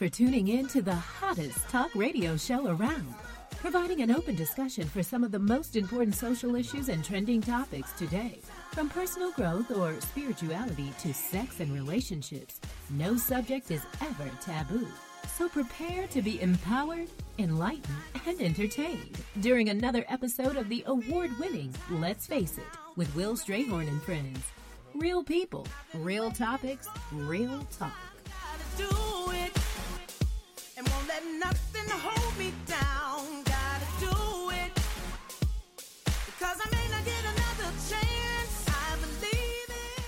for tuning in to the hottest talk radio show around, providing an open discussion for some of the most important social issues and trending topics today. From personal growth or spirituality to sex and relationships, no subject is ever taboo. So prepare to be empowered, enlightened, and entertained during another episode of the award winning Let's Face It with Will Strayhorn and Friends. Real people, real topics, real talk. Let nothing hold me down. Gotta do it. Because I may not get another chance. I believe it.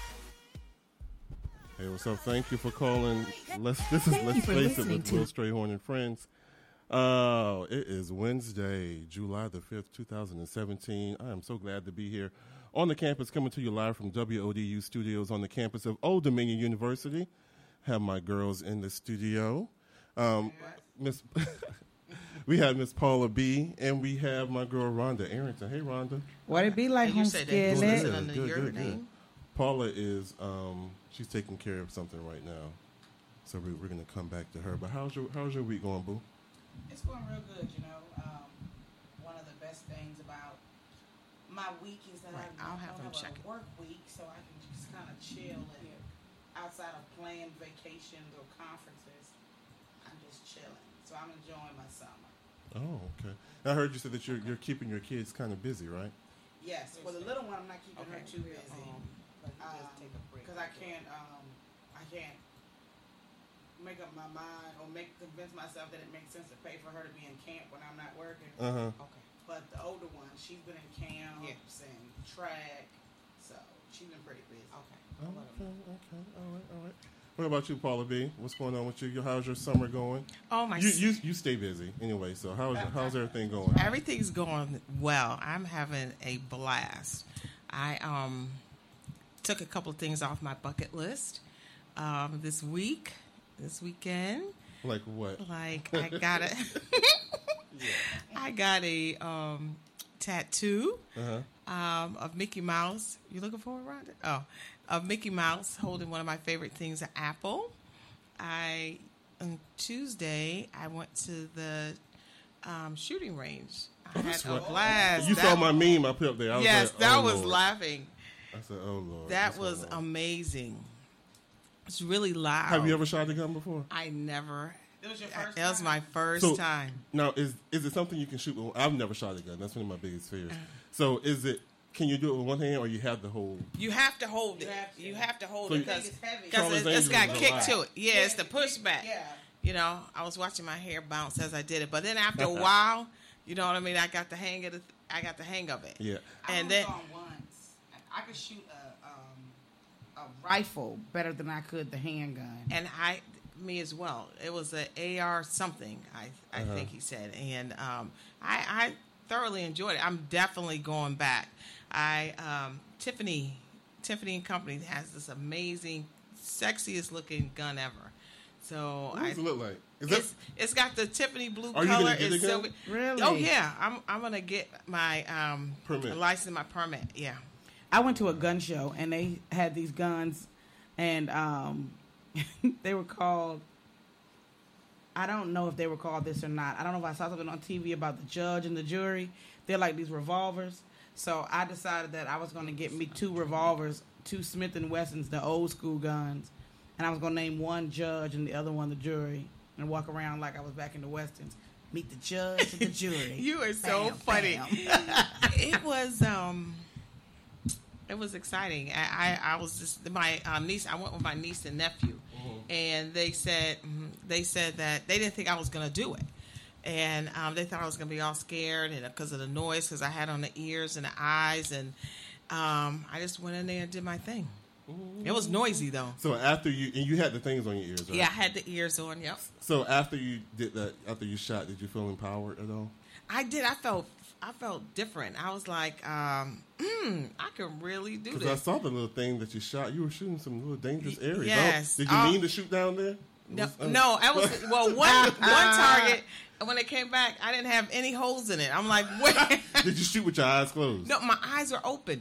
Hey, what's up? Thank you for calling. Let's this is Thank Let's you for Face It with Will Strayhorn and Friends. Uh, it is Wednesday, July the fifth, two thousand and seventeen. I am so glad to be here on the campus, coming to you live from WODU studios on the campus of Old Dominion University. Have my girls in the studio. Um, Miss, we have Miss Paula B, and we have my girl Rhonda Arrington. Hey, Rhonda. What it be like And you home said that you skillet? listen under Good, your good, good. Paula is um, she's taking care of something right now, so we, we're going to come back to her. But how's your how's your week going, Boo? It's going real good, you know. Um, one of the best things about my week is that Right, I I'll have don't him check it. a work week, so I can just kind of chill and outside of planned vacations or conferences, I'm just chilling. So I'm enjoying my summer. Oh, okay. I heard you said that you're you're keeping your kids kind of busy, right? Yes, well, the little one, I'm not keeping her Okay. too busy Um, I just take a break because I can't. Um, I can't make up my mind or make convince myself that it makes sense to pay for her to be in camp when I'm not working. Uh huh. Okay. But the older one, she's been in camps and track, so she's been pretty busy. Okay. Okay, okay, all right, all right. What about you, Paula B? What's going on with you? How's your summer going? Oh my! You you you stay busy anyway. So how's how's everything going? Everything's going well. I'm having a blast. I um took a couple of things off my bucket list um, this week, this weekend. Like what? Like I got a, I got a um, tattoo Uh-huh. um, of Mickey Mouse. You looking for it, Rhonda? Oh, of Mickey Mouse holding one of my favorite things, an apple. I on Tuesday I went to the um, shooting range. I had a right. blast. You That- saw my meme I put up there. I was yes, like, that oh, was Lord. laughing. I said, "Oh lord." That That's was so loud. amazing. It's really loud. Have you ever shot a gun before? I never. It was your first That was my first So- time. Now, is is it something you can shoot? With, I've never shot a gun. That's one of my biggest fears. Uh-huh. So, is it? Can you do it with one hand, or you have the whole? You have to hold it. You have to. You have to hold So it because It's heavy. Charlie's it's, it's got Angels kick lot. to it. Yeah, it's the pushback. Yeah. You know, I was watching my hair bounce as I did it, but then after a while, you know what I mean. I got the hang of it. I got the hang of it. Yeah. I And was then on once. I, I could shoot a um, a rifle better than I could the handgun. and I, me as well. It was a AR something. I I Uh-huh. think he said, and um, I I thoroughly enjoyed it. I'm definitely going back. I um, Tiffany Tiffany and Company has this amazing, sexiest looking gun ever. So What I, does it look like? Is that it's, it's got the Tiffany blue Are color. gonna get It's silver. Really? Oh yeah, I'm I'm gonna get my um Permit. license, my permit. Yeah. I went to a gun show and they had these guns, and um, they were called. I don't know if they were called this or not. I don't know if I saw something on TV about the judge and the jury. They're like these revolvers. So I decided that I was going to get me two revolvers, two Smith and Wessons, the old school guns, and I was going to name one judge and the other one the jury, and walk around like I was back in the westerns. Meet the judge and the jury. You are so Bam, funny. bam. it was um it was exciting. I, I, I was just my um, niece. I went with my niece and nephew, and they said mhm, they said that they didn't think I was going to do it, and um, they thought I was going to be all scared and because of the noise because I had on the ears and the eyes, and um, I just went in there and did my thing. It was noisy though. so? After you and you had the things on your ears, right? Yeah, I had the ears on. Yep, So after you did that, after you shot, did you feel empowered at all? I did. I felt I felt different. I was like, um, mm, I can really do this. Because I saw the little thing that you shot. You were shooting some little dangerous areas. yes. Oh, did you Oh. mean to shoot down there? No, Was- uh, no, I was well one one target. And when it came back, I didn't have any holes in it. I'm like, wait. Did you shoot with your eyes closed? no, my eyes are open.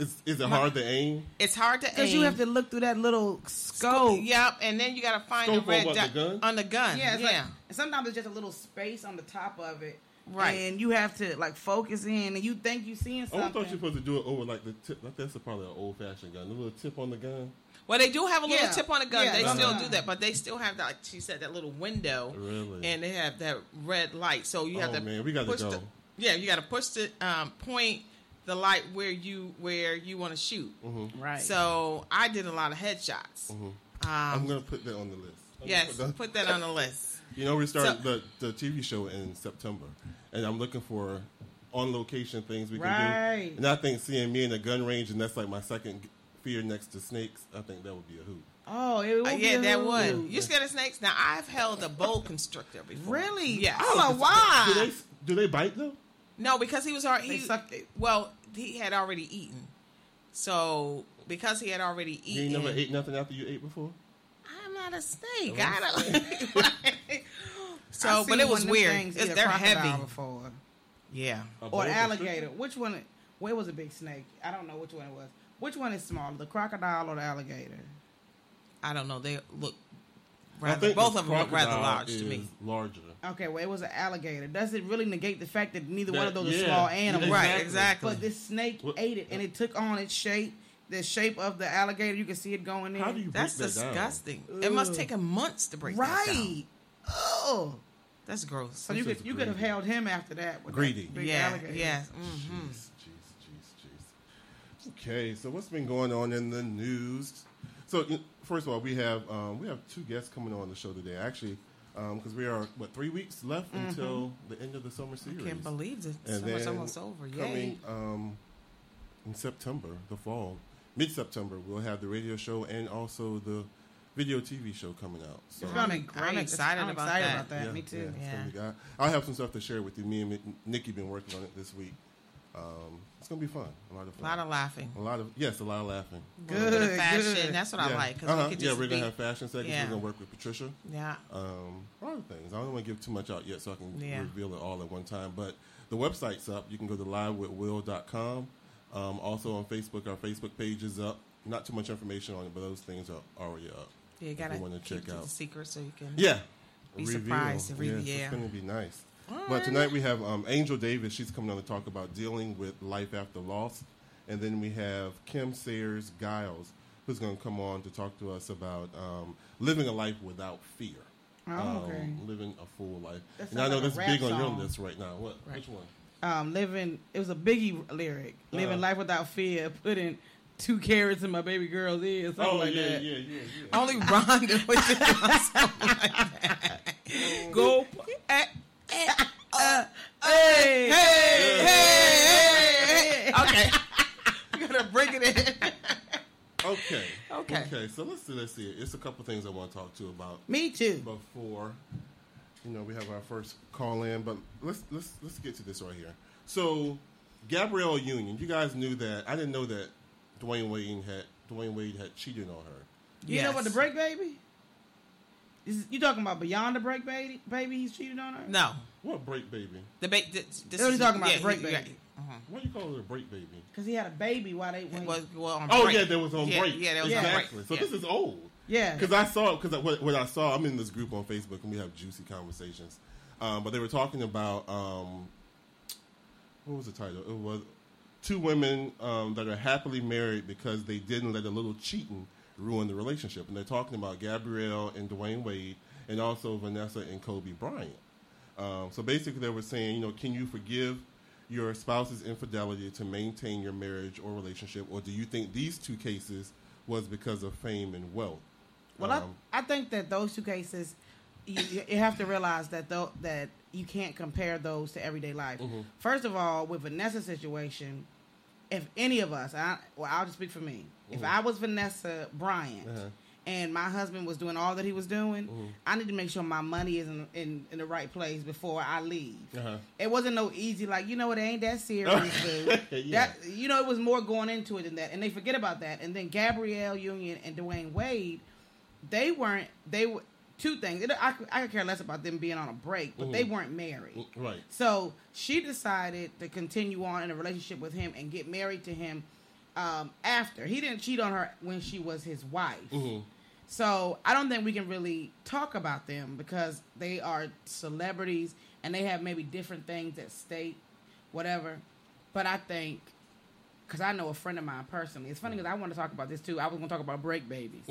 Is, is it hard to aim? It's hard to aim Because you have to look through that little scope. Yep, and then you got to find Scope the red dot on the gun. Yeah, Yeah, like sometimes it's just a little space on the top of it, Right. And you have to like focus in, and you think you're seeing something. I something. thought you were supposed to do it over like the tip. Like that's probably an old fashioned gun. The little tip on the gun. Well, they do have a little Yeah. tip on the gun. Yeah, they it's on still do that, but they still have that. Like she said, that little window, Really? and they have that red light. So you have Oh, to. man, we gotta push go. The, yeah, you got to push the um, point the light where you where you want to shoot. Mm-hmm. right. So I did a lot of headshots. I'm Um, gonna put that on the list. I'm yes, put that- put that on the list. You know, we started So- the, the TV show in September, and I'm looking for on location things we can Right. do. And I think seeing me in a gun range, and that's like my second g- fear next to snakes. I think that would be a hoot. oh, it would Uh, be yeah, a that hoot. would. You scared of snakes? Now I've held a boa constrictor before. really? Yes. Oh, like, why? Do they do they bite though? No, because he was already. They He, sucked it. Well, he had already eaten. So because he had already You eaten, ain't never ate nothing after you ate before. I'm not a snake. I don't. so, I've but it was weird. things It's, they're heavy. Before. Yeah. A Or boa an constrictor? alligator. Which one? Where was a big snake? I don't know which one it was. Which one is smaller, the crocodile or the alligator? I don't know. They look I rather. Both of them look rather crocodile large to me. Larger. Okay, well, it was an alligator. Does it really negate the fact that neither one of those are small animals? Right, exactly. But this snake What- ate it, and it took on its shape, the shape of the alligator. You can see it going in. How do you break That's that down? disgusting. It must take him months to break that down. right? Oh, That's gross. so you could is you could have held him after that. with that Greedy. big yeah. alligator. Yes. hmm Okay, so what's been going on in the news? So first of all, we have um, we have two guests coming on the show today. Actually, because we are what three weeks left until the end of the summer series. Mm-hmm. Can't believe it. and Summer's then almost over. Yay. coming um, in September, the fall, mid September, we'll have the radio show and also the video TV show coming out. So It's gonna be I'm great. excited I'm about excited that. about that. Me too. it's Yeah. gonna be good. I'll have some stuff to share with you. Me and Mi- Nikki been working on it this week. Um, it's gonna be fun. A lot of A lot of laughing. A lot of yes, a lot of laughing. A bit of Good, fashion. good. That's what I like. like. 'cause Uh-huh. we could yeah, we're gonna be- have fashion segments. Yeah. We're gonna work with Patricia. Yeah. Um, a lot of things. I don't want to give too much out yet, so I can Yeah. reveal it all at one time. But the website's up. You can go to livewithwill.com. Um, also on Facebook, our Facebook page is up. Not too much information on it, but those things are already up. Yeah, you gotta want to check out the secret so you can. Yeah. Be Reveal. surprised and reveal, Yes, yeah. It's going to be nice. But tonight we have um, Angel Davis. She's coming on to talk about dealing with life after loss. And then we have Kim Sayers Giles, who's going to come on to talk to us about um, living a life without fear. Oh, Um, living a full life. And I know like that's big on your list right now. What? Right. Which one? Um, living. It was a Biggie lyric. Living Uh-huh. life without fear. Putting two carats in my baby girl's ear. Something Oh, like yeah, that. yeah, yeah, yeah. Only Rhonda would do something like that. Go. Eh, Eh, oh, uh, hey, oh. hey, hey, hey, hey. Okay. you gotta bring it in. Okay. Okay. Okay. So let's see. Let's see. It's a couple things I want to talk to you about. Me too. before you know we have our first call in but let's let's let's get to this right here so gabrielle union you guys knew that i didn't know that dwyane wade had dwyane wade had cheated on her You know what the break baby? Is, you talking about beyond the break baby? Baby, he's cheated on her. No. what break baby The ba- this, this They're you talking about yeah, the break yeah, baby. what do you call it a break baby because he had a baby while they It went. was, well, on oh break. yeah there was on yeah, break Yeah, that was exactly on break. so yeah. this is old yeah, because I saw because what, what I saw, I'm in this group on Facebook and we have juicy conversations. Um, but they were talking about um, what was the title? It was two women um, that are happily married because they didn't let a little cheating ruin the relationship, and they're talking about Gabrielle and Dwyane Wade, and also Vanessa and Kobe Bryant. Um, so basically, they were saying, you know, can you forgive your spouse's infidelity to maintain your marriage or relationship, or do you think these two cases was because of fame and wealth? Well, Um, I, I think that those two cases, you, you- you have to realize that though that you can't compare those to everyday life. Mm-hmm. First of all, with Vanessa's situation, if any of us, I, well, I'll just speak for me. If I was Vanessa Bryant Uh-huh. and my husband was doing all that he was doing, Mm-hmm. I need to make sure my money is in, in, in the right place before I leave. Uh-huh. It wasn't no easy like you know it ain't that serious, dude. Yeah. That you know it was more going into it than that, and they forget about that. And then Gabrielle Union and Dwyane Wade, they weren't. They were two things. It, I, could- I care less about them being on a break, but they weren't married. Right. So she decided to continue on in a relationship with him and get married to him um, after. He didn't cheat on her when she was his wife. So I don't think we can really talk about them because they are celebrities and they have maybe different things at stake, whatever. But I think, because I know a friend of mine personally, it's funny because I want to talk about this too. I was going to talk about break babies.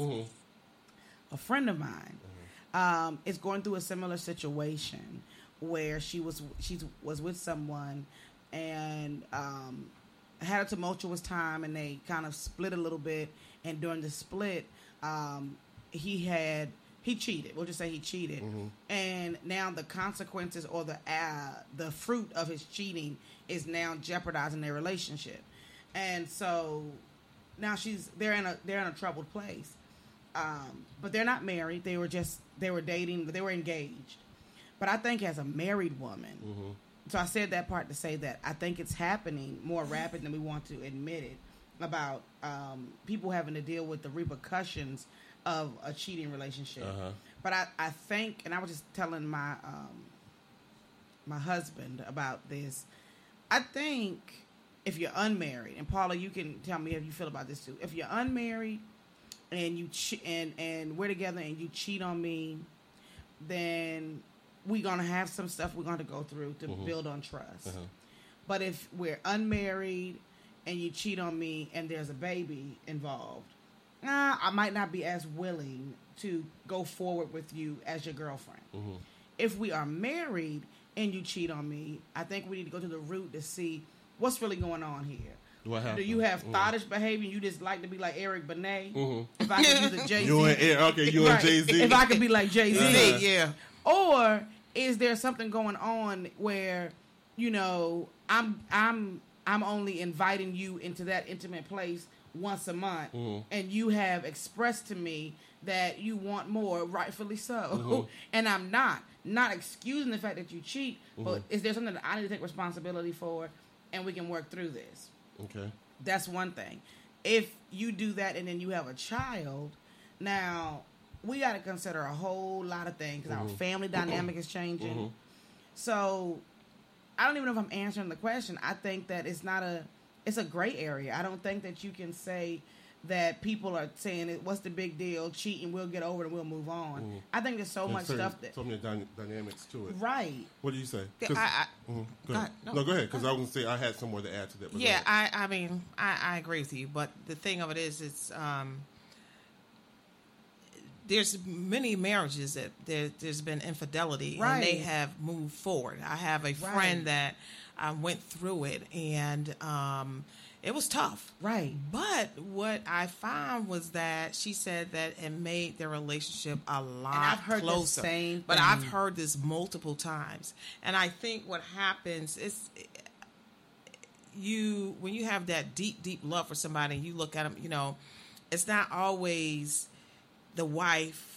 A friend of mine um, is going through a similar situation where she was she was with someone and um, had a tumultuous time and they kind of split a little bit. And during the split um, he had he cheated. We'll just say he cheated. And now the consequences or the uh, the fruit of his cheating is now jeopardizing their relationship. And so now she's they're in a they're in a troubled place. Um, but they're not married. They were just they were dating they were engaged. But i think as a married woman so I said that part to say that I think it's happening more rapid than we want to admit it about um, people having to deal with the repercussions of a cheating relationship. Uh-huh. But I, I think, and I was just telling my um, my husband about this. I think if you're unmarried, and Paula, you can tell me how you feel about this too. If you're unmarried and you che- and and we're together and you cheat on me, then we're gonna have some stuff we're gonna go through to build on trust. But if we're unmarried and you cheat on me and there's a baby involved, nah, I might not be as willing to go forward with you as your girlfriend. If we are married and you cheat on me, I think we need to go to the root to see what's really going on here. What Do you have Mhm. thoughtish behavior? You just like to be like Eric Benet. If I could use a Jay Z, You and Eric- okay, you and Jay-Z. If I could be like Jay Z, Uh-huh. Yeah. or is there something going on where you know i'm i'm i'm only inviting you into that intimate place once a month mm-hmm. and you have expressed to me that you want more rightfully so mm-hmm. and i'm not not excusing the fact that you cheat but mm-hmm. is there something that i need to take responsibility for and we can work through this. Okay. That's one thing. If you do that and then you have a child, now we got to consider a whole lot of things because our family dynamic is changing. So I don't even know if I'm answering the question. I think that it's not a it's a gray area. I don't think that you can say that people are saying it what's the big deal cheating we'll get over it and we'll move on. I think there's so There's much certain- stuff that so many dyna- dynamics to it. right. What do you say? I- I- Mhm. Go ahead. ahead. No, No. go ahead, because I was going to say I had some more to add to that. but Yeah. I, I mean, I, I agree with you, but the thing of it is, it's um, there's many marriages that there, there's been infidelity, and they have moved forward. I have a Right. friend that I went through it, and um, it was tough. Right. But what I found was that she said that it made their relationship a lot I've heard the closer. but I've heard this multiple times, and I think what happens is you when you have that deep deep love for somebody and you look at them you know it's not always the wife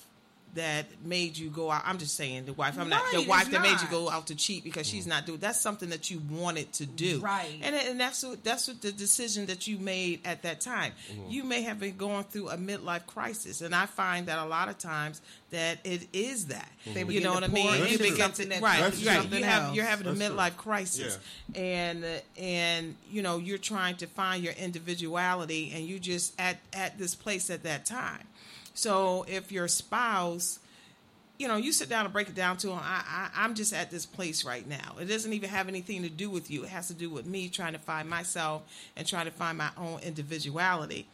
that made you go out i'm just saying the wife i'm not the wife it's that made you go out to cheat because she's not doing that's something that you wanted to do. Right. and, and that's what that's what the decision that you made at that time. You may have been going through a midlife crisis and i find that a lot of times that it is that. They you know what i mean? into You begin something to- that right That's right. something you have else. you're having a That's true. midlife crisis. And uh, and you know you're trying to find your individuality and you just at at this place at that time so if your spouse you know you sit down and break it down to them I, I i'm just at this place right now. It doesn't even have anything to do with you. It has to do with me trying to find myself and trying to find my own individuality.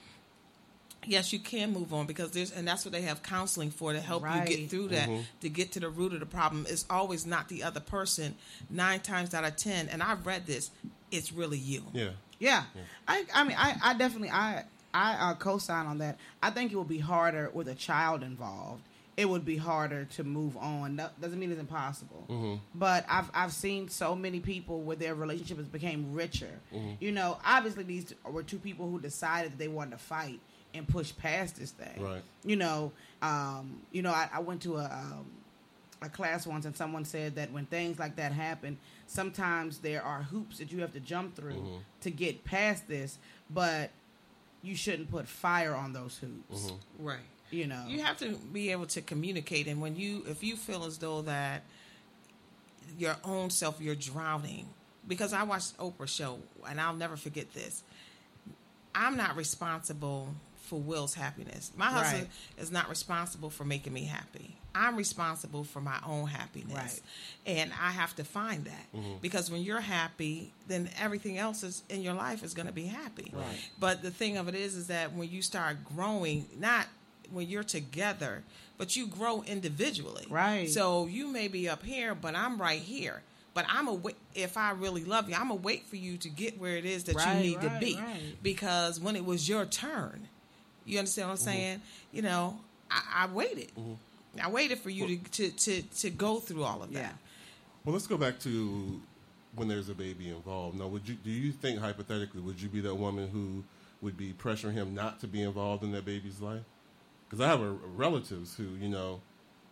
Yes you can move on because there's and that's what they have counseling for to help you get through that mm-hmm. to get to the root of the problem. It's always not the other person. Nine times out of ten and i've read this it's really you. Yeah. Yeah, I, I mean, I, I definitely, I, I uh, co-sign on that. I think it would be harder with a child involved. It would be harder to move on. That doesn't mean it's impossible. But I've, I've seen so many people where their relationship has became richer. You know, obviously these were two people who decided that they wanted to fight and push past this thing. Right. You know, um, you know, I, I went to a. Um, a class once and someone said that when things like that happen, sometimes there are hoops that you have to jump through Mm-hmm. to get past this, but you shouldn't put fire on those hoops. Mm-hmm. right You know. you have to be able to communicate and when you if you feel as though that your own self you're drowning because i watched oprah show and i'll never forget this i'm not responsible for will's happiness my husband is not responsible for making me happy i'm responsible for my own happiness Right. and i have to find that mm-hmm. because when you're happy then everything else is in your life is going to be happy Right. but the thing of it is, is that when you start growing, not when you're together, but you grow individually. Right. So you may be up here, but I'm right here. But I'm a wait. If I really love you, I'm gonna wait for you to get where it is that Right, you need to be. right. Because when it was your turn, you understand what I'm mm-hmm. saying? You know, I, I waited. Mm-hmm. I waited for you to, to to to go through all of that. Yeah. Well, let's go back to when there's a baby involved. Now, would you do you think hypothetically would you be that woman who would be pressuring him not to be involved in that baby's life? Because I have a, relatives who you know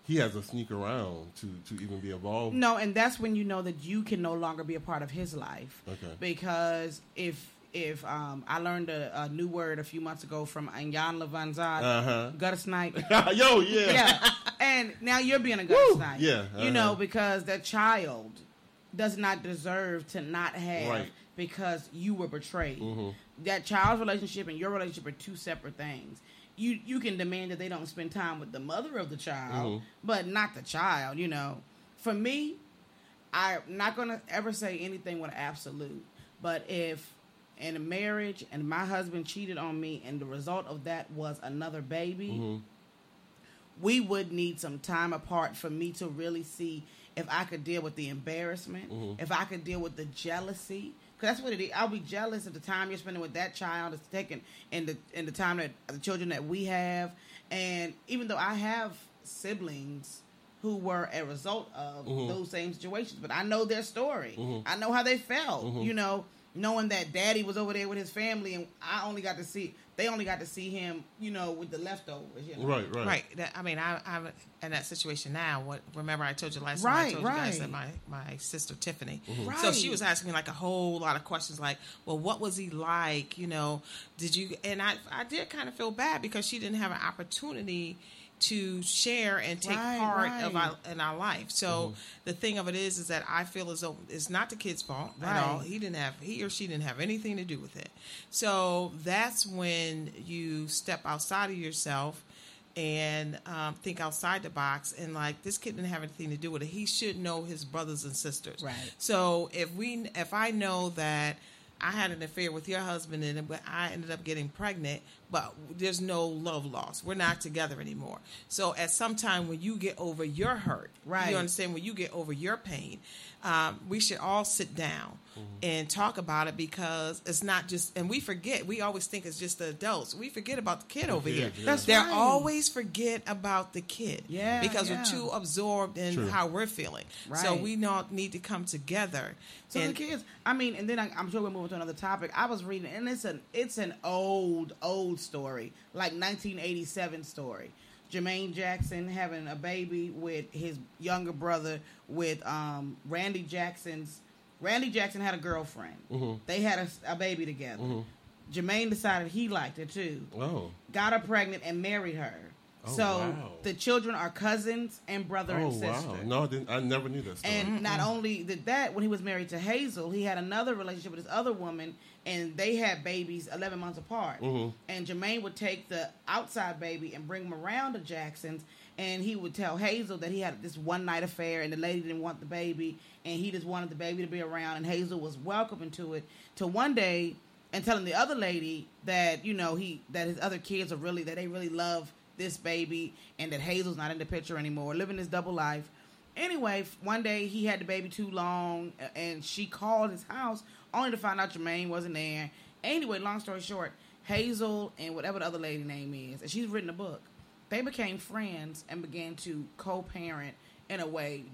he has to sneak around to to even be involved. No, and that's when you know that you can no longer be a part of his life. Okay. Because if if um, I learned a, a new word a few months ago from Iyanla Vanzant, Uh-huh. gutter snipe. Yo, yeah. yeah. And now you're being a gutter Woo! snipe. Yeah, You know, uh-huh. because that child does not deserve to not have Right. because you were betrayed. Mm-hmm. That child's relationship and your relationship are two separate things. You you can demand that they don't spend time with the mother of the child, Mm-hmm. but not the child, you know. For me, I'm not gonna ever say anything with absolute. But if in a marriage and my husband cheated on me and the result of that was another baby, Mm-hmm. we would need some time apart for me to really see if I could deal with the embarrassment, Mm-hmm. if I could deal with the jealousy. Because that's what it is. I'll be jealous of the time you're spending with that child is taken and the and the time that the children that we have. And even though I have siblings who were a result of Mm-hmm. those same situations, but I know their story. I know how they felt. Mm-hmm. You know, knowing that daddy was over there with his family and I only got to see they only got to see him, you know, with the leftovers. You know? Right, right, Right. That, I mean, I, I'm in that situation now. What? Remember, I told you last Right, time. I told you guys that my my sister Tiffany. Mm-hmm. So she was asking me like a whole lot of questions, like, well, what was he like? You know, did you? And I I did kind of feel bad because she didn't have an opportunity to share and take Right, part of our in our life. So Mm-hmm. the thing of it is, is that I feel as though it's not the kid's fault at all. Right. He didn't have he or she didn't have anything to do with it. So that's when you step outside of yourself and um, think outside the box and like this kid didn't have anything to do with it. He should know his brothers and sisters. Right. So if we if I know that I had an affair with your husband and but I ended up getting pregnant, but there's no love lost. We're not together anymore. So at some time when you get over your hurt, Right. You understand when you get over your pain, um, we should all sit down and talk about it because it's not just. And we forget. We always think it's just the adults. We forget about the kid over here. yeah. That's They right. always forget about the kid. Yeah, because yeah. we're too absorbed in True. how we're feeling. right. So we not need to come together. So and, the kids, I mean, and then I, I'm sure we're moving to another topic. I was reading, and it's an it's an old old story, like 1987 story. Jermaine Jackson having a baby with his younger brother with um, Randy Jackson's. Randy Jackson had a girlfriend. They had a, a baby together. Jermaine decided he liked her too. Oh, Got her pregnant and married her. Oh, so wow. the children are cousins and brother oh and sister. wow! No, I, didn't, I never knew that story. And not only did that, when he was married to Hazel, he had another relationship with this other woman, and they had babies 11 months apart. Mm-hmm. And Jermaine would take the outside baby and bring him around to Jackson's, and he would tell Hazel that he had this one night affair, and the lady didn't want the baby, and he just wanted the baby to be around, and Hazel was welcoming to it. Till one day, and telling the other lady that you know he that his other kids are really that they really love this baby, and that Hazel's not in the picture anymore, living this double life. Anyway, one day he had the baby too long, and she called his house only to find out Jermaine wasn't there. Anyway, long story short, Hazel and whatever the other lady name is, and she's written a book. They became friends and began to co-parent in a way.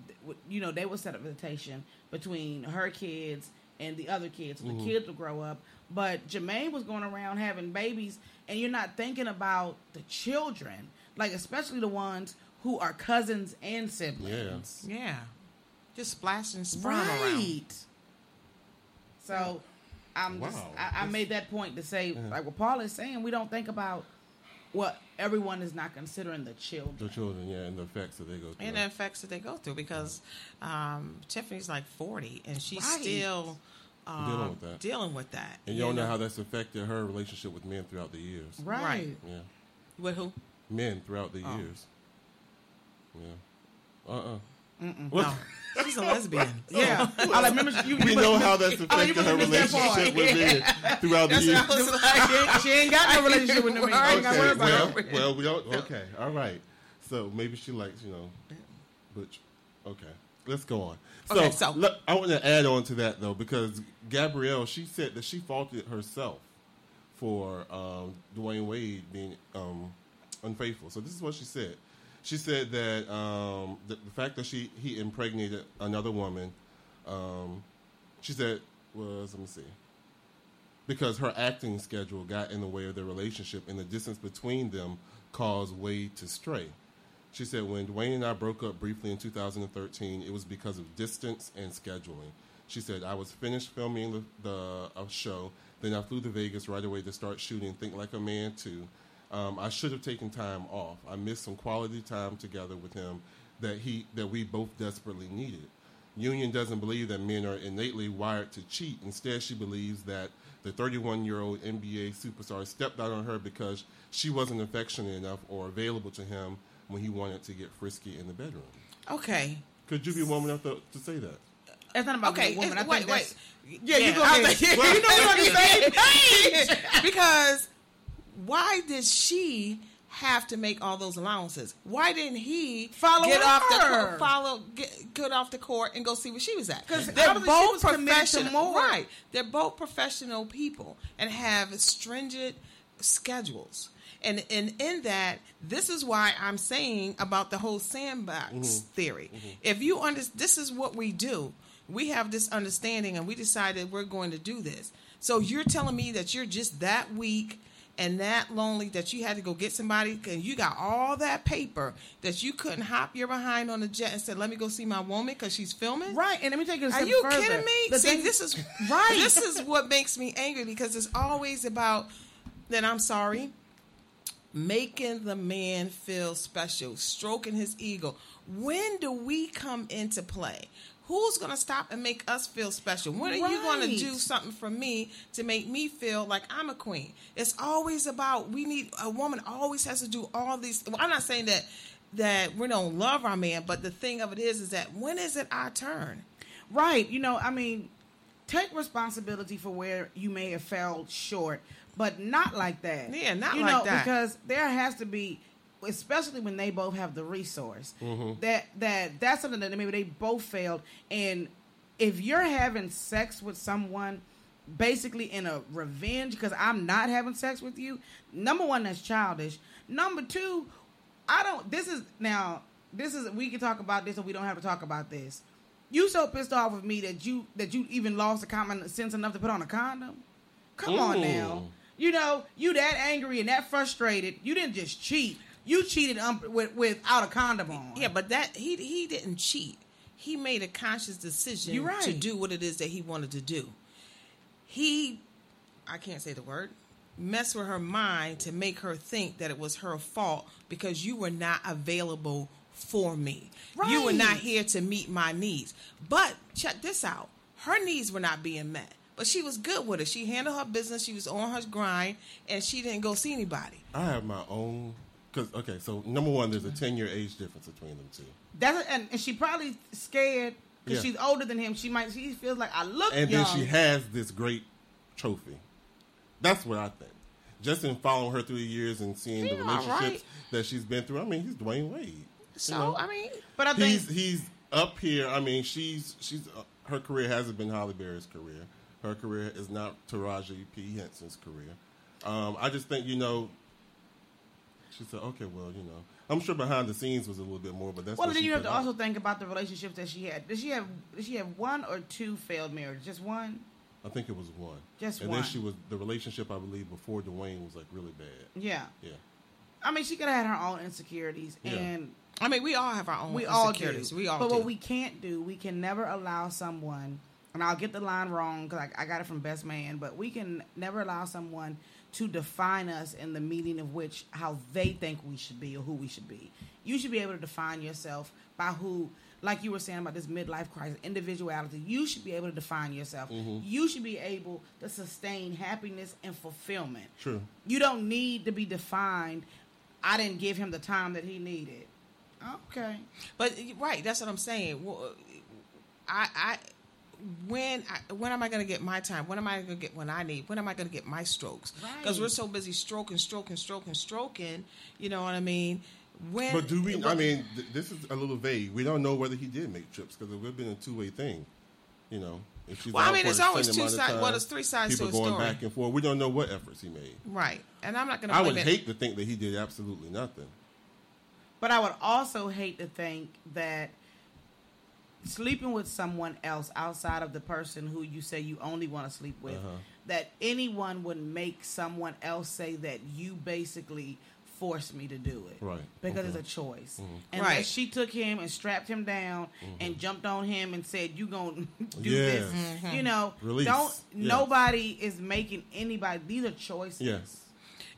You know, they would set up a visitation between her kids and the other kids. So the mm-hmm. kids would grow up. But Jermaine was going around having babies, and you're not thinking about the children, like especially the ones who are cousins and siblings. yeah, yeah. just splashing sperm around. Right. So, I'm just Wow. I, I made that point to say, like what Paul is saying, we don't think about what everyone is not considering the children. the children, yeah, and the effects that they go through. and the effects that they go through because um, Tiffany's like 40 and she's Right. still um, Dealing with that. dealing with that. and you don't know how that's affected her relationship with men throughout the years. Right. Right. Yeah, With who? men throughout the Oh. years. Yeah. Uh. uh No, she's a lesbian. Yeah. I like remember you, you We must- know how that's you affected her must miss that part. relationship with men throughout the That's years. what I was like. she, ain't, got no relationship with them. Right. I ain't got to worry Okay, about well, it. well, we don't. Okay, all right. So maybe she likes, you know, butch. Okay, let's go on. So, Okay, so- look, I want to add on to that though, because Gabrielle, she said that she faulted herself for um, Dwyane Wade being um, unfaithful. So this is what she said. She said that um, the, the fact that she he impregnated another woman, um, she said was let me see because her acting schedule got in the way of their relationship and the distance between them caused Wade to stray. She said, when Dwyane and I broke up briefly in 2013, it was because of distance and scheduling. She said, I was finished filming the, the a show, then I flew to Vegas right away to start shooting Think Like a Man 2. Um, I should have taken time off. I missed some quality time together with him that he that we both desperately needed. Union doesn't believe that men are innately wired to cheat. Instead, she believes that the 31 year old NBA superstar stepped out on her because she wasn't affectionate enough or available to him when he wanted to get frisky in the bedroom. Okay. Could you be woman enough to, to say that? It's not about Okay. the woman. I it's- think wait, that's, wait. Yeah, you go I ahead. think- Well, you know we're on the same page. because why did she have to make all those allowances? Why didn't he Follow get off the court, follow get, get off the court and go see where she was at? Because they're both was professional, right? They're both professional people and have stringent schedules. And, and in that, this is why I'm saying about the whole sandbox mm-hmm. theory. Mm-hmm. If you understand, this is what we do. We have this understanding, and we decided we're going to do this. So you're telling me that you're just that weak and that lonely that you had to go get somebody and you got all that paper that you couldn't hop your behind on the jet and said, "Let me go see my woman because she's filming." Right, and let me take it a Are you further. kidding me? The See, thing- this is right. This is what makes me angry because it's always about. Then I'm sorry, making the man feel special, stroking his ego. When do we come into play? Who's going to stop and make us feel special? When are you going to do something for me to make me feel like I'm a queen? It's always about we need a woman always has to do all these. Well, I'm not saying that that we don't love our man, but the thing of it is, is that when is it our turn? Right. You know, I mean, take responsibility for where you may have fell short, but not like that. Yeah, not you like know, that. Because there has to be, especially when they both have the resource, Mm-hmm. that that that's something that maybe they both failed. And if you're having sex with someone, basically in a revenge because I'm not having sex with you, number one, that's childish. Number two, I don't. This is now. This is we can talk about this, or we don't have to talk about this. You so pissed off with me that you that you even lost the common sense enough to put on a condom. Come on now. You know you that angry and that frustrated. You didn't just cheat. You cheated um, with, without a condom on. Yeah, but that he he didn't cheat. He made a conscious decision You're right. to do what it is that he wanted to do. He, I can't say the word, messed with her mind to make her think that it was her fault because you were not available for me. You were not Right. here to meet my needs. But check this out: her needs were not being met. But she was good with it. She handled her business. She was on her grind, and she didn't go see anybody. I have my own. Because okay, so number one, there's a ten year age difference between them two, That's and, and she probably scared because Yeah. she's older than him. She might she feels like I look and young. then she has this great trophy. That's what I think. Just in following her through the years and seeing the relationships right. that she's been through. I mean, he's Dwyane Wade. So You know? I mean, but I think he's he's up here. I mean, she's she's uh, her career hasn't been Halle Berry's career. Her career is not Taraji P Henson's career. Um, I just think you know. She said, "Okay, well, you know, I'm sure behind the scenes was a little bit more, but that's Well, what then she you have to out. also think about the relationships that she had. Did she have? Did she have one or two failed marriages? Just one. I think it was one. Just and one. And then she was the relationship I believe before Dwyane was like really bad. Yeah. Yeah. I mean, she could have had her own insecurities, Yeah. and I mean, we all have our own we all do. insecurities. We all but do. what we can't do, we can never allow someone. And I'll get the line wrong because I, I got it from Best Man, but we can never allow someone to define us in the meaning of which how they think we should be or who we should be. You should be able to define yourself by who, like you were saying about this midlife crisis, individuality. You should be able to define yourself. Mm-hmm. You should be able to sustain happiness and fulfillment. True. You don't need to be defined. I didn't give him the time that he needed. Okay. But right, that's what I'm saying. Well, I, I, when, I, when am I going to get my time? When am I going to get what I need? When am I going to get my strokes? Because Right. we're so busy stroking, stroking, stroking, stroking. You know what I mean? When? But do we? I mean, th- this is a little vague. We don't know whether he did make trips because it would have been a two way thing. You know, if she's Well, I mean, for it's always two amount of sides- well, time, there's three sides to people a going story. back and forth. We don't know what efforts he made. right, and I'm not going to. I would hate to think that he did absolutely nothing. But I would also hate to think that sleeping with someone else outside of the person who you say you only want to sleep with, Uh-huh. that anyone would make someone else say that you basically forced me to do it. Right. Because Okay. it's a choice. Mm-hmm. And Right. she took him and strapped him down and jumped on him and said, You gonna do Yes. this. Mm-hmm. You know, Release. don't Yes. nobody is making anybody these are choices. Yes.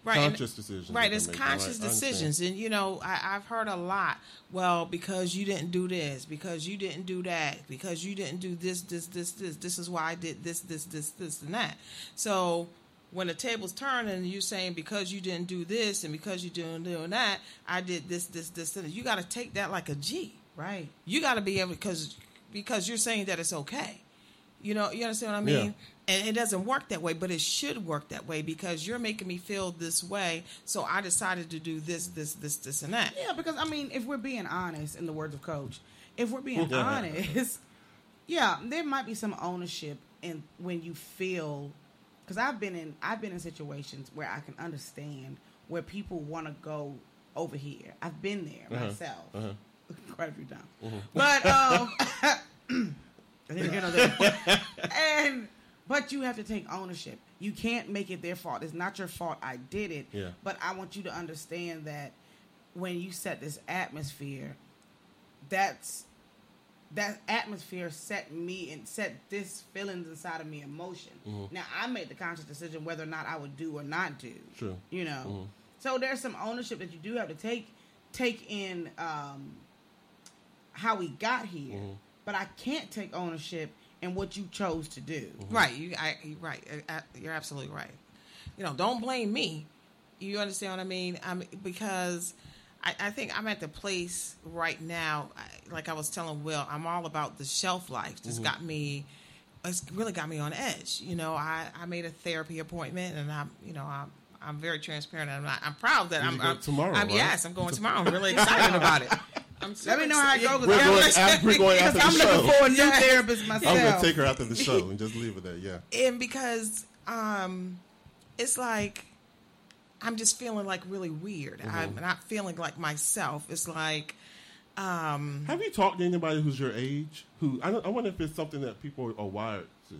Right, conscious decisions Right, it's conscious right, decisions, and you know, I, I've heard a lot. Well, because you didn't do this, because you didn't do that, because you didn't do this, this, this, this. This is why I did this, this, this, this, and that. So when the tables turn and you're saying because you didn't do this and because you didn't do that, I did this, this, this, and you got to take that like a G. Right. You got to be able because because you're saying that it's okay. You know, you understand what I mean? And it doesn't work that way, but it should work that way because you're making me feel this way. So I decided to do this, this, this, this, and that. Yeah, because I mean, if we're being honest, in the words of Coach, if we're being Yeah. honest, yeah, there might be some ownership in when you feel. Because I've been in, I've been in situations where I can understand where people want to go over here. I've been there Uh-huh. myself Uh-huh. quite a few times, but um, I didn't hear no and But you have to take ownership. You can't make it their fault. It's not your fault. I did it. Yeah. But I want you to understand that when you set this atmosphere, that's that atmosphere set me and set this feelings inside of me in motion. Mm-hmm. Now I made the conscious decision whether or not I would do or not do. True. You know. Mm-hmm. So there's some ownership that you do have to take take in um, how we got here. Mm-hmm. But I can't take ownership in what you chose to do. Right. You. I. you- Right. uh, uh, You're absolutely right. You know, don't blame me. You understand what I mean? I mean because I, I think I'm at the place right now. I, like I was telling Will, I'm all about the shelf life. Just got me. It's really got me on edge. You know, I, I made a therapy appointment, and I'm you know I'm I'm very transparent. I'm not, I'm proud that You I'm, go I'm tomorrow, I'm, right? Yes, I'm going tomorrow. I'm really excited about it. I'm Let me know how it goes. We're I'm going, looking- after, we're going after the I'm show. looking for a new therapist myself. I'm going to take her after the show and just leave it there. Yeah. and because um it's like i'm just feeling like really weird i'm not feeling like myself it's like um Have you talked to anybody who's your age? Who I, don't, I wonder if it's something that people are wired to.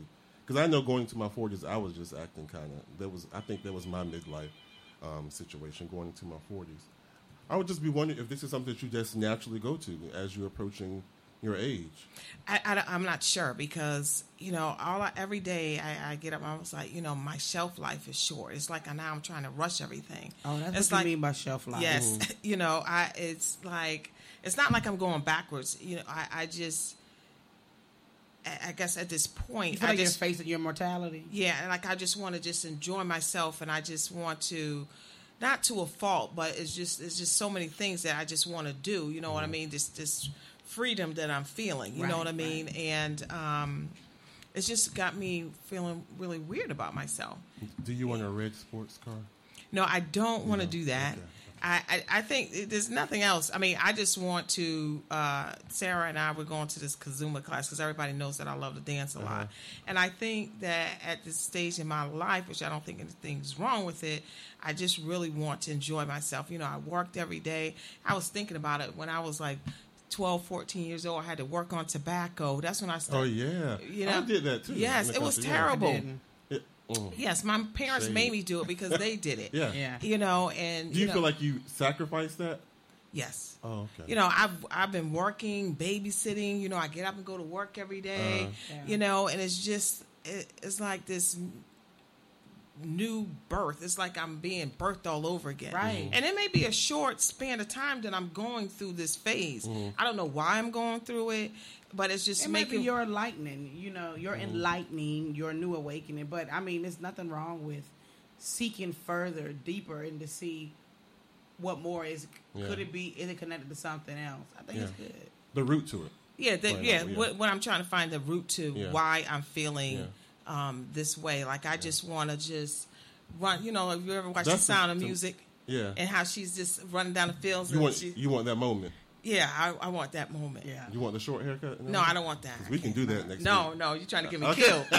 Because I know going to my 40s, I was just acting kind of. That was I think that was my midlife um, situation going into my 40s. I would just be wondering if this is something that you just naturally go to as you're approaching your age. I, I, am not sure because you know all I, every day I, I get up I was like you know my shelf life is short it's like now I'm trying to rush everything Oh, that's it's what like you mean by shelf life. yes mm-hmm. you know I it's like it's not like I'm going backwards you know I, I just I, I guess at this point You feel I like just you're facing your mortality. Yeah, and like I just want to just enjoy myself, and I just want to, not to a fault, but it's just it's just so many things that I just want to do. You know what I mean? This this freedom that I'm feeling. You know what I mean? And um, it's just got me feeling really weird about myself. Do you want a red sports car? No, I don't want to No? do that. Okay. I, I, I think there's nothing else. I mean, I just want to. Uh, Sarah and I were going to this Kazuma class because everybody knows that I love to dance a Uh-huh. lot, and I think that at this stage in my life, which I don't think anything's wrong with it, I just really want to enjoy myself. You know, I worked every day. I was thinking about it when I was like 12, 14 years old. I had to work on tobacco. That's when I started. Oh yeah, You know, I did that too. Yes, it was country, yeah. terrible. didn't. It- mm. Yes, my parents Shame. made me do it because they did it. Yeah. Yeah. You know, and Do you know, feel like you sacrificed that? yes. Oh, okay. You know, I've I've been working, babysitting. You know, I get up and go to work every day, Uh-huh. Yeah. You know, and it's just it, it's like this new birth. It's like I'm being birthed all over again. Right. And it may be a short span of time that I'm going through this phase. Mm-hmm. I don't know why I'm going through it, but it's just It might be making your enlightening, you know, your Mm-hmm. enlightening, your new awakening. But I mean, there's nothing wrong with seeking further, deeper, and to see what more is. Yeah. Could it be? Is it connected to something else? I think it's good. The root to it. Yeah, the, Find yeah. out, yeah. What, what I'm trying to find the root to Yeah. why I'm feeling um, this way. Like I just want to just run. You know, if you ever watch That's the Sound the- of the- Music, Yeah. and how she's just running down the fields. You and want she, you want that moment. Yeah, I, I want that moment. Yeah. You want the short haircut? and No, I don't want that. We can do that next No, week. no, you're trying to get me Okay. killed.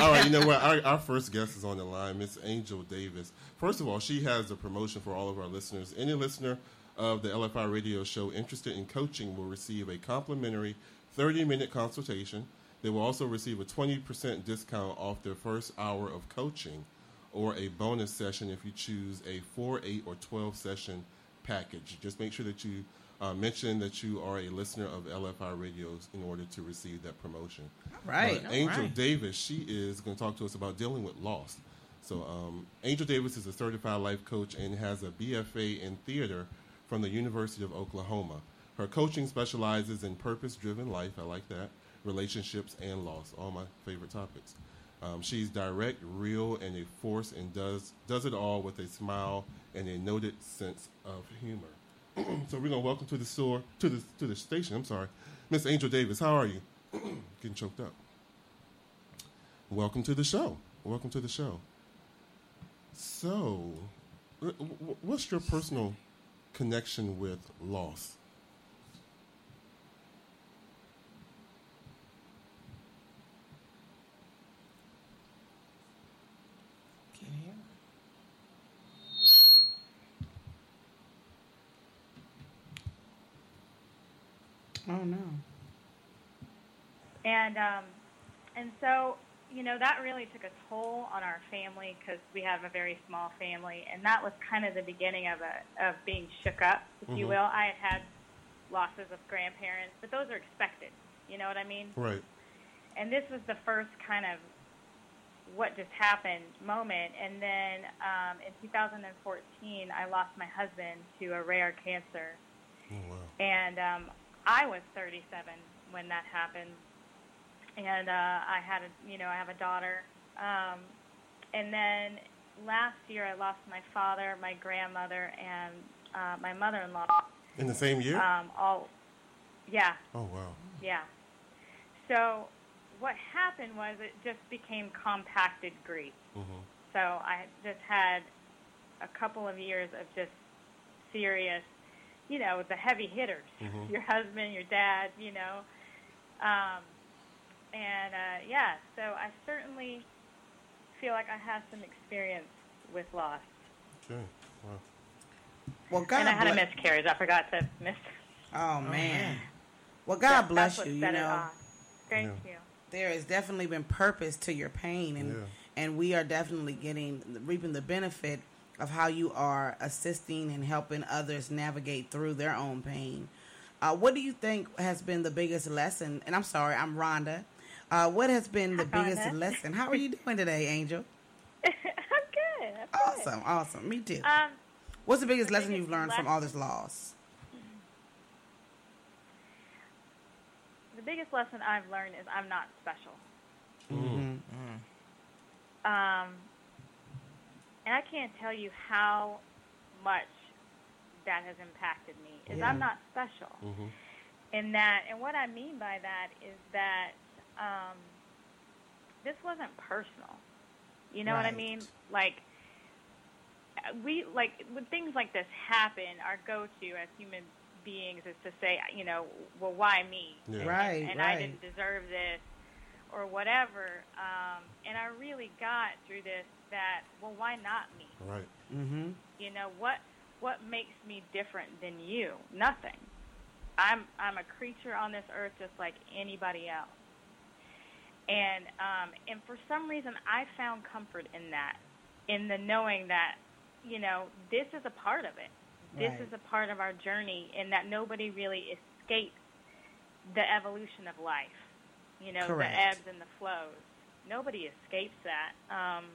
All right, you know what? Our, our first guest is on the line, Miss Angel Davis. First of all, she has a promotion for all of our listeners. Any listener of the LFI radio show interested in coaching will receive a complimentary 30 minute consultation. They will also receive a 20% discount off their first hour of coaching or a bonus session if you choose a 4, 8, or 12 session package. Just make sure that you uh, mention that you are a listener of LFI radios in order to receive that promotion. right. Angel right. Davis, she is going to talk to us about dealing with loss. So, um, Angel Davis is a certified life coach and has a BFA in theater from the University of Oklahoma. Her coaching specializes in purpose driven life, I like that, relationships, and loss, all my favorite topics. Um, she's direct, real, and a force and does, does it all with a smile and a noted sense of humor. so we're gonna welcome to the store to the to the station. I'm sorry, Miss Angel Davis. How are you? Getting choked up. Welcome to the show. Welcome to the show. So, wh- wh- what's your personal connection with loss? Oh no. and um, and so you know, that really took a toll on our family because we have a very small family, and that was kind of the beginning of a of being shook up, if you Mhm. will. I had had losses of grandparents, but those are expected. You know what I mean? Right. and this was the first kind of what just happened moment. And then um, in 2014, I lost my husband to a rare cancer, Oh wow. and um, I was 37 when that happened. And uh, I had a, you know, I have a daughter. Um, and then last year, I lost my father, my grandmother, and uh, my mother-in-law. In the same year? Um, all, yeah, oh wow. yeah. So what happened was it just became compacted grief. Mm-hmm. So I just had a couple of years of just serious, you know, the heavy hitters, Mhm. your husband, your dad, you know. Um, and uh, yeah, so I certainly feel like I have some experience with loss. Okay. Wow. Well, God and I had a miscarriage. I forgot to miss. Oh man. Well, That- God bless that's you. what You set it know, off. Thank you. there has definitely been purpose to your pain, and Yeah. and we are definitely getting reaping the benefit of how you are assisting and helping others navigate through their own pain. Uh, what do you think has been the biggest lesson? And I'm sorry, I'm Rhonda. Uh, what has been the Hi, biggest Rhonda. lesson? How are you doing today, Angel? I'm good. I'm good. Awesome, awesome. Me too. Um, What's the biggest the lesson biggest you've learned from all this loss? the biggest lesson I've learned is I'm not special. Mm-hmm. Um, and I can't tell you how much that has impacted me. Is Yeah. I'm not special. Mm-hmm. In that, and what I mean by that is that um, this wasn't personal. You know what I mean? Like uh, we like when things like this happen, our go-to as human beings is to say, you know, well, why me? Yeah. And- Right, And I right. didn't deserve this, or whatever. Um, and I really got through this that, well, why not me? Right. Mm-hmm. You know what? What makes me different than you? Nothing. I'm I'm a creature on this earth just like anybody else. And um, and for some reason, I found comfort in that, in the knowing that, you know, this is a part of it. This Right. is a part of our journey, and that nobody really escapes the evolution of life. You know, Correct. the ebbs and the flows. Nobody escapes that. Um,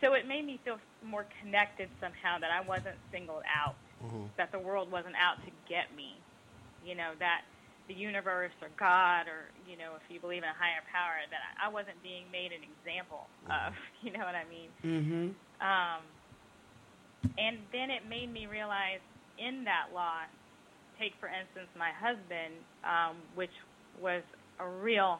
so it made me feel more connected somehow that I wasn't singled out, Mm-hmm. that the world wasn't out to get me. You know, that the universe or God or, you know, if you believe in a higher power, that I wasn't being made an example of. You know what I mean? Mm-hmm. Um, and then it made me realize in that loss, take for instance my husband, um, which was a real,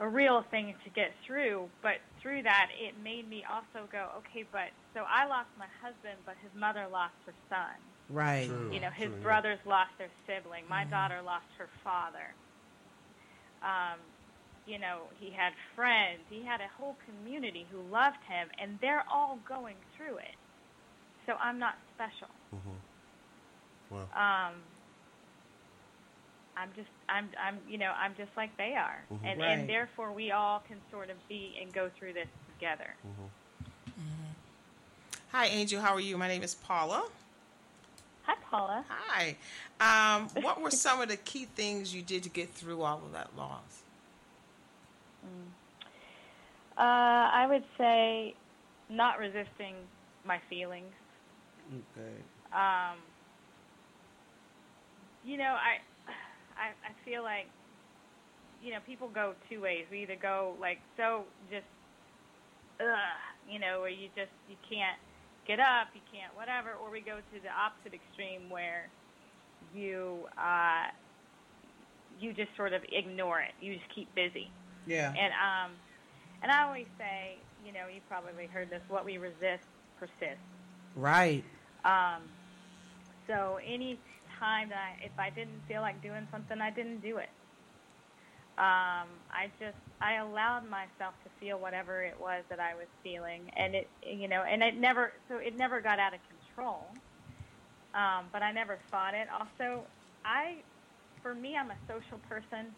a real thing to get through. But through that, it made me also go, okay, but so I lost my husband, but his mother lost her son. Right. True. You know, his True, yeah. brothers lost their sibling. My daughter lost her father. Um, you know, he had friends. He had a whole community who loved him, and they're all going through it. So I'm not special. Mm-hmm. Wow. Um, I'm just, I'm, I'm, you know, I'm just like they are, Mhm. and Right. and therefore we all can sort of be and go through this together. Hi, Angel. How are you? My name is Paula. Hi, Paula. Hi. Um, what were some of the key things you did to get through all of that loss? Uh, I would say not resisting my feelings. Okay. um, you know, I, I, I feel like, you know, people go two ways. We either go like so just, ugh, you know, where you just you can't get up, you can't whatever, or we go to the opposite extreme where you, uh, you just sort of ignore it. You just keep busy. Yeah. And um, and I always say, you know, you've probably heard this: what we resist persists. Right. Um, so any time that I, if I didn't feel like doing something, I didn't do it. Um, I just I allowed myself to feel whatever it was that I was feeling, and it you know, and it never so it never got out of control. Um, but I never fought it. Also, I for me, I'm a social person,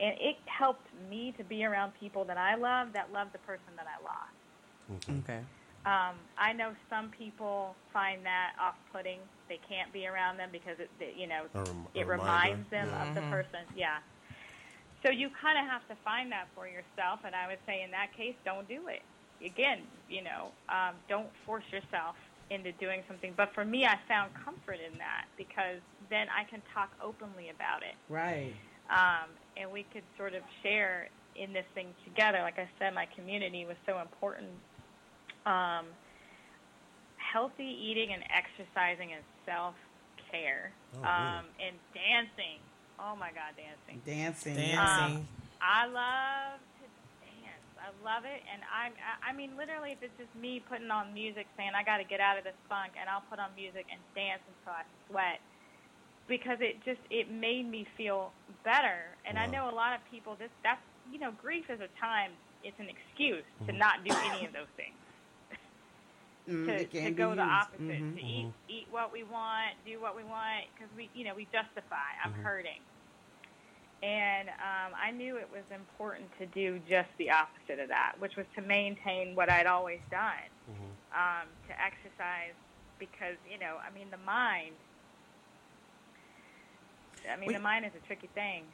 and it helped me to be around people that I love that love the person that I lost. Okay. Um, I know some people find that off-putting. They can't be around them because it, it you know, rem- it reminds them Yeah. of the person. Yeah. So you kind of have to find that for yourself, and I would say in that case, don't do it. Again, you know, um, don't force yourself into doing something. But for me, I found comfort in that because then I can talk openly about it Right. um, and we could sort of share in this thing together. Like I said, my community was so important. Um, healthy eating and exercising and self care, Oh, um, and dancing. Oh my God, dancing! Dancing. Dancing. Um, I love to dance. I love it, and I'm. I- I mean, literally, if it's just me putting on music, saying I got to get out of this funk, and I'll put on music and dance until I sweat, because it just it made me feel better. And I know a lot of people. This that's you know, grief is a time. It's an excuse Mm-hmm. to not do any of those things. Mm, To, to go the opposite, Mhm. to eat eat what we want, do what we want, because we you know we justify. I'm Mm-hmm. hurting. And um, I knew it was important to do just the opposite of that, which was to maintain what I'd always done, um, to exercise, because you know, I mean, the mind. I mean, We- the mind is a tricky thing.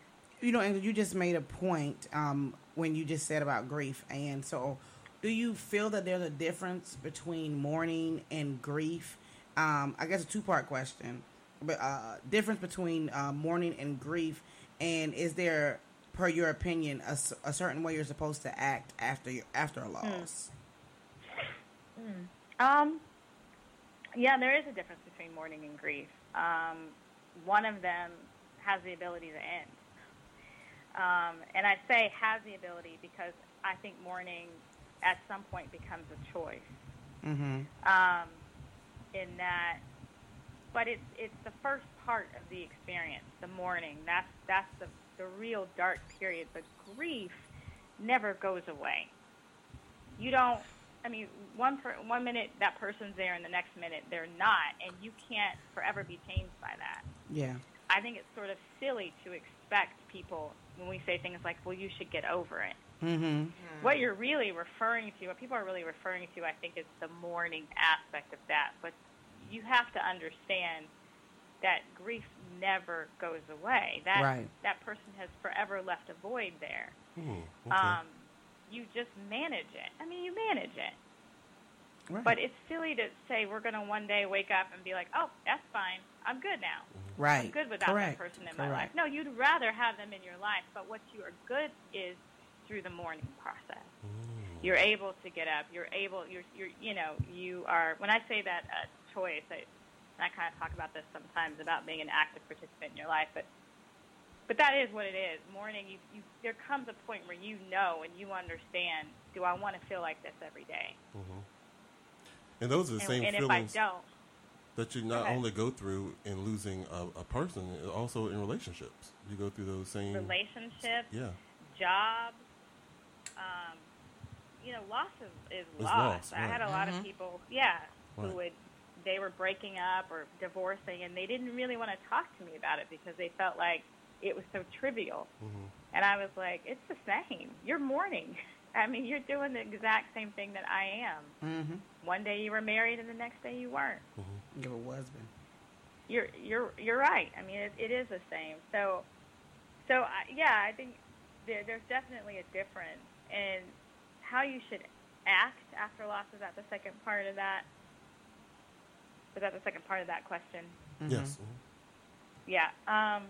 You know, and you just made a point um, when you just said about grief. And so, do you feel that there's a difference between mourning and grief? Um, I guess a two part question. But uh, difference between uh, mourning and grief, and is there, per your opinion, a certain way you're supposed to act after your, after a loss? Um, yeah, there is a difference between mourning and grief. Um, one of them has the ability to end. Um, and I say has the ability because I think mourning at some point becomes a choice. Mm-hmm. Um, in that, but it's it's the first part of the experience, the mourning. That's that's the the real dark period. The grief never goes away. You don't. I mean, one per, one minute that person's there, and the next minute they're not, and you can't forever be changed by that. Yeah. I think it's sort of silly to expect people when we say things like, "Well, you should get over it." Mm-hmm. What you're really referring to, what people are really referring to, I think, is the mourning aspect of that. But you have to understand that grief never goes away. That Right. that person has forever left a void there. Hmm, okay. Um, you just manage it. I mean, you manage it. Right. But it's silly to say we're going to one day wake up and be like, "Oh, that's fine. I'm good now. right. I'm good without Correct. that person in my life." No, you'd rather have them in your life. But what you are good is through the mourning process. You're able to get up. You're able. You're. You're. You know. You are. When I say that uh, choice, I, and I kind of talk about this sometimes about being an active participant in your life, but but that is what it is. Mourning. You. You. There comes a point where you know and you understand. Do I want to feel like this every day? and those are the and same and if I feelings don't, that you not only go through in losing a, a person, also in relationships. You go through those same. relationships, Yeah. jobs. Um, you know, loss is, is Is loss. loss, I had a lot of people, yeah, Right. who would they were breaking up or divorcing, and they didn't really want to talk to me about it because they felt like it was so trivial. Mm-hmm. And I was like, it's the same. You're mourning. I mean, you're doing the exact same thing that I am. Mm-hmm. One day you were married, and the next day you weren't. Your husband. You're you're you're right. I mean, it, it is the same. So, so I, yeah, I think there, there's definitely a difference in how you should act after loss. Is that the second part of that? Was that the second part of that question? Yes. mhm. Yeah. Um,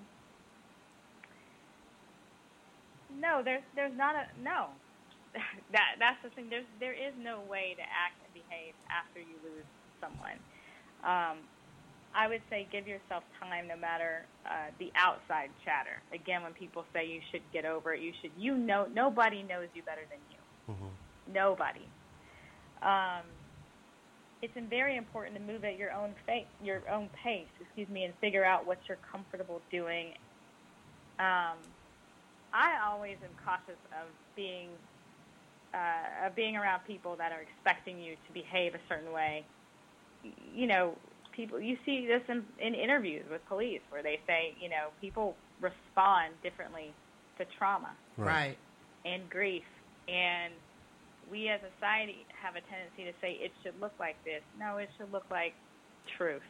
no, there's there's not a no. that that's the thing. There's there is no way to act and behave after you lose someone. Um, I would say give yourself time, no matter uh, the outside chatter. Again, when people say you should get over it, you should. You know, nobody knows you better than you. Nobody. Um, it's very important to move at your own fa- your own pace, excuse me, and figure out what you're comfortable doing. Um, I always am cautious of being uh, of being around people that are expecting you to behave a certain way. You know, people you see this in, in interviews with police where they say, you know, people respond differently to trauma Right. and grief. And we as a society have a tendency to say it should look like this. No, it should look like truth.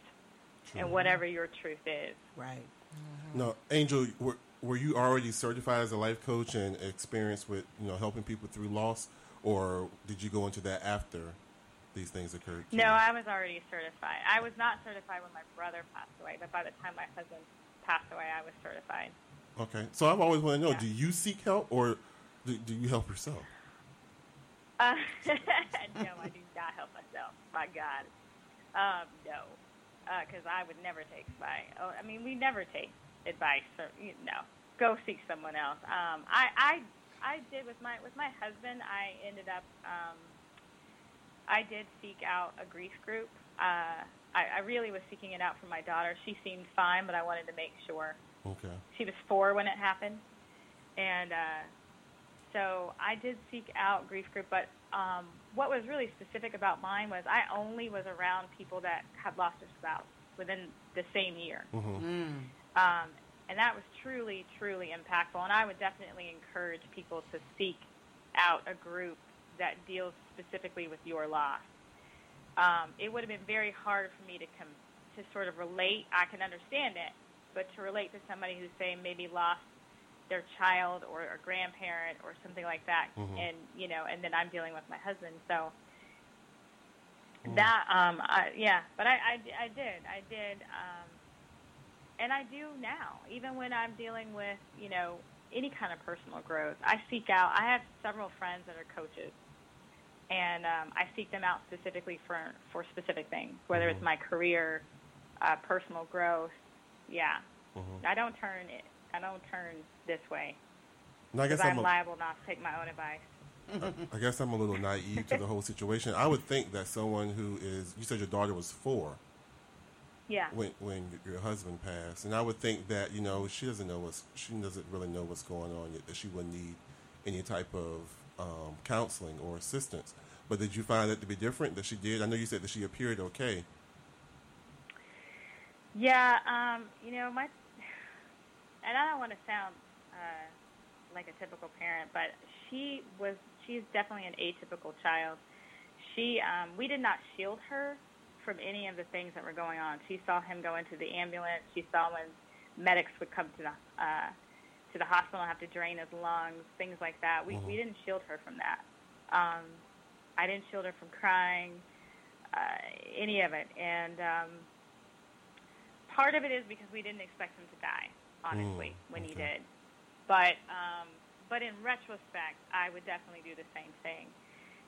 And whatever your truth is. Right. Mm-hmm. No, Angel, were, were you already certified as a life coach and experienced with you know helping people through loss, or did you go into that after these things occurred? No, you? I was already certified. I was not certified when my brother passed away, but by the time my husband passed away, I was certified. Okay, so I've always wanted to know: Yeah. Do you seek help, or do, do you help yourself? Uh, no, I do not help myself. My God, um, no, because I would never take advice. Oh, I mean, we never take advice. Or, you know, go seek someone else. Um, I, I, I did with my with my husband. I ended up. Um, I did seek out a grief group. Uh, I, I really was seeking it out for my daughter. She seemed fine, but I wanted to make sure Okay. she was four when it happened, and uh, so I did seek out grief group. But um, what was really specific about mine was I only was around people that had lost a spouse within the same year, Mm-hmm. um, and that was truly, truly impactful. And I would definitely encourage people to seek out a group that deals specifically with your loss. Um, it would have been very hard for me to come to sort of relate. I can understand it, but to relate to somebody who's saying maybe lost their child or a grandparent or something like that, Mhm. and you know, and then I'm dealing with my husband, so that um, I, yeah. But I, I, I did, I did, um, and I do now. Even when I'm dealing with you know any kind of personal growth, I seek out. I have several friends that are coaches and um, I seek them out specifically for for specific things, whether it's my career, uh, personal growth. Yeah, Mhm. I don't turn it. I don't turn this way And I guess I'm, I'm a, liable not to take my own advice. I guess I'm a little naive to the whole situation. I would think that someone who is you said your daughter was four Yeah, when when your husband passed, and I would think that you know she doesn't know what's she doesn't really know what's going on yet. That she would need any type of um, counseling or assistance. But did you find that to be different? That she did? I know you said that she appeared okay. yeah. Um, you know my, and I don't want to sound uh, like a typical parent, but she was. She's definitely an atypical child. She, um, we did not shield her from any of the things that were going on. She saw him go into the ambulance. She saw when medics would come to the uh, to the hospital and have to drain his lungs, things like that. We we didn't shield her from that. Um, I didn't shield her from crying, uh, any of it, and um, part of it is because we didn't expect him to die, honestly, Mm, when he did. But um, but in retrospect, I would definitely do the same thing.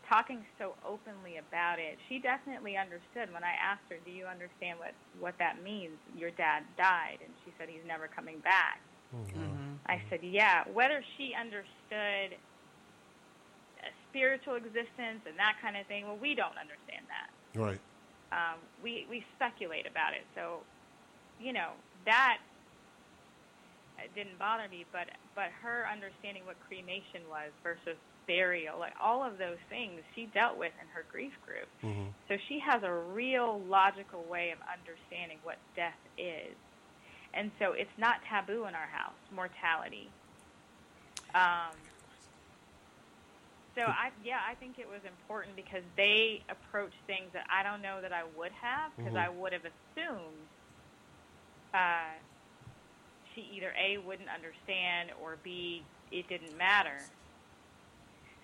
Talking so openly about it, she definitely understood when I asked her, "Do you understand what what that means? Your dad died," and she said he's never coming back. I said, "Yeah." Whether she understood a spiritual existence and that kind of thing, well, we don't understand that Right. um, we we speculate about it. So, you know, that uh, didn't bother me, but but her understanding what cremation was versus burial, like all of those things, she dealt with in her grief group. hmm So she has a real logical way of understanding what death is, and so it's not taboo in our house. Mortality. Um, so I yeah I think it was important because they approached things that I don't know that I would have because Mhm. I would have assumed uh, she either a wouldn't understand or b it didn't matter.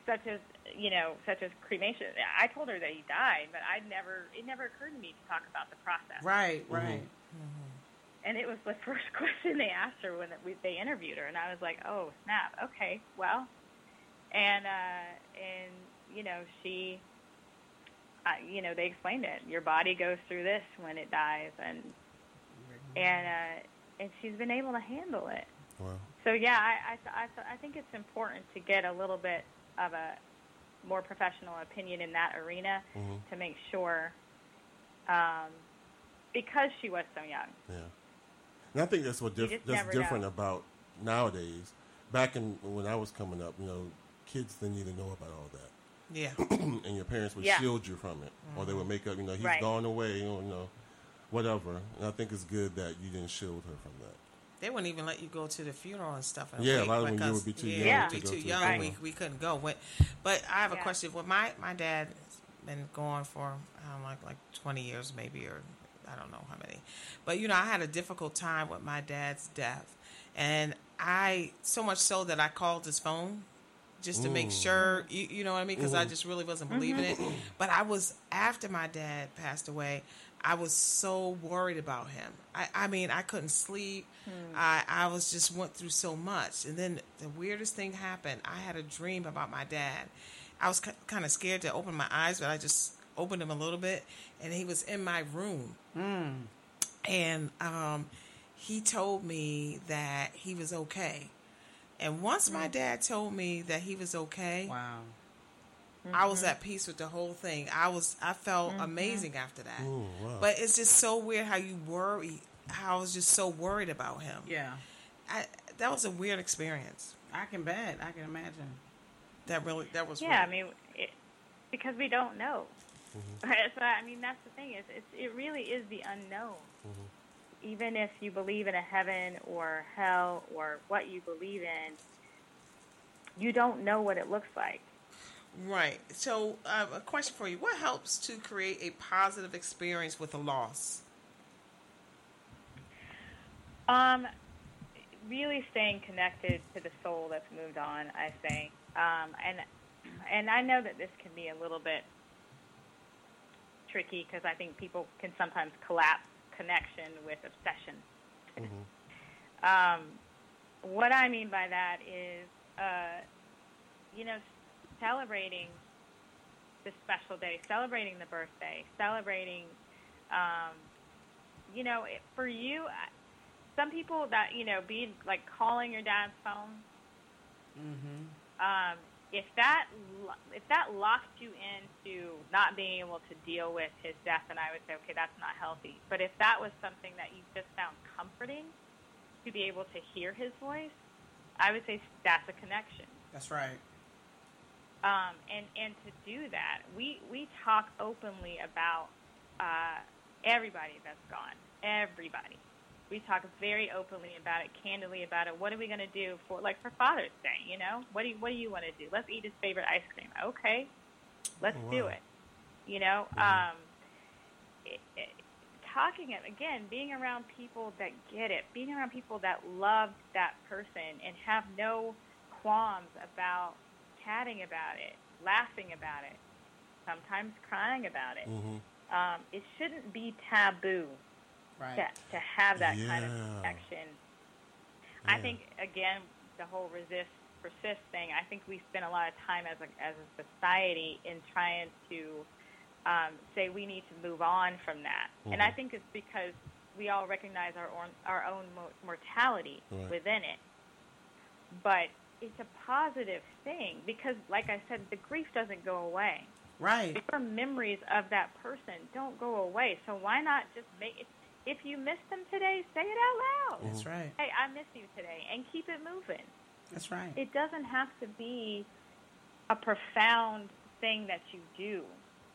Such as you know, such as cremation. I told her that he died, but I never it never occurred to me to talk about the process. Right. Right. And it was the first question they asked her when they interviewed her, and I was like, "Oh snap! Okay, well," and uh, and you know she, uh, you know they explained it. Your body goes through this when it dies, and and uh, and she's been able to handle it. Wow. So yeah, I I, I, I think it's important to get a little bit of a more professional opinion in that arena Mhm. to make sure, um, because she was so young. Yeah. And I think that's what diff- that's different know. about nowadays. Back in when I was coming up, you know, kids didn't even know about all that. Yeah. and your parents would Yeah. shield you from it, or they would mm-hmm. make up, you know, he's Right. gone away, or you know, whatever. And I think it's good that you didn't shield her from that. they wouldn't even let you go to the funeral and stuff. In Yeah, a lot of them you would be too yeah, young we'd to be go too to the young. funeral. We, we couldn't go. But, but I have a question. Well, my my dad has been gone for I don't know, like like twenty years maybe, or I don't know how many. But you know, I had a difficult time with my dad's death, and I so much so that I called his phone just to make mm. sure you, you know what I mean because I mm. just really wasn't believing it. Mm-hmm. But I was after my dad passed away. I was so worried about him. I, I mean, I couldn't sleep. Hmm. I, I was just went through so much, and then the weirdest thing happened. I had a dream about my dad. I was kind of scared to open my eyes, but I just opened them a little bit, and he was in my room mm. and um, he told me that he was okay. And once my mm. dad told me that he was okay, Wow. I was mm-hmm. at peace with the whole thing. I was I felt mm-hmm. amazing after that. But it's just so weird how you worry. How I was just so worried about him. Yeah. I, that was a weird experience. I can bet. I can imagine. That really that was Yeah, I mean, it, because we don't know. Right? So I mean, that's the thing is, it's, it really is the unknown. Even if you believe in a heaven or hell or what you believe in, you don't know what it looks like. right. So um, a question for you: What helps to create a positive experience with a loss? Um, really staying connected to the soul that's moved on, I say. Um, and and I know that this can be a little bit tricky because I think people can sometimes collapse connection with obsession. um, what I mean by that is, uh, you know, celebrating the special day, celebrating the birthday, celebrating, um, you know, it, for you, some people that you know, be like calling your dad's phone. Mm-hmm. Um, if that if that locks you into not being able to deal with his death, then I would say, okay, that's not healthy. But if that was something that you just found comforting to be able to hear his voice, I would say that's a connection. That's right. Um, and and to do that, we we talk openly about uh, everybody that's gone. Everybody, we talk very openly about it, candidly about it. What are we going to do for like for Father's Day? You know, what do you, what do you want to do? Let's eat his favorite ice cream. Okay, let's Oh, do it. You know, um, it, it, talking it again, being around people that get it, being around people that love that person and have no qualms about chatting about it, laughing about it, sometimes crying about it. Mm-hmm. Um, it shouldn't be taboo Right. to, to have that kind of Yeah. I think again the whole resist persist thing. I think we spend a lot of time as a as a society in trying to um, say we need to move on from that, and I Mhm. think it's because we all recognize our own our own mortality Right. within it. But it's a positive thing because, like I said, the grief doesn't go away Right. your memories of that person don't go away. So why not just make it? If you miss them today, say it out loud. That's right. Hey, I miss you today, and keep it moving. That's right. It doesn't have to be a profound thing that you do.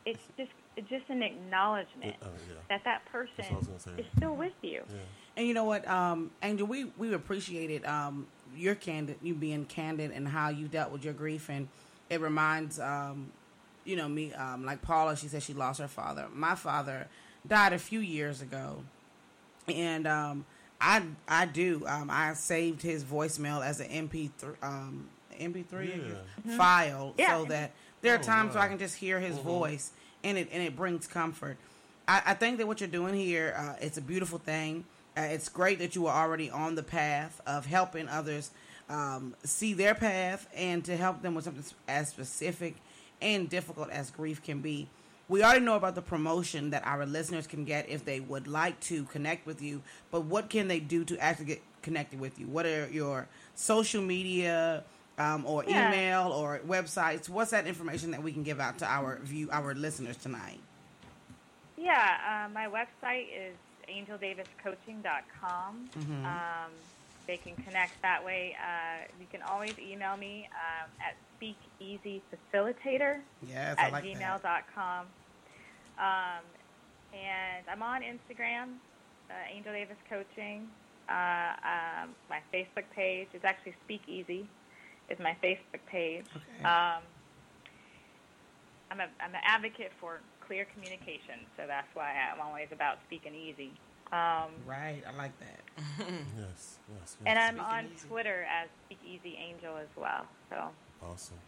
It's just it's just an acknowledgement Uh, yeah. that that person That's what I was gonna say. is still with you. Yeah. And you know what, um, Angel, we we appreciated um, your candid, you being candid, and how you dealt with your grief, and it reminds, um, you know, me um, like Paula. She said she lost her father. My father died a few years ago, and um, I I do. Um, I saved his voicemail as an MP3 um, MP3 Yeah. file Yeah. so that there are Oh, times where I can just hear his voice and it and it brings comfort. I, I think that what you're doing here, uh, it's a beautiful thing. Uh, it's great that you are already on the path of helping others um, see their path and to help them with something as specific and difficult as grief can be. We already know about the promotion that our listeners can get if they would like to connect with you, but what can they do to actually get connected with you? What are your social media um, or Yeah. email or websites? What's that information that we can give out to our view our listeners tonight? Yeah, uh, my website is angeldaviscoaching.com. Mhm. Um, they can connect that way. Uh, you can always email me um, at speakeasyfacilitator Yes, at like that. gmail.com. Um, and I'm on Instagram, uh, Angel Davis Coaching. uh, um, my Facebook page. is actually Speak Easy. Is my Facebook page. Okay. Um, I'm a I'm an advocate for clear communication, so that's why I'm always about speaking easy. Um, Right. I like that. Yes, yes, yes. and I'm Speaking on Easy. Twitter as Speak Easy Angel as well. So awesome.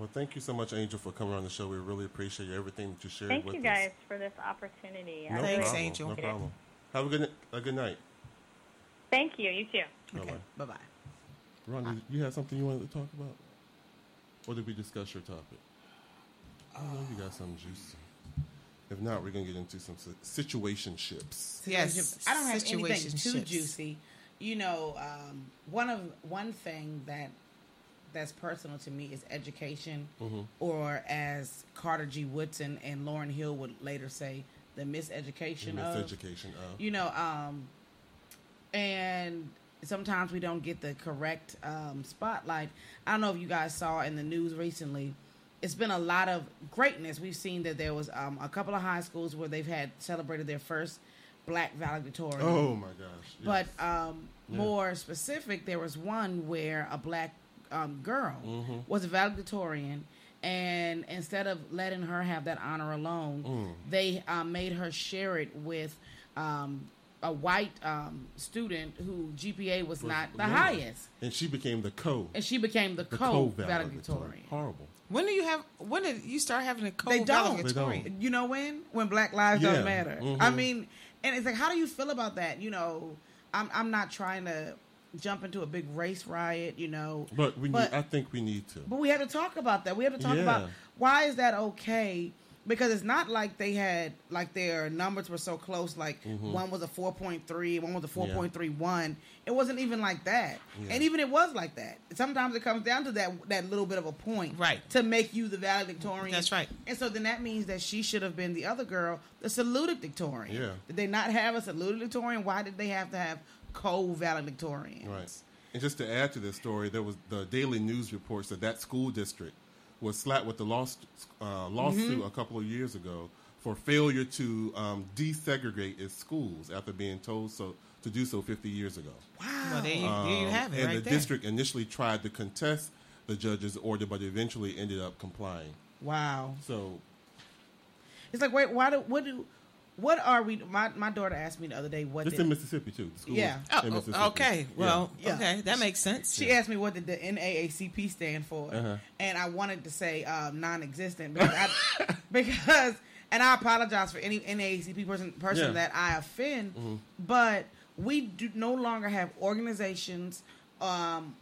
Well, thank you so much, Angel, for coming on the show. We really appreciate everything that you shared thank with you us. guys for this opportunity. No Thanks, problem. Angel. No problem. Have a good a good night. Thank you. You too. Bye Okay. bye. Bye bye. Ron, did you have something you wanted to talk about, or did we discuss your topic? I know you got something juicy. If not, we're gonna get into some si- situationships. Yes, I don't have anything too juicy. You know, um, one of one thing that that's personal to me is education, Mm-hmm. or as Carter G. Woodson and Lauryn Hill would later say, the miseducation of Miseducation. Uh, you know um and sometimes we don't get the correct um spotlight i don't know if you guys saw in the news recently it's been a lot of greatness we've seen that there was um a couple of high schools where they've had celebrated their first black valedictorian oh my gosh. but yes. um, more specific, there was one where a black um, girl Mm-hmm. was a valedictorian, and instead of letting her have that honor alone, Mm. they um, made her share it with um, a white um, student who GPA was, Was- not the yeah. highest, and she became the co. and she became the, the co co-valedictorian. Horrible. When do you have? When did you start having a co valedictorian? They don't. You know when? When Black Lives Yeah. don't matter. Mhm. I mean, and it's like, how do you feel about that? You know, I'm I'm not trying to jump into a big race riot. You know, But we, But- need, I think we need to. but we have to talk about that. We have to talk Yeah. about why is that okay? Because it's not like they had like their numbers were so close. Like Mm-hmm. one was a four point three, one was a four point three one. It wasn't even like that. Yeah. And even it was like that. Sometimes it comes down to that that little bit of a point, Right. to make you the valedictorian. That's right. And so then that means that she should have been the other girl, the salutatorian. Yeah. Did they not have a salutatorian? Why did they have to have co-valedictorians? Right. And just to add to this story, there was the Daily News reports that that school district was slapped with the lost, uh, lawsuit Mm-hmm. a couple of years ago for failure to um, desegregate its schools after being told so to do so 50 years ago. Wow. Well, there you, there you Um, have it, and right the there. district initially tried to contest the judge's order, but eventually ended up complying. wow. So It's like, wait, why do what do what are we? My my daughter asked me the other day what it's in Mississippi too. The school Yeah. Oh, in oh, Mississippi. okay. Well, Yeah. okay, that makes sense. she asked me what did the NAACP stand for, Uh-huh. and I wanted to say um, non-existent because I, because and I apologize for any NAACP person person Yeah. that I offend, Mm-hmm. but we do no longer have organizations, um,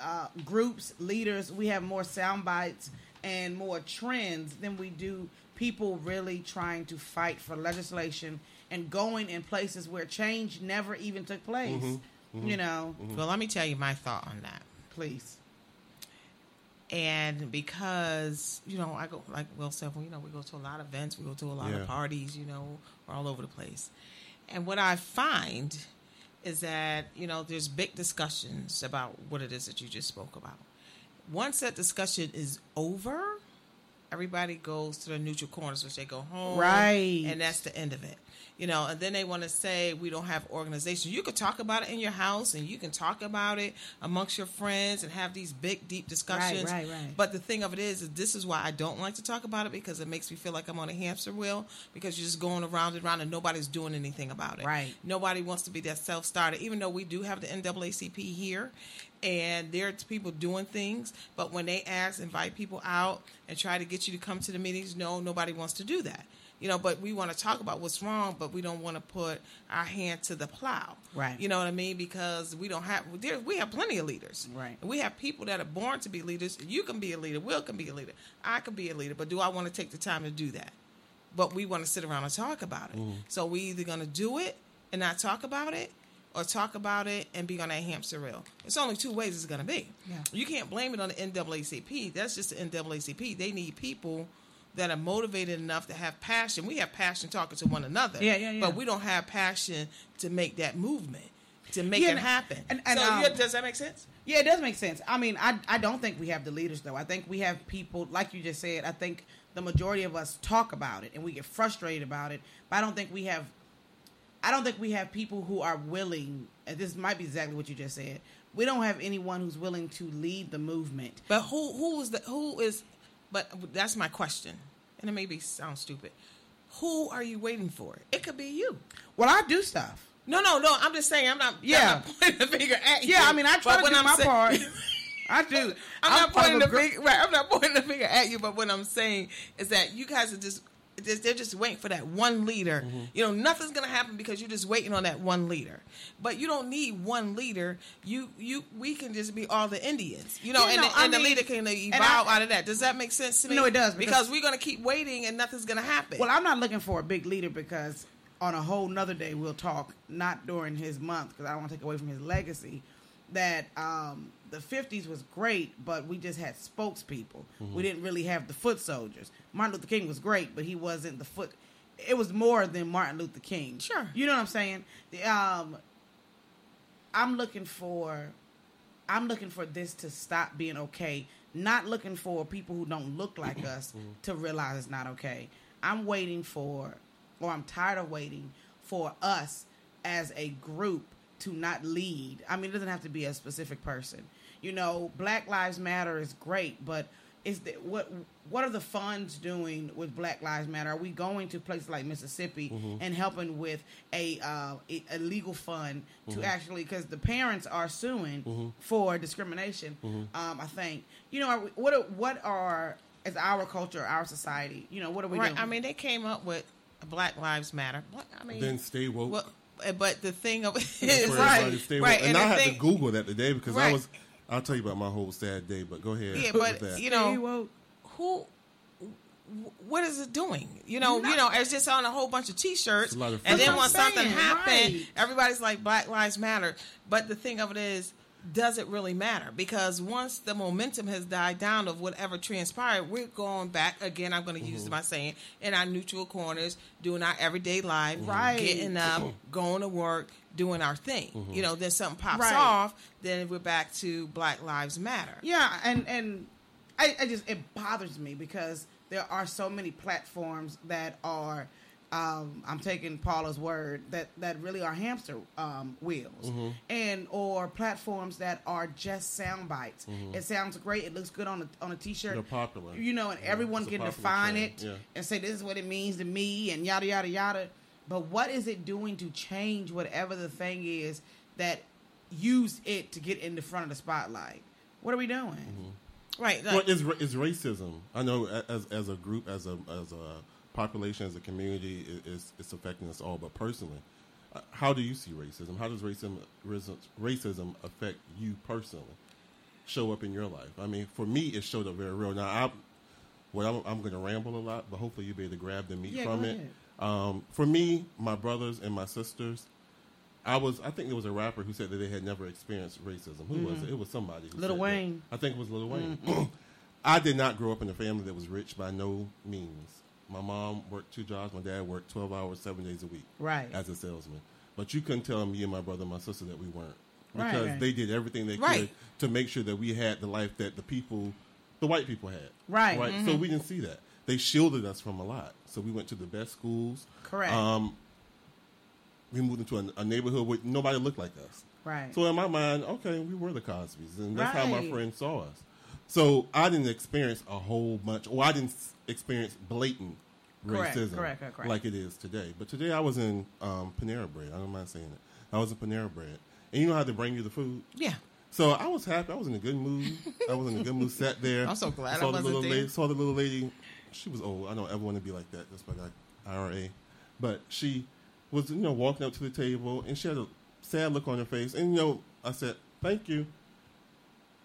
uh, groups, leaders. We have more sound bites and more trends than we do people really trying to fight for legislation and going in places where change never even took place. Mm-hmm. You know, Well, let me tell you my thought on that. please. And because, you know, I go, like Will said, well, you know, we go to a lot of events, we go to a lot Yeah. of parties, you know, we're all over the place. And what I find is that, you know, there's big discussions about what it is that you just spoke about. Once that discussion is over, everybody goes to their neutral corners, which they go home. Right. And that's the end of it. You know, and then they want to say we don't have organizations. You could talk about it in your house and you can talk about it amongst your friends and have these big, deep discussions. right, right. But the thing of it is, is this is why I don't like to talk about it because it makes me feel like I'm on a hamster wheel because you're just going around and around and nobody's doing anything about it. Right. Nobody wants to be that self starter, even though we do have the NAACP here and there's people doing things. But when they ask, invite people out and try to get you to come to the meetings, no, nobody wants to do that. You know, but we want to talk about what's wrong, but we don't want to put our hand to the plow. Right. You know what I mean? Because we don't have there. We have plenty of leaders. Right. We have people that are born to be leaders. You can be a leader. Will can be a leader. I can be a leader. But do I want to take the time to do that? But we want to sit around and talk about it. Mm-hmm. So we either going to do it and not talk about it, or talk about it and be on that hamster wheel. It's only two ways it's going to be. Yeah. You can't blame it on the NAACP. That's just the NAACP. They need people that are motivated enough to have passion. We have passion talking to one another. Yeah, yeah, yeah. But we don't have passion to make that movement, to make Yeah, it happen. and- and, so um, yeah, does that make sense? Yeah, it does make sense. I mean, I I don't think we have the leaders though. I think we have people like you just said. I think the majority of us talk about it and we get frustrated about it, but I don't think we have I don't think we have people who are willing. And this might be exactly what you just said. We don't have anyone who's willing to lead the movement. But who who is the who is? But that's my question, and it maybe sound stupid. Who are you waiting for? It could be you. Well, I do stuff. No, no, no. I'm just saying. I'm not. Yeah. I'm not pointing the finger at you. Yeah, I mean, I try But to do I'm my saying- part. I do. I'm, not part of pointing the gr- finger. Right, I'm not pointing the finger at you. But what I'm saying is that you guys are just. Just- They're just waiting for that one leader. Mm-hmm. You know, nothing's gonna happen because you're just waiting on that one leader. But you don't need one leader. You, you, we can just be all the Indians. You know, Yeah, and, no, the, and the leader can evolve I- out of that. Does that make sense to me? No, it does, Because, because- we're gonna keep waiting and nothing's gonna happen. Well, I'm not looking for a big leader because on a whole nother day we'll talk, not during his month because I don't want to take away from his legacy, that um, the 50s was great, but we just had spokespeople. We didn't really have the foot soldiers. Martin Luther King was great, but he wasn't the foot. It was more than Martin Luther King. Sure. You know what I'm saying? The, um, I'm looking for I'm looking for this to stop being okay. Not looking for people who don't look like us to realize it's not okay. I'm waiting for, or I'm tired of waiting for us as a group to not lead. I mean, it doesn't have to be a specific person. You know, Black Lives Matter is great, but is the, what what are the funds doing with Black Lives Matter? Are we going to places like Mississippi and helping with a uh, a a legal fund to actually because the parents are suing for discrimination? Um, I think you know are we, what are, what are as our culture, our society? You know, what are we right. doing? I mean, they came up with Black Lives Matter. What I mean, Then stay woke. Well, but the thing of for is everybody to stay woke. right, And, the I had thing- to Google that today because I was. I'll tell you about my whole sad day, but go ahead. Yeah, but that. you know who. What is it doing? You know, you know, it's just on a whole bunch of T-shirts, It's a lot of and then freedom. when That's what I'm something saying, happened, right. everybody's like Black Lives Matter. But the thing of it is, does it really matter? Because once the momentum has died down of whatever transpired, we're going back again. I'm going to Mm-hmm. use my saying in our neutral corners, doing our everyday life, Right. getting up, going to work, doing our thing. Mm-hmm. You know, then something pops Right. off, then we're back to Black Lives Matter. Yeah, and and I, I just it bothers me because there are so many platforms that are. Um, I'm taking Paula's word that that really are hamster um, wheels, and or platforms that are just sound bites. It sounds great. It looks good on a on a t-shirt. They're popular. you know, and Yeah, everyone can define trend, it yeah. and say this is what it means to me, and yada yada yada. But what is it doing to change whatever the thing is that use it to get in the front of the spotlight? What are we doing? Right. well, Like, it's, it's racism. I know as as a group, as a as a population, as a community, it, it's it's affecting us all. But personally, uh, how do you see racism? How does racism racism, affect you personally? Show up in your life. I mean, for me, it showed up very real. Now, I, well, I'm, I'm going to ramble a lot, but hopefully, you'll be able to grab the meat Yeah, from it. Um, for me, my brothers and my sisters, I was. I think there was a rapper who said that they had never experienced racism. Who was it? It was somebody. Little said that. Wayne. I think it was Little Wayne. I did not grow up in a family that was rich by no means. My mom worked two jobs. My dad worked twelve hours, seven days a week, Right. as a salesman. But you couldn't tell me and my brother and my sister that we weren't because right. they did everything they Right. could to make sure that we had the life that the people, the white people had. Right. Right. So we didn't see that. They shielded us from a lot. So we went to the best schools. Correct. Um, we moved into a, a neighborhood where nobody looked like us. Right. So in my mind, okay, we were the Cosbys, and that's how my friends saw us. So I didn't experience a whole bunch, or I didn't experience blatant Correct, racism correct, correct, like it is today. But today I was in um, Panera Bread. I don't mind saying it. I was in Panera Bread, and you know how they bring you the food. yeah. So I was happy. I was in a good mood. I was in a good mood. Sat there. I'm so glad I saw the wasn't little there. lady. Saw the little lady. She was old. I don't ever want to be like that. That's why I got IRA. But she was, you know, walking up to the table, and she had a sad look on her face. And you know, I said, "Thank you."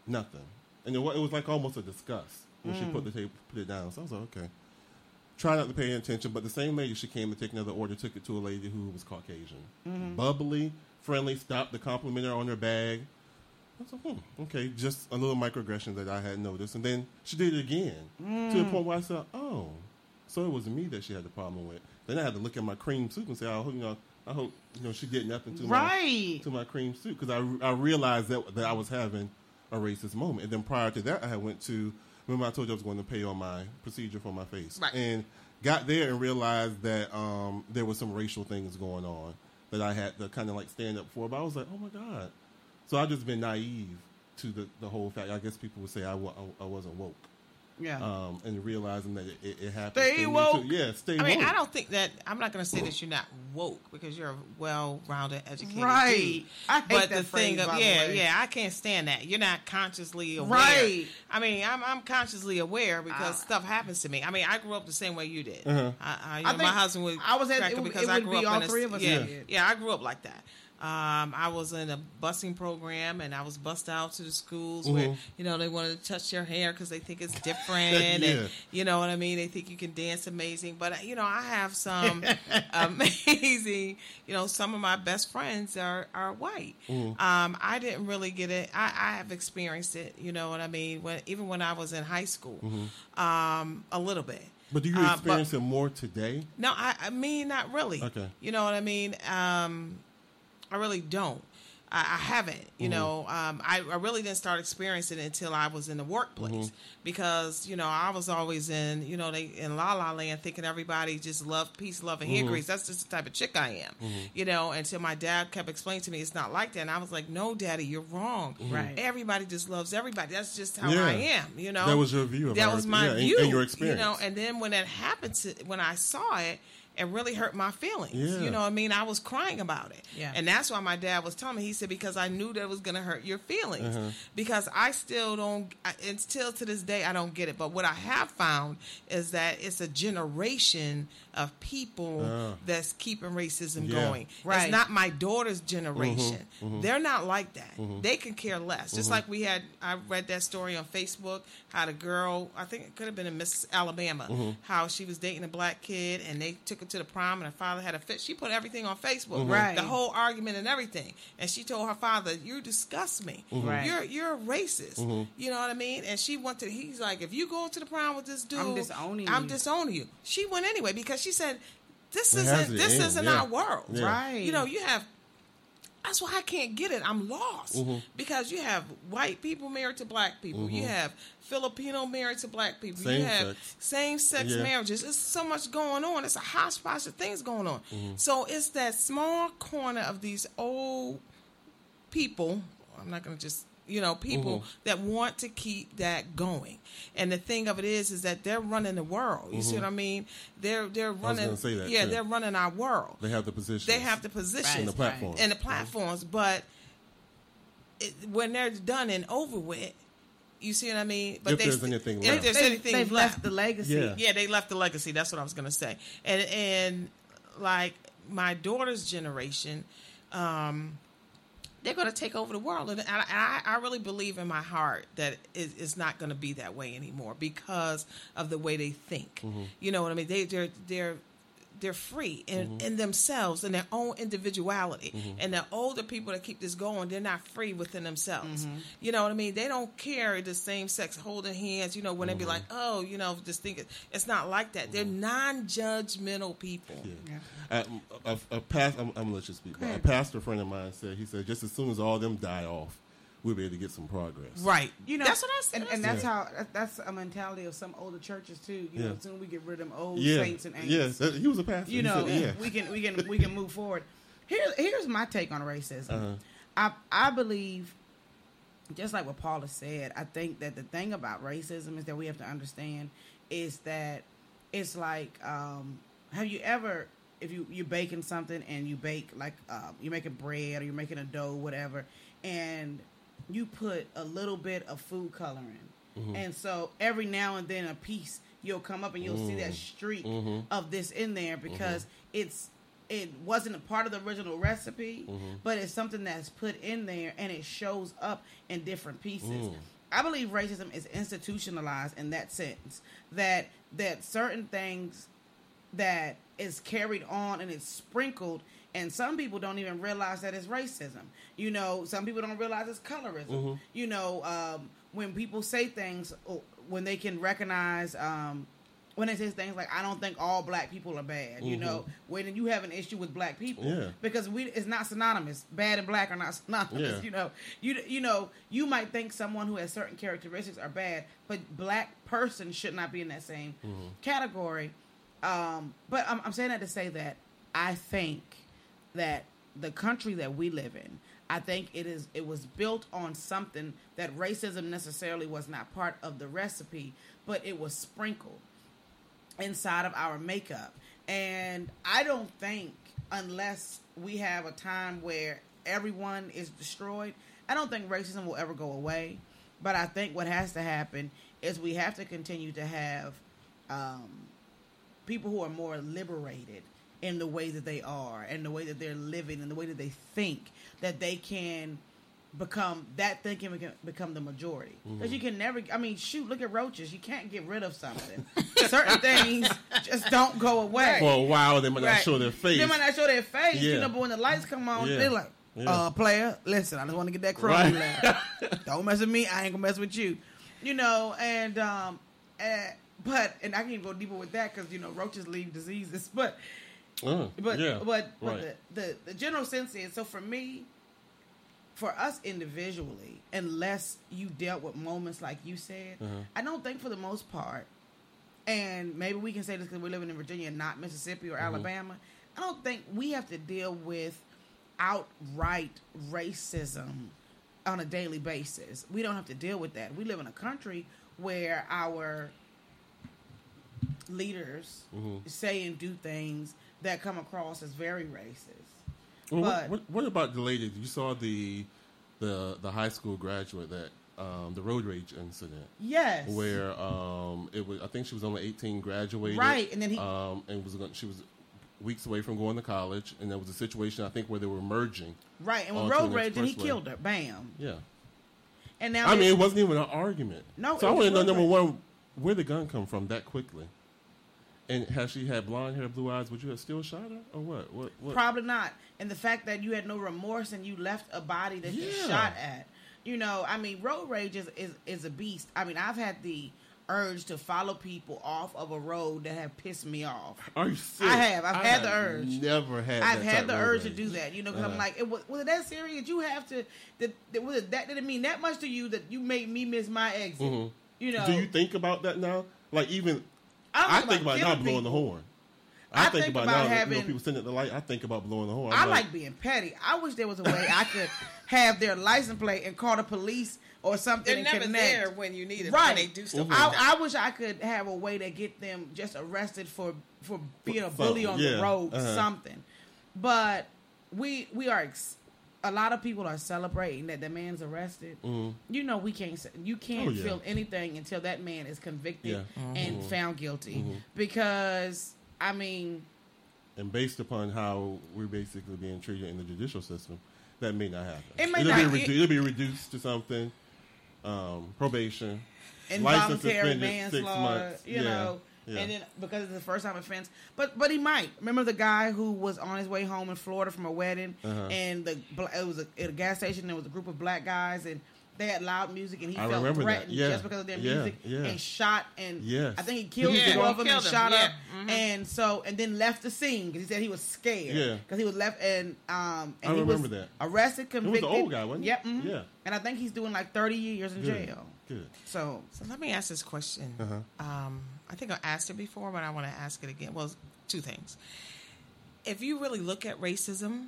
Nothing. And it it was like almost a disgust when she put the table, put it down. So I was like, okay. Try not to pay attention, but the same lady, she came to take another order, took it to a lady who was Caucasian. Bubbly, friendly, stopped to compliment her on her bag. I was like, hmm, okay, just a little microaggression that I had noticed. And then she did it again to the point where I said, oh, so it was me that she had the problem with. Then I had to look at my cream soup and say, I hope, you know, I hope you know she did nothing to Right. my to my cream soup because I, I realized that that I was having a racist moment. And then prior to that, I went to remember I told you I was going to pay on my procedure for my face, Right. and got there and realized that um, there was some racial things going on that I had to kind of like stand up for. But I was like, oh my god. So I've just been naive to the the whole fact. I guess people would say I, I, I wasn't woke. Yeah. Um, and realizing that it, it, it happens. Stay to woke. Yeah, stay I mean, woke. I don't think that I'm not going to say that you're not woke because you're a well-rounded, educated Right. dude. I hate but that the thing phrase, of by yeah, way. yeah, I can't stand that. You're not consciously aware. Right. I mean, I'm I'm consciously aware because I- stuff happens to me. I mean, I grew up the same way you did. Uh-huh. I, I, you I know, my husband would. I was at- it because it I grew be up all in a, three of us Yeah, that did. yeah, I grew up like that. Um, I was in a busing program, and I was bussed out to the schools where Mhm. you know they wanted to touch your hair because they think it's different, Yeah. and you know what I mean. They think you can dance amazing, but uh, you know I have some amazing. You know, some of my best friends are are white. Mhm. Um, I didn't really get it. I, I have experienced it. You know what I mean? When even when I was in high school, Mhm. um, a little bit. But do you Uh, but- experience it more today? no, I, I mean not really. Okay. You know what I mean? Um, I really don't. I, I haven't. You Mhm. know, um, I, I really didn't start experiencing it until I was in the workplace Mhm. because you know I was always in you know they in La La Land thinking everybody just love peace, love, and hair Mhm. grease. That's just the type of chick I am. Mhm. You know, until my dad kept explaining to me it's not like that, and I was like, no, daddy, you're wrong. Right. Everybody just loves everybody. That's just how Yeah. I am. You know, That was your view of that our- was my yeah, view and your You know, and then when that happened to when I saw it, it really hurt my feelings. Yeah. You know what I mean? I was crying about it. Yeah. And that's why my dad was telling me, he said, because I knew that it was going to hurt your feelings. Uh-huh. Because I still don't, I, and still to this day, I don't get it. But what I have found is that it's a generation of people Ah. that's keeping racism Yeah. going. Right. It's not my daughter's generation. Mhm, mhm. They're not like that. Mhm. They can care less. Just Mhm. like we had, I read that story on Facebook, how the girl, I think it could have been in Miss Alabama, Mhm. how she was dating a black kid and they took her to the prom and her father had a fit. She put everything on Facebook, Mhm. Right. the whole argument and everything. And she told her father, "You disgust me. Right. You're you're a racist. You know what I mean?" And she went to. He's like, "If you go to the prom with this dude, I'm disowning I'm you." disowning you." She went anyway because she said, "This It has isn't this end, isn't yeah. our world, Yeah. Right. You know, you have." That's why I can't get it. I'm lost Mhm. because you have white people married to black people. You Mhm. have Filipino married to black people. Same you have same sex Yeah. marriages. There's so much going on. It's a hodgepodge of things going on. Mhm. So it's that small corner of these old people. I'm not going to just you know people Mhm. that want to keep that going. And the thing of it is, is that they're running the world. You see Mhm. what I mean? They're they're was running. gonna say that, yeah, too. they're running our world. They have the position. They have the position and the Right. platform. and the platforms, but it, when they're done and over with, you see what I mean. But If they, there's st- anything if left. there's They, anything they've left, left the legacy. Yeah. yeah, they left the legacy. That's what I was gonna say. And and like my daughter's generation, um, they're gonna take over the world, and I, I, really believe in my heart that it's not gonna be that way anymore because of the way they think. Mm-hmm. You know what I mean? They they're they're they're free in, Mm-hmm. in themselves and their own individuality. And the older people that keep this going, they're not free within themselves. Mm-hmm. You know what I mean? They don't care the same sex holding hands. You know when they Mm-hmm. be like, oh, you know, just think it's not like that. They're non-judgmental people. Yeah. Uh, a, a, a past, I'm, I'm gonna let you speak. but A pastor friend of mine said he said just as soon as all them die off, we'll be able to get some progress. Right. You know, that's what I said. and, and that's Yeah. how that's a mentality of some older churches too. You know, Yeah. soon we get rid of them old Yeah. saints and yeah. angels. that- he was a pastor. you He know, said, yeah. we can we can we can move forward. Here, here's my take on racism. Uh-huh. I I believe, just like what Paula said, I think that the thing about racism is that we have to understand is that it's like, um, have you ever, if you you're baking something and you bake like uh, you're making bread or you're making a dough, whatever, and you put a little bit of food coloring, Mm-hmm. and so every now and then a piece you'll come up and you'll see Mm. that streak Mm-hmm. of this in there because it's it wasn't a part of the original recipe, Mm-hmm. but it's something that's put in there and it shows up in different pieces. Mm. I believe racism is institutionalized in that sense that that certain things that is carried on and it's sprinkled and some people don't even realize that it's racism. You know, some people don't realize it's colorism. Mm-hmm. You know, um, when people say things, when they can recognize, um, when they say things like, "I don't think all black people are bad," you know, when you have an issue with black people, Mm-hmm. Yeah. because we it's not synonymous. Bad and black are not synonymous. Yeah. You know, you you know, you might think someone who has certain characteristics are bad, but black person should not be in that same Mm-hmm. category. Um, but I'm, I'm saying that to say that I think that the country that we live in. I think it is it was built on something that racism necessarily was not part of the recipe, but it was sprinkled inside of our makeup. And I don't think unless we have a time where everyone is destroyed, I don't think racism will ever go away. But I think what has to happen is we have to continue to have um, people who are more liberated in the way that they are and the way that they're living and the way that they think that they can become that thinking can become the majority. Because you can never i mean shoot look at roaches. You can't get rid of something. Certain things just don't go away. For a while, they might not show their face. they might not show their face. You know but when the lights come on Yeah. they're like Yeah. uh player listen i just want to get that crow Right. don't mess with me i ain't gonna mess with you. You know and um eh, but and i can even go deeper with that because you know roaches leave diseases but Uh, but yeah, but, but right. the, the the general sense is so for me for us individually unless you dealt with moments like you said Uh-huh. i don't think for the most part and maybe we can say this because we're living in virginia not mississippi Mm-hmm. or alabama i don't think we have to deal with outright racism on a daily basis we don't have to deal with that we live in a country where our leaders Mm-hmm. say and do things that come across as very racist. Well, what, but- what, what about the lady? You saw the the the high school graduate that um, the road rage incident. Yes. Where um, it was, I think she was only eighteen, graduated, Right, and then he- um, and was she was weeks away from going to college, and there was a situation I think where they were merging. Right, and onto road rage, and he killed her. Bam. Yeah, And now I mean, it- it wasn't even an argument. No, so I want to know number one, where the gun come from that quickly, and has she had blonde hair, blue eyes? Would you have still shot her, or what? What? what? Probably not. And the fact that you had no remorse and you left a body that you Yeah. shot at. You know, I mean, road rage is, is, is a beast. I mean, I've had the urge to follow people off of a road that have pissed me off. Are you serious? I have. I've I had the urge. Never had. I've had the urge to do that, you know, because Uh-huh. I'm like, it was, was it that serious? You have to. That, that was it that didn't mean that much to you that you made me miss my exit. Mhm. You know, Do you think about that now? Like even I don't I think think about about now killing blowing the horn. I I, think, think about, about now. that, you having- know, people sitting at the light. I think about blowing the horn. I I'm like being petty. I wish there was a way I could have their license plate and call the police or something. They're and never connect. there when you need it. Right. They do stuff. I, I wish I could have a way to get them just arrested for for being a bully on something, the road, Uh-huh. something. But we we are. Ex- a lot of people are celebrating that the man's arrested. You know, we can't. You can't Mm-hmm. Oh, yeah. feel anything until that man is convicted Yeah. Mm-hmm. and found guilty. Because I mean, and based upon how we're basically being treated in the judicial system, that may not happen. It may it'll not- Be it- redu- it'll be reduced to something. Um, probation, license involuntary suspended six manslaughter, months. you Yeah, know, yeah. and then because it's the first time offense. But but he might remember the guy who was on his way home in Florida from a wedding, Uh-huh. and the it was a, at a gas station. There was a group of black guys, and they had loud music, and he I felt threatened Yeah, just because of their yeah, music, yeah. and shot and Yes. I think he killed Yeah, two of he them and killed 'em, shot yeah. up, and so and then left the scene because he said he was scared, Yeah. because he was left and um and I he remember was that. arrested, was the convicted, old guy, wasn't it? Yep, mhm. Yeah. and I think he's doing like thirty years in Good. jail. Good. So So let me ask this question. Uh-huh. Um, I think I asked it before, but I want to ask it again. Well, two things. If you really look at racism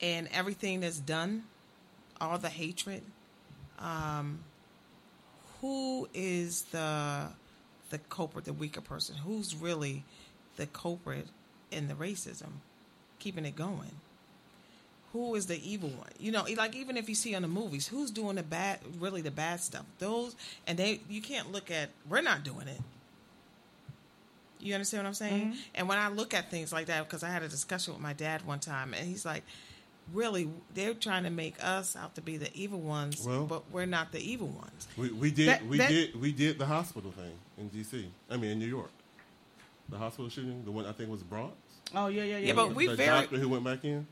and everything that's done, all the hatred, um, who is the the culprit, the weaker person? Who's really the culprit in the racism, keeping it going? Who is the evil one? You know, like even if you see on the movies, who's doing the bad, really the bad stuff? Those, and they, you can't look at. We're not doing it. You understand what I'm saying? Mm-hmm. And when I look at things like that, because I had a discussion with my dad one time, and he's like, "Really, they're trying to make us out to be the evil ones, Well- but we're not the evil ones." We, we did That- we that- did we did the hospital thing in D.C. I mean in New York. The hospital shooting, the one I think was Bronx. oh yeah yeah yeah. Yeah, but yeah. we the very- doctor who went back in.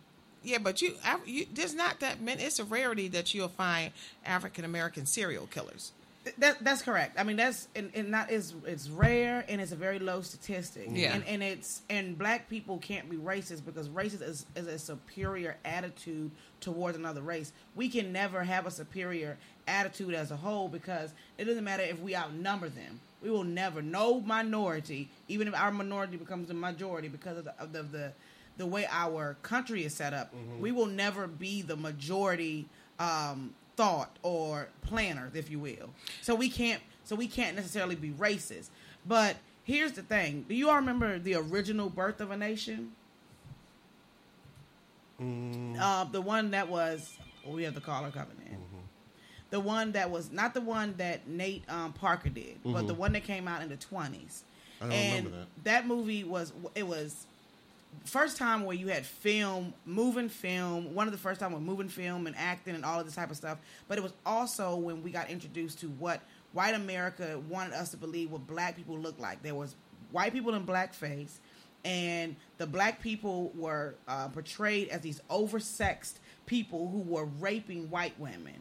Yeah, but you, you there's not that many. It's a rarity that you'll find African American serial killers. That, that's correct. I mean, that's and, and not is it's rare and it's a very low statistic. Yeah. and, and it's and black people can't be racist because racist is, is a superior attitude towards another race. We can never have a superior attitude as a whole because it doesn't matter if we outnumber them. We will never no minority, even if our minority becomes the majority because of the of the, of the the way our country is set up, Mm-hmm. we will never be the majority um, thought or planners, if you will. So we can't. So we can't necessarily be racist. But here's the thing: Do you all remember the original birth of a nation? Mm, Uh, the one that was. Well, we have the caller coming in. The one that was not the one that Nate um, Parker did, but the one that came out in the twenties. And remember that. movie was it was first time where you had film, moving film, one of the first time with moving film and acting and all of this type of stuff. But it was also when we got introduced to what white America wanted us to believe what black people looked like. There was white people in blackface, and the black people were uh, portrayed as these oversexed people who were raping white women.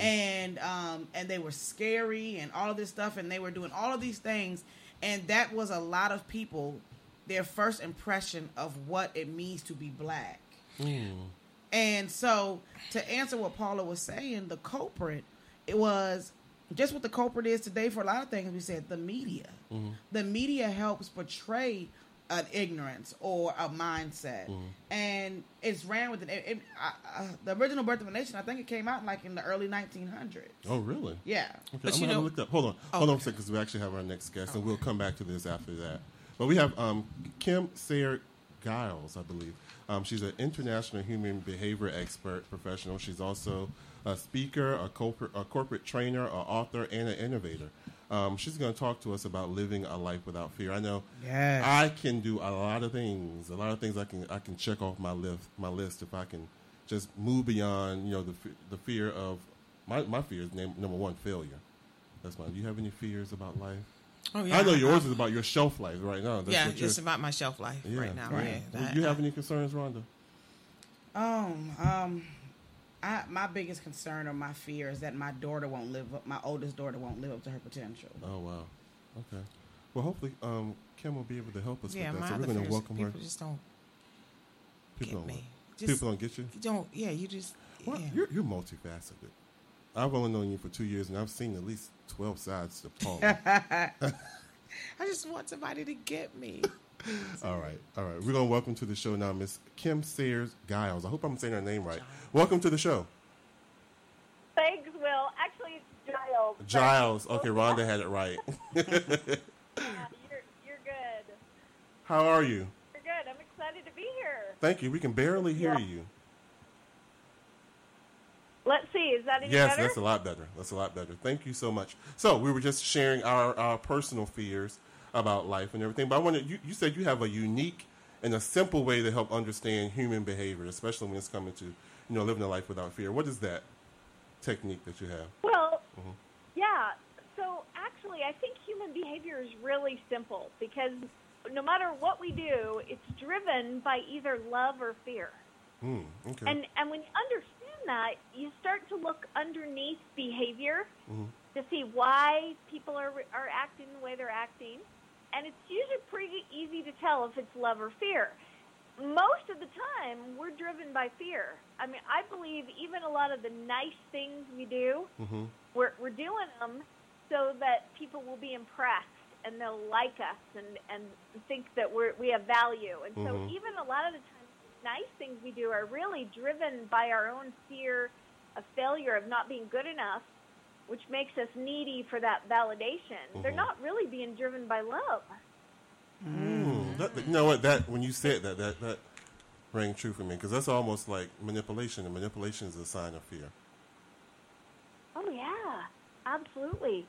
And um, and they were scary and all of this stuff, and they were doing all of these things, and that was a lot of people their first impression of what it means to be black. And so, to answer what Paula was saying, the culprit, it was just what the culprit is today for a lot of things. We said the media. The media helps portray an ignorance or a mindset, and it's ran with it. it, it I, uh, the original Birth of a Nation, I think it came out like in the early 1900s. Oh, really? Yeah. Okay, But I'm gonna know- look up. Hold on, hold on a second, because we actually have our next guest, and we'll come back to this after that. But we have um, Kim Sayer Giles, I believe. Um, she's an international human behavior expert professional. She's also a speaker, a corporate, a corporate trainer, an author, and an innovator. Um, she's going to talk to us about living a life without fear. I know Yes. I can do a lot of things. A lot of things I can I can check off my list my list if I can just move beyond you know the the fear of my my fear is name, number one failure. That's mine. Do you have any fears about life? Oh I know yours is about your shelf life right now. That's yeah, what it's about my shelf life yeah, right now. right. Yeah, that- you have any concerns, Rhonda? Um, um, I, my biggest concern or my fear is that my daughter won't live up. My oldest daughter won't live up to her potential. Oh wow. Okay. Well, hopefully, um, Kim will be able to help us yeah, with that. So we're going to fears, welcome her. people just don't People get don't. me. Just- People don't get you. You don't. Yeah, you just. Well, yeah. you're, you're multifaceted. I've only known you for two years, and I've seen at least twelve sides to Paul. I just want somebody to get me. all right, all right. We're gonna welcome to the show now, Miss Kim Sayers Giles. I hope I'm saying her name right. Welcome to the show, Thanks, Will. Actually, it's Giles. Giles. Okay, Rhonda had it right. Yeah, you're, you're good. How are you? You're good. I'm excited to be here. Thank you. We can barely hear Yeah. you. Let's see. Is that any Yes, better? that's a lot better. That's a lot better. Thank you so much. So we were just sharing our, our personal fears about life and everything. But I wanted you, you said you have a unique and a simple way to help understand human behavior, especially when it's coming to you know living a life without fear. What is that technique that you have? Well, Mm-hmm. yeah. So actually, I think human behavior is really simple because no matter what we do, it's driven by either love or fear. Hmm. Okay. And and when you understand that, you start to look underneath behavior Mhm. to see why people are are acting the way they're acting, and it's usually pretty easy to tell if it's love or fear. Most of the time, we're driven by fear. I mean, I believe even a lot of the nice things we do, hmm we're we're doing them so that people will be impressed and they'll like us and and think that we're we have value. And so Mhm. even a lot of the times, nice things we do are really driven by our own fear of failure of not being good enough, which makes us needy for that validation. They're Mhm. not really being driven by love. Mm. That, you know what? That when you said that, that that rang true for me because that's almost like manipulation, and manipulation is a sign of fear. Oh yeah, absolutely.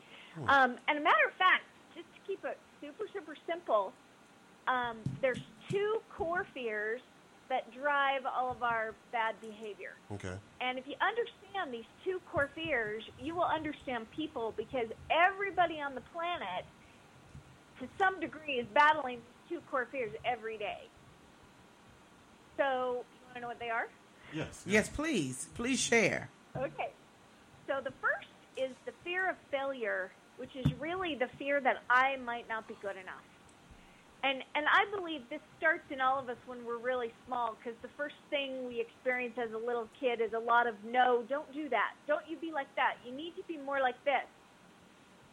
Um, and a matter of fact, just to keep it super super simple, um, there's two core fears that drive all of our bad behavior. Okay. And if you understand these two core fears, you will understand people because everybody on the planet, to some degree, is battling these two core fears every day. So, you want to know what they are? Yes. Yes, please. Please share. Okay. So the first is the fear of failure, which is really the fear that I might not be good enough. And and I believe this starts in all of us when we're really small because the first thing we experience as a little kid is a lot of no, don't do that. Don't you be like that. You need to be more like this.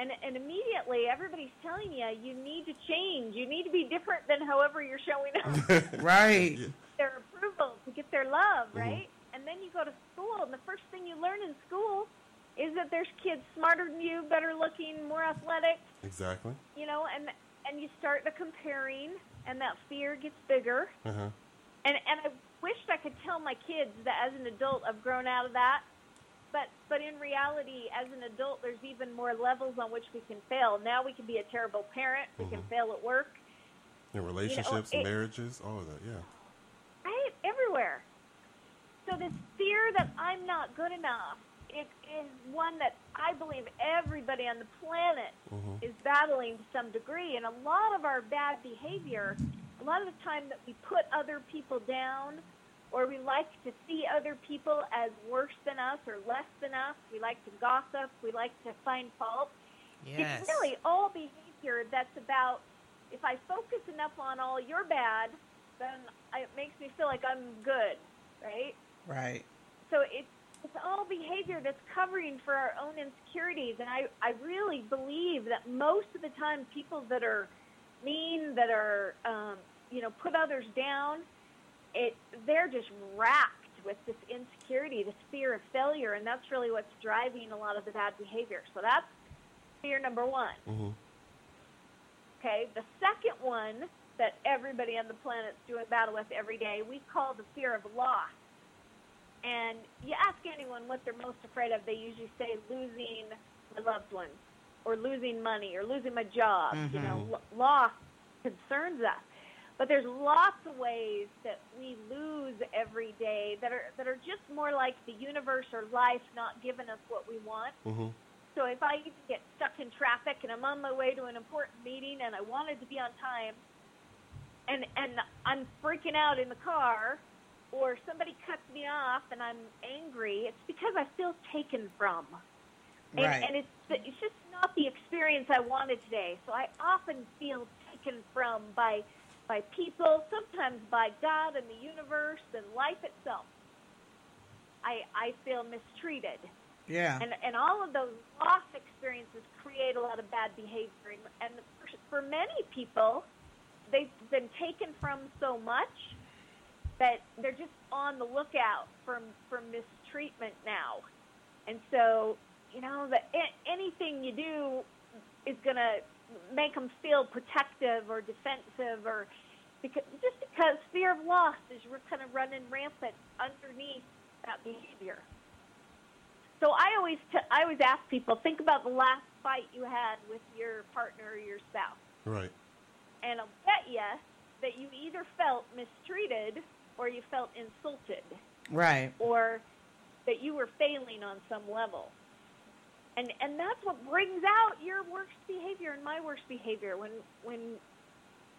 And, and immediately everybody's telling you you need to change. You need to be different than however you're showing up. Right. their approval, to get their love, mm-hmm. right? And then you go to school, and the first thing you learn in school is that there's kids smarter than you, better looking, more athletic, Exactly. you know, and and you start the comparing, and that fear gets bigger. Uh-huh. And and I wished I could tell my kids that as an adult I've grown out of that. But but in reality, as an adult, there's even more levels on which we can fail. Now we can be a terrible parent. We can fail at work. In relationships, it- marriages, all of that. Yeah. right? Everywhere. So this fear that I'm not good enough it is one that I believe everybody on the planet mm-hmm. is battling to some degree. And a lot of our bad behavior, a lot of the time that we put other people down or we like to see other people as worse than us or less than us, we like to gossip, we like to find fault. Yes. It's really all behavior that's about if I focus enough on all your bad, then it makes me feel like I'm good, right? Right. So it's it's all behavior that's covering for our own insecurities, and I I really believe that most of the time people that are mean, that are um, you know put others down, it they're just racked with this insecurity, this fear of failure, and that's really what's driving a lot of the bad behavior. So that's fear number one. Mm-hmm. Okay, the second one that everybody on the planet's doing battle with every day, we call the fear of loss. And you ask anyone what they're most afraid of, they usually say losing my loved ones, or losing money, or losing my job. You know, lo- loss concerns us. But there's lots of ways that we lose every day that are that are just more like the universe or life not giving us what we want. Mm-hmm. So if I get stuck in traffic and I'm on my way to an important meeting and I wanted to be on time, and and I'm freaking out in the car, or somebody cuts me off and I'm angry, it's because I feel taken from, and, Right. and it's it's just not the experience I wanted today. So I often feel taken from by by people, sometimes by God and the universe and life itself. I I feel mistreated. Yeah. And, and all of those loss experiences create a lot of bad behavior. And, and for, for many people, they've been taken from so much that they're just on the lookout for, for mistreatment now. And so, you know, that anything you do is going to make them feel protective or defensive or because, just because fear of loss is kind of running rampant underneath that behavior. So I always t- I always ask people think about the last fight you had with your partner or your spouse, Right. and I'll bet you that you either felt mistreated or you felt insulted Right. or that you were failing on some level. And and that's what brings out your worst behavior and my worst behavior when when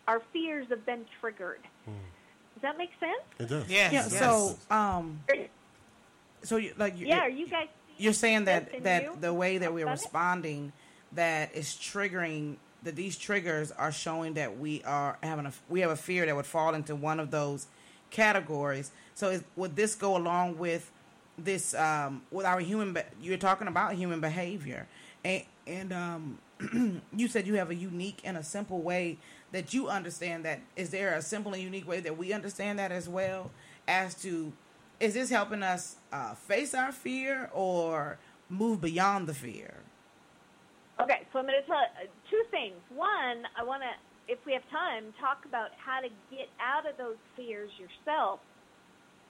our fears have been triggered. Does that make sense? It does. Yes. Yeah. yes. So, um, so you, like, you, Yeah, are you guys you're saying that that you? the way that we're About it? responding, that is triggering that these triggers are showing that we are having a we have a fear that would fall into one of those categories. So, is, would this go along with this um, with our human? Be- you're talking about human behavior, and and um, you said you have a unique and a simple way that you understand that. Is there a simple and unique way that we understand that as well? As to, is this helping us uh, face our fear or move beyond the fear? Okay, so I'm going to tell uh, two things. One, I want to, if we have time, talk about how to get out of those fears yourself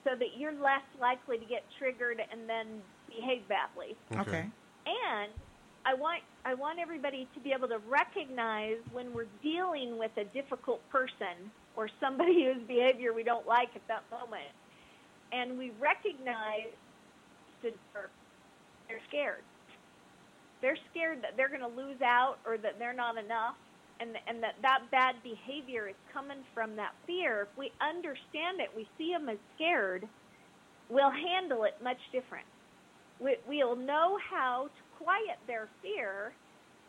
so that you're less likely to get triggered and then behave badly. Okay. And I want I want everybody to be able to recognize when we're dealing with a difficult person or somebody whose behavior we don't like at that moment, and we recognize that they're they're scared. They're scared that they're going to lose out or that they're not enough, and and that that bad behavior is coming from that fear. If we understand it, we see them as scared, we'll handle it much different we, we'll know how to quiet their fear,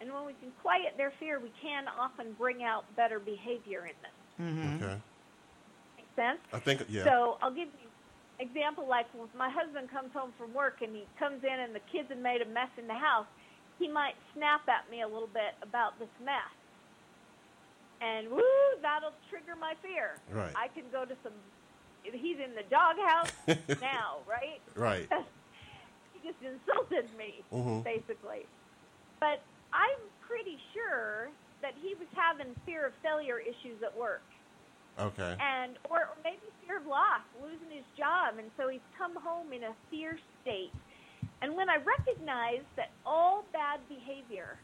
and when we can quiet their fear, we can often bring out better behavior in them. Mm-hmm. Okay. Make sense? I think yeah. So I'll give you an example. Like when my husband comes home from work and he comes in and the kids have made a mess in the house, he might snap at me a little bit about this mess. And woo, that'll trigger my fear. Right. I can go to some. He's in the doghouse now, right? Right. he just insulted me, Mhm. basically. But I'm pretty sure that he was having fear of failure issues at work Okay. and or, or maybe fear of loss, losing his job, and so he's come home in a fear state. And when I recognize that all bad behavior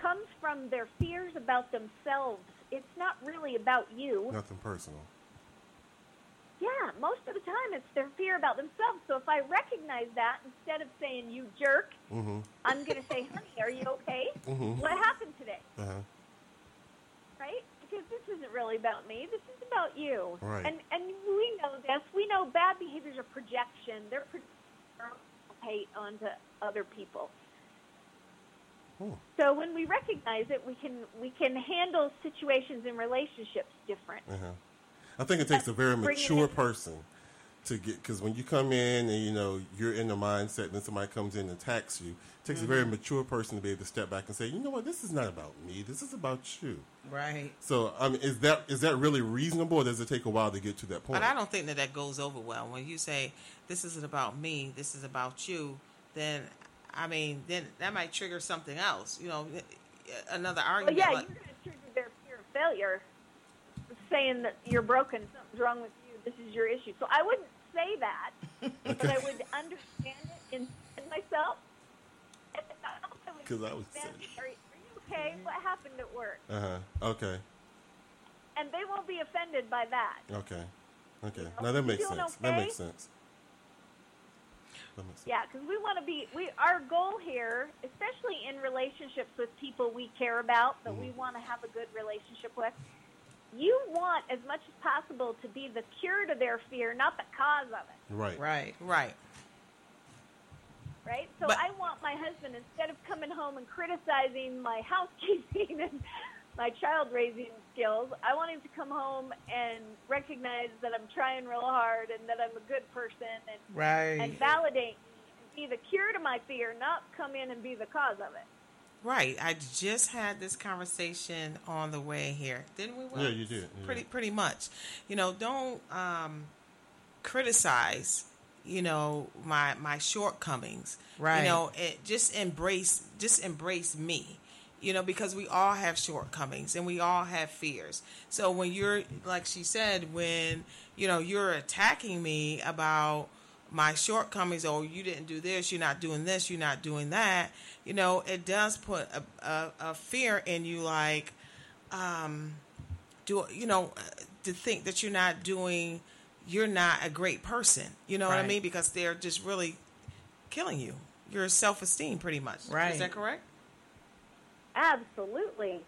comes from their fears about themselves, it's not really about you. Nothing personal. Yeah, most of the time it's their fear about themselves. So if I recognize that, instead of saying you jerk, Mm-hmm. I'm going to say, honey, are you okay? Mhm. What happened today? Uh-huh. right? Because this isn't really about me. This is about you. Right. And and we know this. We know bad behaviors are projection. They're projecting hate onto other people. So when we recognize it, we can we can handle situations and relationships different. Uh-huh. I think it takes a very mature person to get because when you come in and you know you're in the mindset, and then somebody comes in and attacks you. It takes a very Mhm. mature person to be able to step back and say, you know what, this is not about me. This is about you. Right. So, I mean, is that is that really reasonable, or does it take a while to get to that point? But I don't think that that goes over well. When you say this isn't about me, this is about you, then I mean, then that might trigger something else. You know, another Well, argument. yeah, like- you're going to trigger their fear of failure, saying that you're broken, something's wrong with you, this is your issue. So I wouldn't say that, but I would understand it in myself. Because I was Then, are, are you okay? What happened at work? Uh huh. Okay. And they won't be offended by that. Okay. Okay. know, Now that makes sense. Okay? makes sense. That makes sense. Yeah, because we want to be. We our goal here, especially in relationships with people we care about, that we want to have a good relationship with. You want as much as possible to be the cure to their fear, not the cause of it. Right. Right. Right. right? So But- I want my husband instead of coming home and criticizing my housekeeping and my child raising skills, I want him to come home and recognize that I'm trying real hard and that I'm a good person and Right. and validate me and be the cure to my fear, not come in and be the cause of it. Right. I just had this conversation on the way here, didn't we? Will? Yeah, you did. You Pretty, pretty much. You know, don't um, criticize. You know my my shortcomings. Right. You know, it, just embrace, just embrace me. You know, because we all have shortcomings and we all have fears. So when you're, like she said, when you know you're attacking me about my shortcomings or you didn't do this, you're not doing this, you're not doing that, you know, it does put a, a, a fear in you like, um, do you know, to think that you're not doing, you're not a great person. You know what I mean? Because they're just really killing you. Your self esteem, pretty much. Right. Is that correct? Absolutely.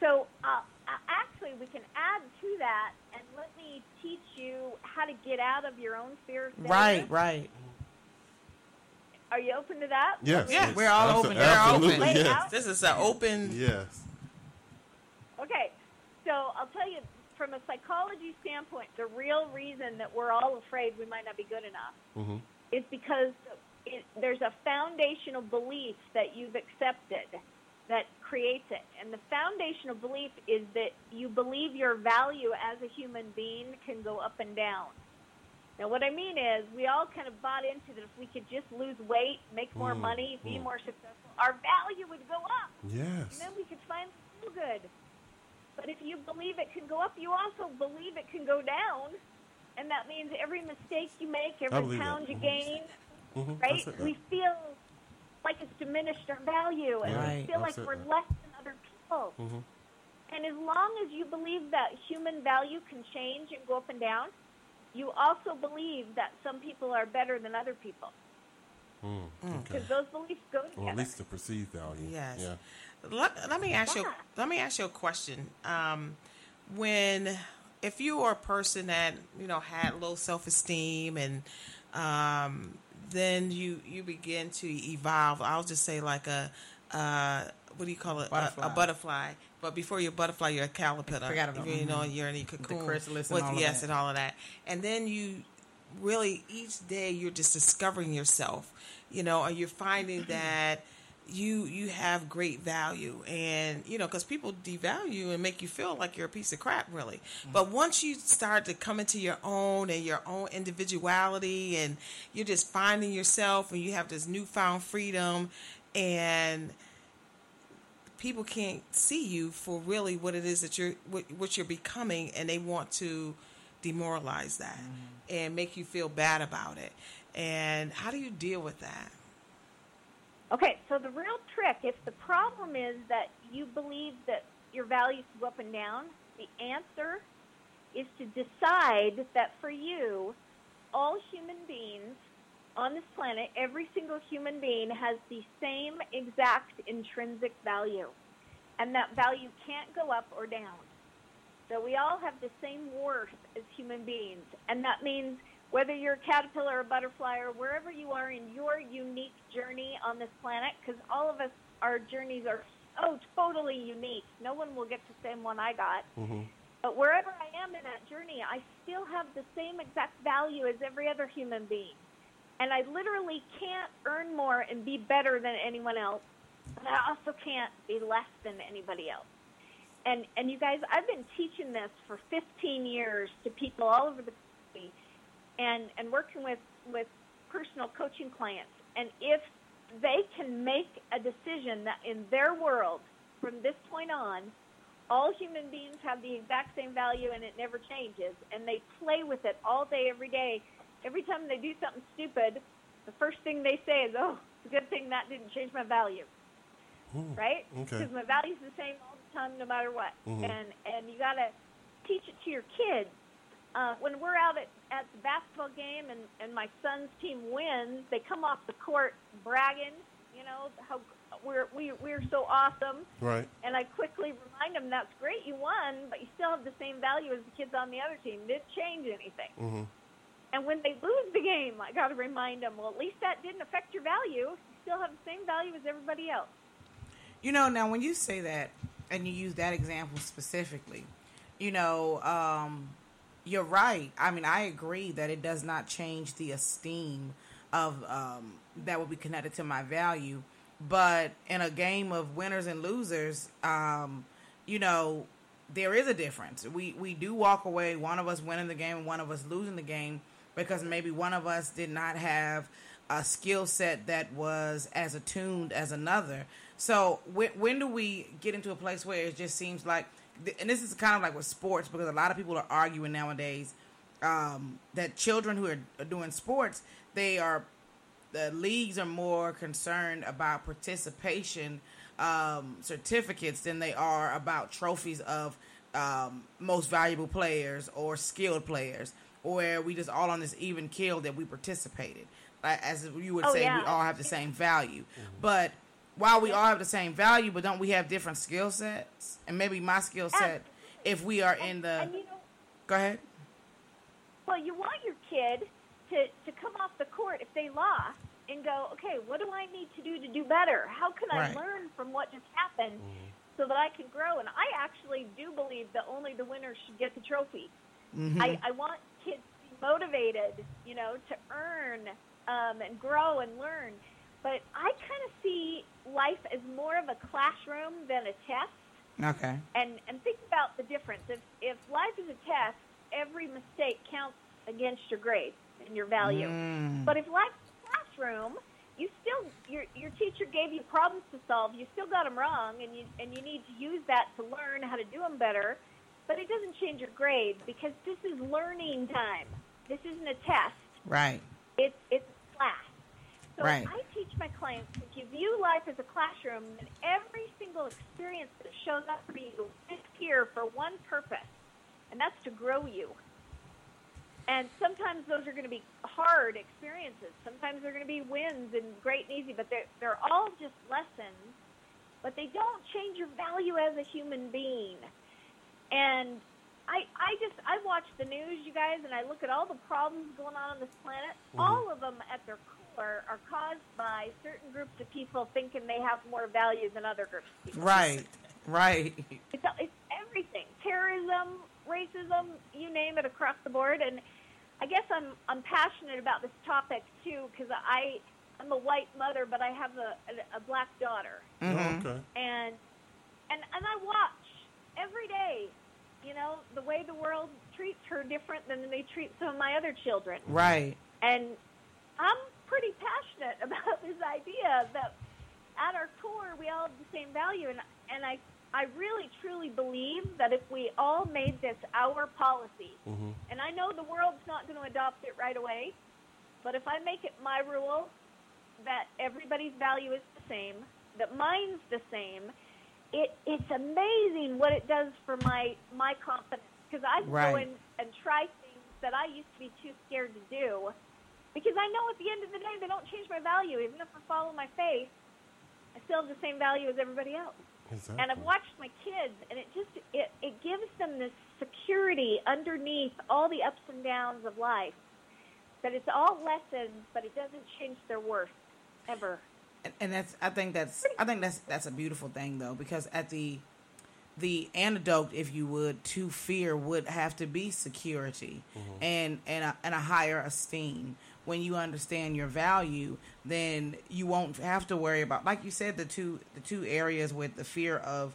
So, uh, uh, actually, we can add to that, and let me teach you how to get out of your own fear of. Right. Right. Are you open to that? Yes. Yeah, yes. we're all Abso- open. We're all Absolutely. open. Yes. This is an open. Yes. Okay, so I'll tell you from a psychology standpoint, the real reason that we're all afraid we might not be good enough Mm-hmm. is because it, there's a foundational belief that you've accepted that creates it. And the foundational belief is that you believe your value as a human being can go up and down. Now, what I mean is, we all kind of bought into that if we could just lose weight, make more Mm, money, be mm. more successful, our value would go up. Yes. And then we could finally feel good. But if you believe it can go up, you also believe it can go down. And that means every mistake you make, every believe that. pound you gain, Mm-hmm. right? We feel like it's diminished our value and Right. we feel I've like we're less than other people. Mhm. And as long as you believe that human value can change and go up and down, you also believe that some people are better than other people Mm. Okay. because those beliefs go together. Or at least the perceived value. Yes. Yeah. Let, let me ask you. Let me ask you a question. Um, when, if you are a person that you know had low self esteem, and um, then you you begin to evolve. I'll just say like a, uh, what do you call it? A- A, Butterfly. butterfly. But before you're a butterfly, you're a caterpillar. forgot about- you know, mhm. you're in a cocoon. chrysalis and with, all of yes, that. and all of that. And then you really each day you're just discovering yourself. You know, and you're finding that you you have great value. And you know because people devalue you and make you feel like you're a piece of crap really. Mm-hmm. But once you start to come into your own and your own individuality and you're just finding yourself and you have this newfound freedom and people can't see you for really what it is that you're what, what you're becoming and they want to demoralize that mm-hmm. and make you feel bad about it. And how do you deal with that Okay, so the real trick, if the problem is that you believe that your values go up and down, the answer is to decide that for you, all human beings on this planet, every single human being has the same exact intrinsic value. And that value can't go up or down. So we all have the same worth as human beings. And that means whether you're a caterpillar or a butterfly or wherever you are in your unique journey on this planet, because all of us, our journeys are so totally unique. No one will get the same one I got. Mm-hmm. But wherever I am in that journey, I still have the same exact value as every other human being. And I literally can't earn more and be better than anyone else. But I also can't be less than anybody else. And and you guys, I've been teaching this for 15 years to people all over the and and working with with personal coaching clients. And if they can make a decision that in their world from this point on, all human beings have the exact same value and it never changes, and they play with it all day, every day. Every time they do something stupid, the first thing they say is, "Oh, it's a good thing that didn't change my value." right? okay. Because my value's the same all the time, no matter what. Mhm. And and you gotta teach it to your kids. Uh, when we're out at, at the basketball game and, and my son's team wins, they come off the court bragging, you know, how we're we, we're so awesome. Right. And I quickly remind them that's great, you won, but you still have the same value as the kids on the other team. Didn't change anything. hmm And when they lose the game, I got to remind them, well, at least that didn't affect your value. You still have the same value as everybody else. You know, now when you say that and you use that example specifically, you know, um, you're right. I mean, I agree that it does not change the esteem of um, that would be connected to my value. But in a game of winners and losers, um, you know, there is a difference. We we do walk away, one of us winning the game one of us losing the game because maybe one of us did not have a skill set that was as attuned as another. So when, when do we get into a place where it just seems like, and this is kind of like with sports because a lot of people are arguing nowadays um, that children who are, are doing sports, they are the leagues are more concerned about participation um, certificates than they are about trophies of um, most valuable players or skilled players, where we just all on this even kill that we participated. Like, as you would Oh, say, yeah. we all have the same value. But while we all have the same value, but don't we have different skill sets? And maybe my skill set, if we are in the, you know, go ahead. well, you want your kid to, to come off the court if they lost and go, okay, what do I need to do to do better? How can I Right. learn from what just happened so that I can grow? And I actually do believe that only the winners should get the trophy. Mhm. I, I want kids to be motivated, you know, to earn um, and grow and learn. But I kind of see life as more of a classroom than a test. Okay. And and think about the difference. If if life is a test, every mistake counts against your grade and your value. Mm. But if life's a classroom, you still your your teacher gave you problems to solve. You still got them wrong, and you and you need to use that to learn how to do them better. But it doesn't change your grade because this is learning time. This isn't a test. Right. It's it's. So Right. I teach my clients if you view life as a classroom, then every single experience that shows up for you is here for one purpose, and that's to grow you. And sometimes those are going to be hard experiences. Sometimes they're going to be wins and great and easy, but they're, they're all just lessons. But they don't change your value as a human being. And I, I just, I watch the news, you guys, and I look at all the problems going on on this planet. Mhm. All of them at their core are caused by certain groups of people thinking they have more value than other groups of people. Right. Right. It's, it's everything. Terrorism, racism, you name it across the board. And I guess I'm, I'm passionate about this topic too because I, I'm a white mother, but I have a a, a black daughter, mm-hmm. Oh, okay. and and and I watch every day. You know the way the world treats her different than they treat some of my other children. Right. And I'm pretty passionate about this idea that at our core we all have the same value and and I I really truly believe that if we all made this our policy, Mm-hmm. and I know the world's not going to adopt it right away, but if I make it my rule that everybody's value is the same, that mine's the same, it it's amazing what it does for my my confidence because I go Right. and, and try things that I used to be too scared to do because I know at the end of the day they don't change my value even if I follow my faith I still have the same value as everybody else Exactly. and I've watched my kids, and it just it, it gives them this security underneath all the ups and downs of life. That it's all lessons, but it doesn't change their worth ever. and, and that's I think that's I think that's that's a beautiful thing though because at the the antidote, if you would, to fear would have to be security mm-hmm. and and a, and a higher esteem. When you understand your value, then you won't have to worry about, like you said, the two the two areas with the fear of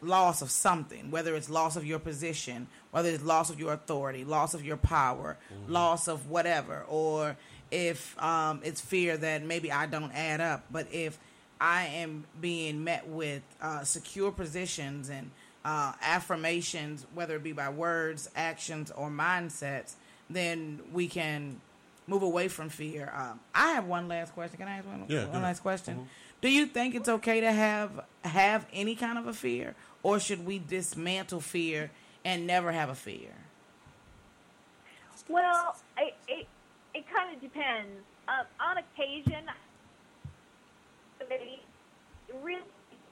loss of something, whether it's loss of your position, whether it's loss of your authority, loss of your power, loss of whatever, or if um, it's fear that maybe I don't add up. But if I am being met with uh, secure positions and uh, affirmations, whether it be by words, actions, or mindsets, then we can move away from fear. Um, I have one last question. Can I ask one, Yeah, one ahead. last question? Do you think it's okay to have have any kind of a fear, or should we dismantle fear and never have a fear? Well, it it, it kind of depends. Uh, on occasion, they really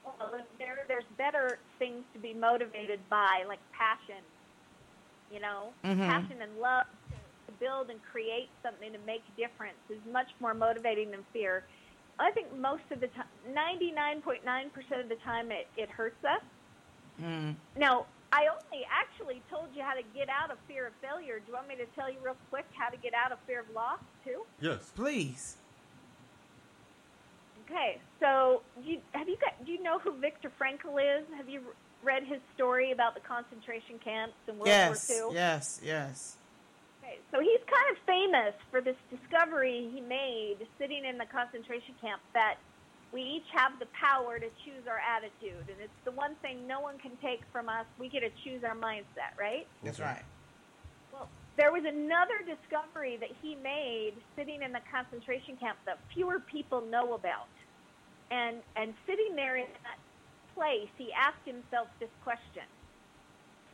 well, there there's better things to be motivated by, like passion. You know, Mhm. passion and love to, to build and create something to make a difference is much more motivating than fear. I think most of the time, 99.9% of the time, it, it hurts us. Mm. Now, I only actually told you how to get out of fear of failure. Do you want me to tell you real quick how to get out of fear of loss, too? Yes. Please. Okay, so do you, have you got? Do you know who Viktor Frankl is? Have you read his story about the concentration camps in World yes, War II? Yes, yes, yes. Okay, so he's kind of famous for this discovery he made sitting in the concentration camp that we each have the power to choose our attitude, and it's the one thing no one can take from us. We get to choose our mindset, right? That's right. Well, there was another discovery that he made sitting in the concentration camp that fewer people know about. And and sitting there in that place, he asked himself this question.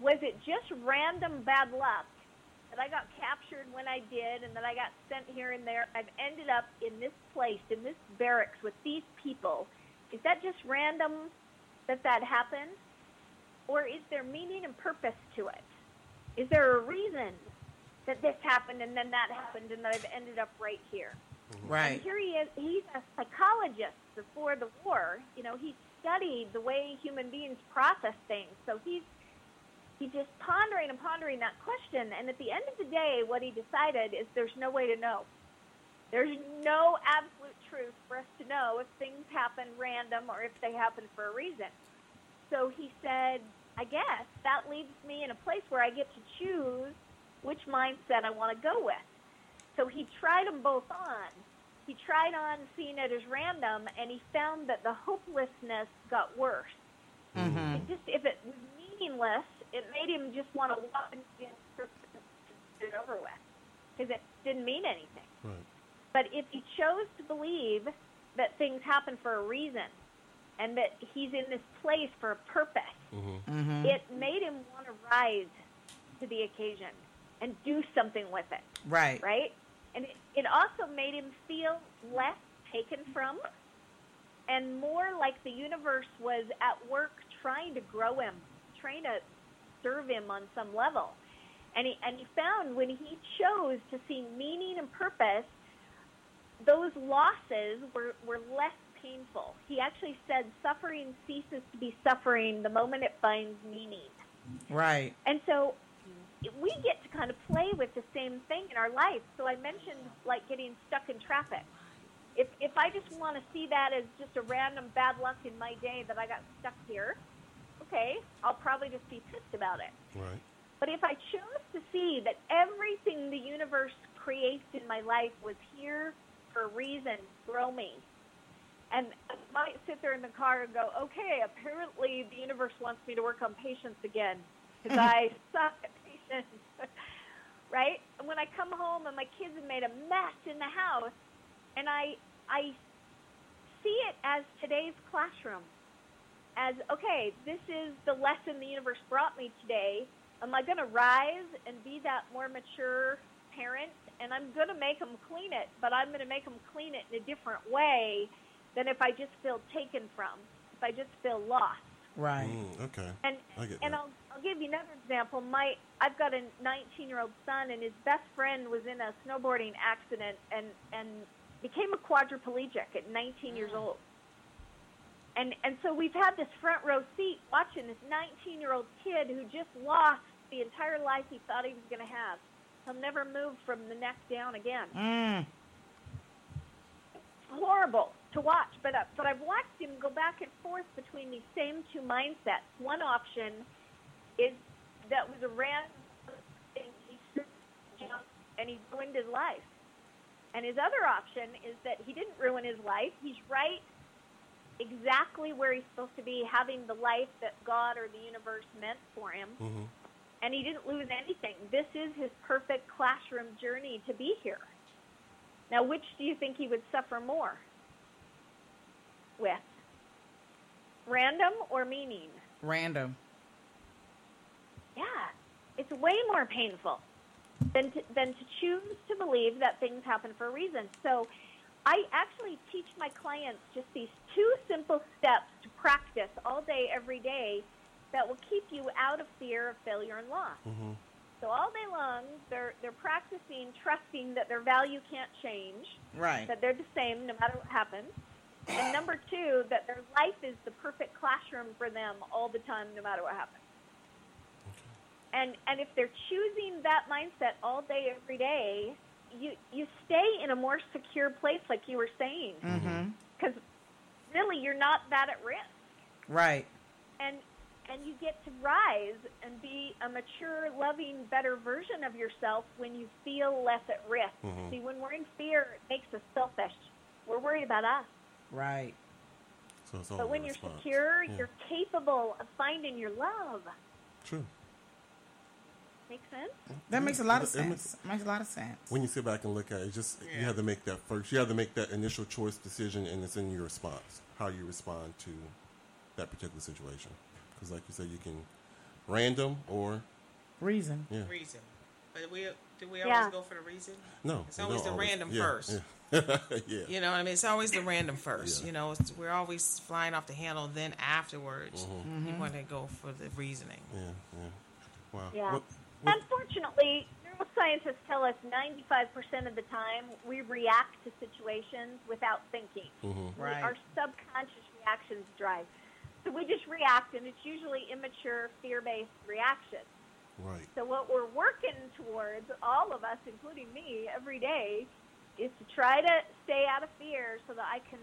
Was it just random bad luck that I got captured when I did and that I got sent here and there? I've ended up in this place, in this barracks with these people. Is that just random that that happened? Or is there meaning and purpose to it? Is there a reason that this happened and then that happened and that I've ended up right here? Mm-hmm. Right. And here he is. He's a psychologist before the war. You know, he studied the way human beings process things. So he's he's just pondering and pondering that question. And at the end of the day, what he decided is there's no way to know. There's no absolute truth for us to know if things happen random or if they happen for a reason. So he said, I guess that leaves me in a place where I get to choose which mindset I want to go with. So he tried them both on. He tried on seeing it as random, and he found that the hopelessness got worse. Mm-hmm. It just if it was meaningless, it made him just want to walk and get it over with because it didn't mean anything. Right. But if he chose to believe that things happen for a reason and that he's in this place for a purpose, Mm-hmm. it made him want to rise to the occasion and do something with it, Right. right? And it, it also made him feel less taken from and more like the universe was at work trying to grow him, trying to serve him on some level. And he, and he found when he chose to see meaning and purpose, those losses were, were less painful. He actually said suffering ceases to be suffering the moment it finds meaning. Right. And so we get to kind of play with the same thing in our life. So I mentioned like getting stuck in traffic. If if I just want to see that as just a random bad luck in my day that I got stuck here, okay, I'll probably just be pissed about it. Right. But if I choose to see that everything the universe creates in my life was here for a reason, grow me. And I might sit there in the car and go, okay, apparently the universe wants me to work on patience again because I suck at patience. right? And when I come home and my kids have made a mess in the house, and I I see it as today's classroom, as okay, this is the lesson the universe brought me today. Am I going to rise and be that more mature parent? And I'm going to make them clean it, but I'm going to make them clean it in a different way than if I just feel taken from, if I just feel lost. Right. Mm, okay. And I get and that. I'll I'll give you another example. My I've got a 19 year old son, and his best friend was in a snowboarding accident and and became a quadriplegic at 19 years old. And and so we've had this front row seat watching this 19 year old kid who just lost the entire life he thought he was going to have. He'll never move from the neck down again Mm. horrible to watch. But uh, but I've watched him go back and forth between these same two mindsets. One option is that was a random thing he jumped and he ruined his life. And his other option is that he didn't ruin his life. He's right exactly where he's supposed to be, having the life that God or the universe meant for him. Mm-hmm. And he didn't lose anything. This is his perfect classroom journey to be here. Now, which do you think he would suffer more with? Random or meaning? Random. Yeah, it's way more painful than to, than to choose to believe that things happen for a reason. So, I actually teach my clients just these two simple steps to practice all day, every day, that will keep you out of fear of failure and loss. Mm-hmm. So all day long, they're they're practicing trusting that their value can't change, Right. that they're the same no matter what happens. And number two, that their life is the perfect classroom for them all the time, no matter what happens. Okay. And and if they're choosing that mindset all day, every day, you you stay in a more secure place, like you were saying, Mm-hmm. because really you're not that at risk Right. and and you get to rise and be a mature, loving, better version of yourself when you feel less at risk. Mhm. See, when we're in fear, it makes us selfish. We're worried about us. Right. So it's all but a when you're response. secure, Yeah. you're capable of finding your love. True. Make sense? That makes a lot of It makes- sense. Makes a lot of sense. When you sit back and look at it, just you have to make that first. You have to make that initial choice decision, and it's in your response, how you respond to that particular situation. Because, like you said, you can random or Reason. yeah, Reason. But we do we Yeah. always go for the reason? no, It's always don't the random yeah, first. Yeah, yeah. You know what I mean? It's always the random first. Yeah. You know, it's, we're always flying off the handle. Then afterwards, Mm-hmm. you want to go for the reasoning. yeah, yeah. Wow. Yeah. What- what- Unfortunately, neuroscientists tell us 95% of the time we react to situations without thinking. mhm. Right. Our subconscious reactions drive. So we just react, and it's usually immature, fear-based reactions. Right. So what we're working towards, all of us, including me, every day, is to try to stay out of fear so that I can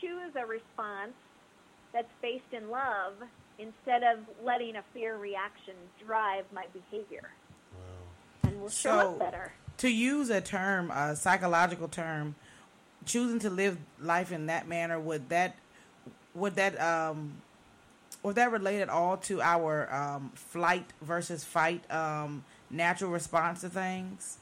choose a response that's based in love instead of letting a fear reaction drive my behavior. Wow. And we'll show So- up better. To use a term, a psychological term, choosing to live life in that manner would that would that um would that relate at all to our um, flight versus fight um, natural response to things?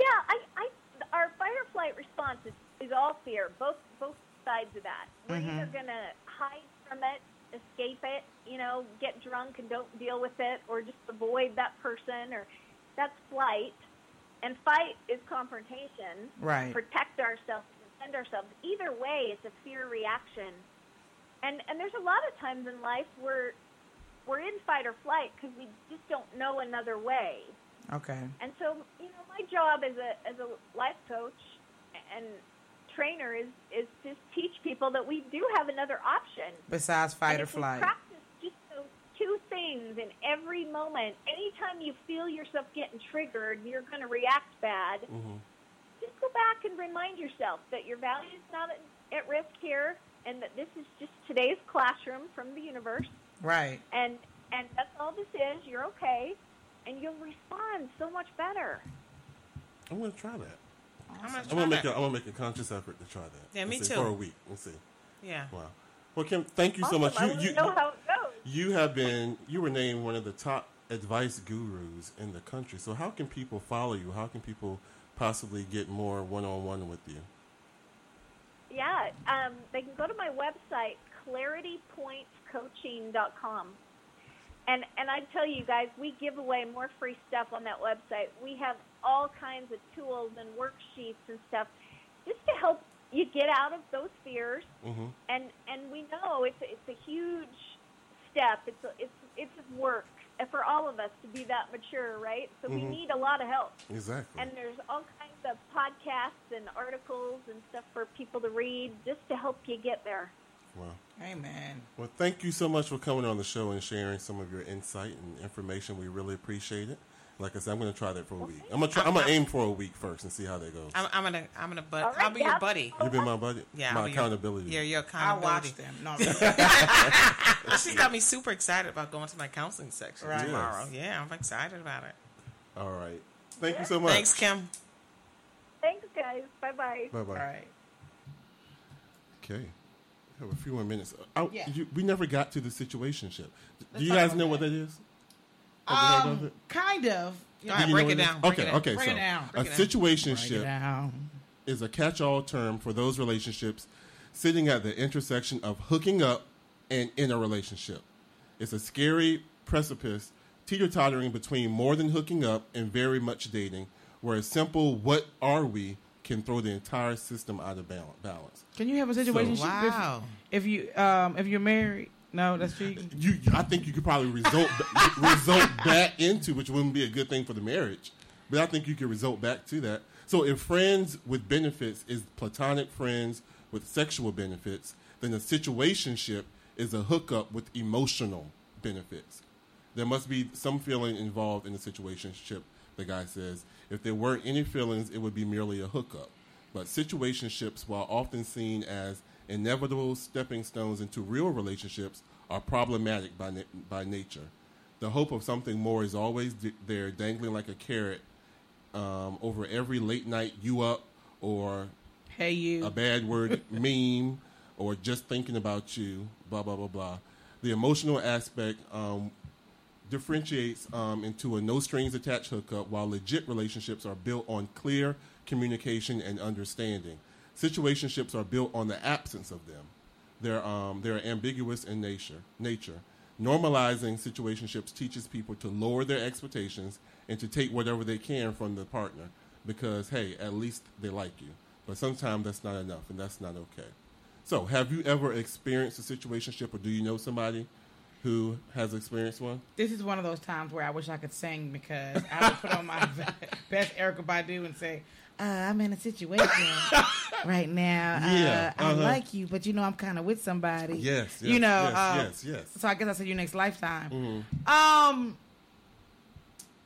Yeah, I, I, our fight or flight response is, is all fear, both both sides of that. We're either going to hide from it, escape it, you know, get drunk and don't deal with it, or just avoid that person, or that's flight. And fight is confrontation, Right. protect ourselves, defend ourselves. Either way, it's a fear reaction. And and there's a lot of times in life where we're in fight or flight because we just don't know another way. Okay. And so, you know, my job as a as a life coach and trainer is is to teach people that we do have another option. Besides fight and or flight. practice just those two things in every moment, anytime you feel yourself getting triggered, you're going to react bad. Mhm. Just go back and remind yourself that your value is not at, at risk here, and that this is just today's classroom from the universe, Right. and and that's all this is. You're okay, and you'll respond so much better. I'm gonna try that. I'm gonna I'm gonna make that. a, I'm gonna make a conscious effort to try that. Yeah, me see, too. For a week, let's see. Yeah. Wow. Well, Kim, thank you so much. I You you know how it goes. you have been you were named one of the top advice gurus in the country. So how can people follow you? How can people possibly get more one on one with you? Yeah, um, they can go to my website, claritypointscoaching.com. And and I tell you guys, we give away more free stuff on that website. We have all kinds of tools and worksheets and stuff just to help you get out of those fears. Mm-hmm. And and we know it's a, it's a huge step. It's a, it's it's work for all of us to be that mature, right? So we Mhm. need a lot of help. Exactly. And there's all kinds of podcasts and articles and stuff for people to read just to help you get there. Wow. Amen. Well, thank you so much for coming on the show and sharing some of your insight and information. We really appreciate it. Like I said, I'm going to try that for a week. I'm going to try. I'm going to aim for a week first and see how that goes. I'm, I'm gonna, I'm gonna, but All right, I'll be yeah. your buddy. You've been my buddy. Yeah, my I'll be accountability. Your, yeah, your I accountability. watched them. No, She got me super excited about going to my counseling section Right. tomorrow. Yes. Yeah, I'm excited about it. All right. Thank you so much. Thanks, Kim. Thanks, guys. Bye bye. Bye bye. all right. Okay. We have a few more minutes. Oh, Yeah. you, we never got to the situationship. Do Let's you guys know that. what that is? Have you heard of Um, it? kind of. All right, Do break it down. break okay, it down. okay. Break so it down. a Break it down. Break it situationship is a catch-all term for those relationships sitting at the intersection of hooking up and in a relationship. It's a scary precipice teeter-tottering between more than hooking up and very much dating, where a simple "what are we" can throw the entire system out of balance. Can you have a situation? Wow. If, if you um if you're married, no, that's cheating. You, I think you could probably result result back into, which wouldn't be a good thing for the marriage, but I think you could result back to that. So if friends with benefits is platonic friends with sexual benefits, then a situationship is a hookup with emotional benefits. There must be some feeling involved in the situationship. The guy says, if there weren't any feelings, it would be merely a hookup. But situationships, while often seen as inevitable stepping stones into real relationships, are problematic by, na- by nature. The hope of something more is always d- there, dangling like a carrot um, over every late night you up or Hey, you. a bad word meme or just thinking about you, blah, blah, blah, blah. The emotional aspect um, differentiates um, into a no strings attached hookup, while legit relationships are built on clear communication and understanding. Situationships are built on the absence of them. They're, um, they're ambiguous in nature. nature. Normalizing situationships teaches people to lower their expectations and to take whatever they can from the partner because, hey, at least they like you. But sometimes that's not enough, and that's not okay. So, have you ever experienced a situationship, or do you know somebody who has experienced one? This is one of those times where I wish I could sing because I would put on my best Erykah Badu and say, uh, "I'm in a situation right now. Yeah, uh, I uh-huh. like you, but you know I'm kind of with somebody. Yes, you know. yes, uh, yes, yes. So I guess I said you next lifetime. Mhm. Um,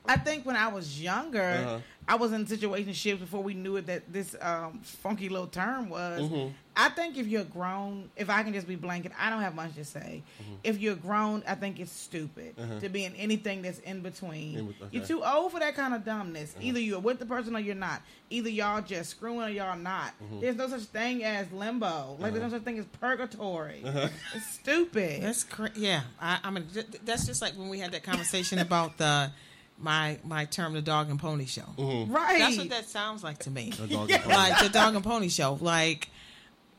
I think when I was younger, Uh-huh. I was in situationships before we knew it that this um, funky little term was. Mhm. I think if you're grown, if I can just be blanket, I don't have much to say. If you're grown, I think it's stupid Mm-hmm. Uh-huh. to be in anything that's in between. In okay. You're too old for that kind of dumbness. Either you're with the person or you're not. Either y'all just screwing or y'all not. Mm-hmm. There's no such thing as limbo. Like there's no such thing as purgatory. Uh-huh. It's stupid. That's cra- yeah. I, I mean, that's just like when we had that conversation about the my my term, the dog and pony show. right. That's what that sounds like to me. A dog and pony. like the dog and pony show. Like,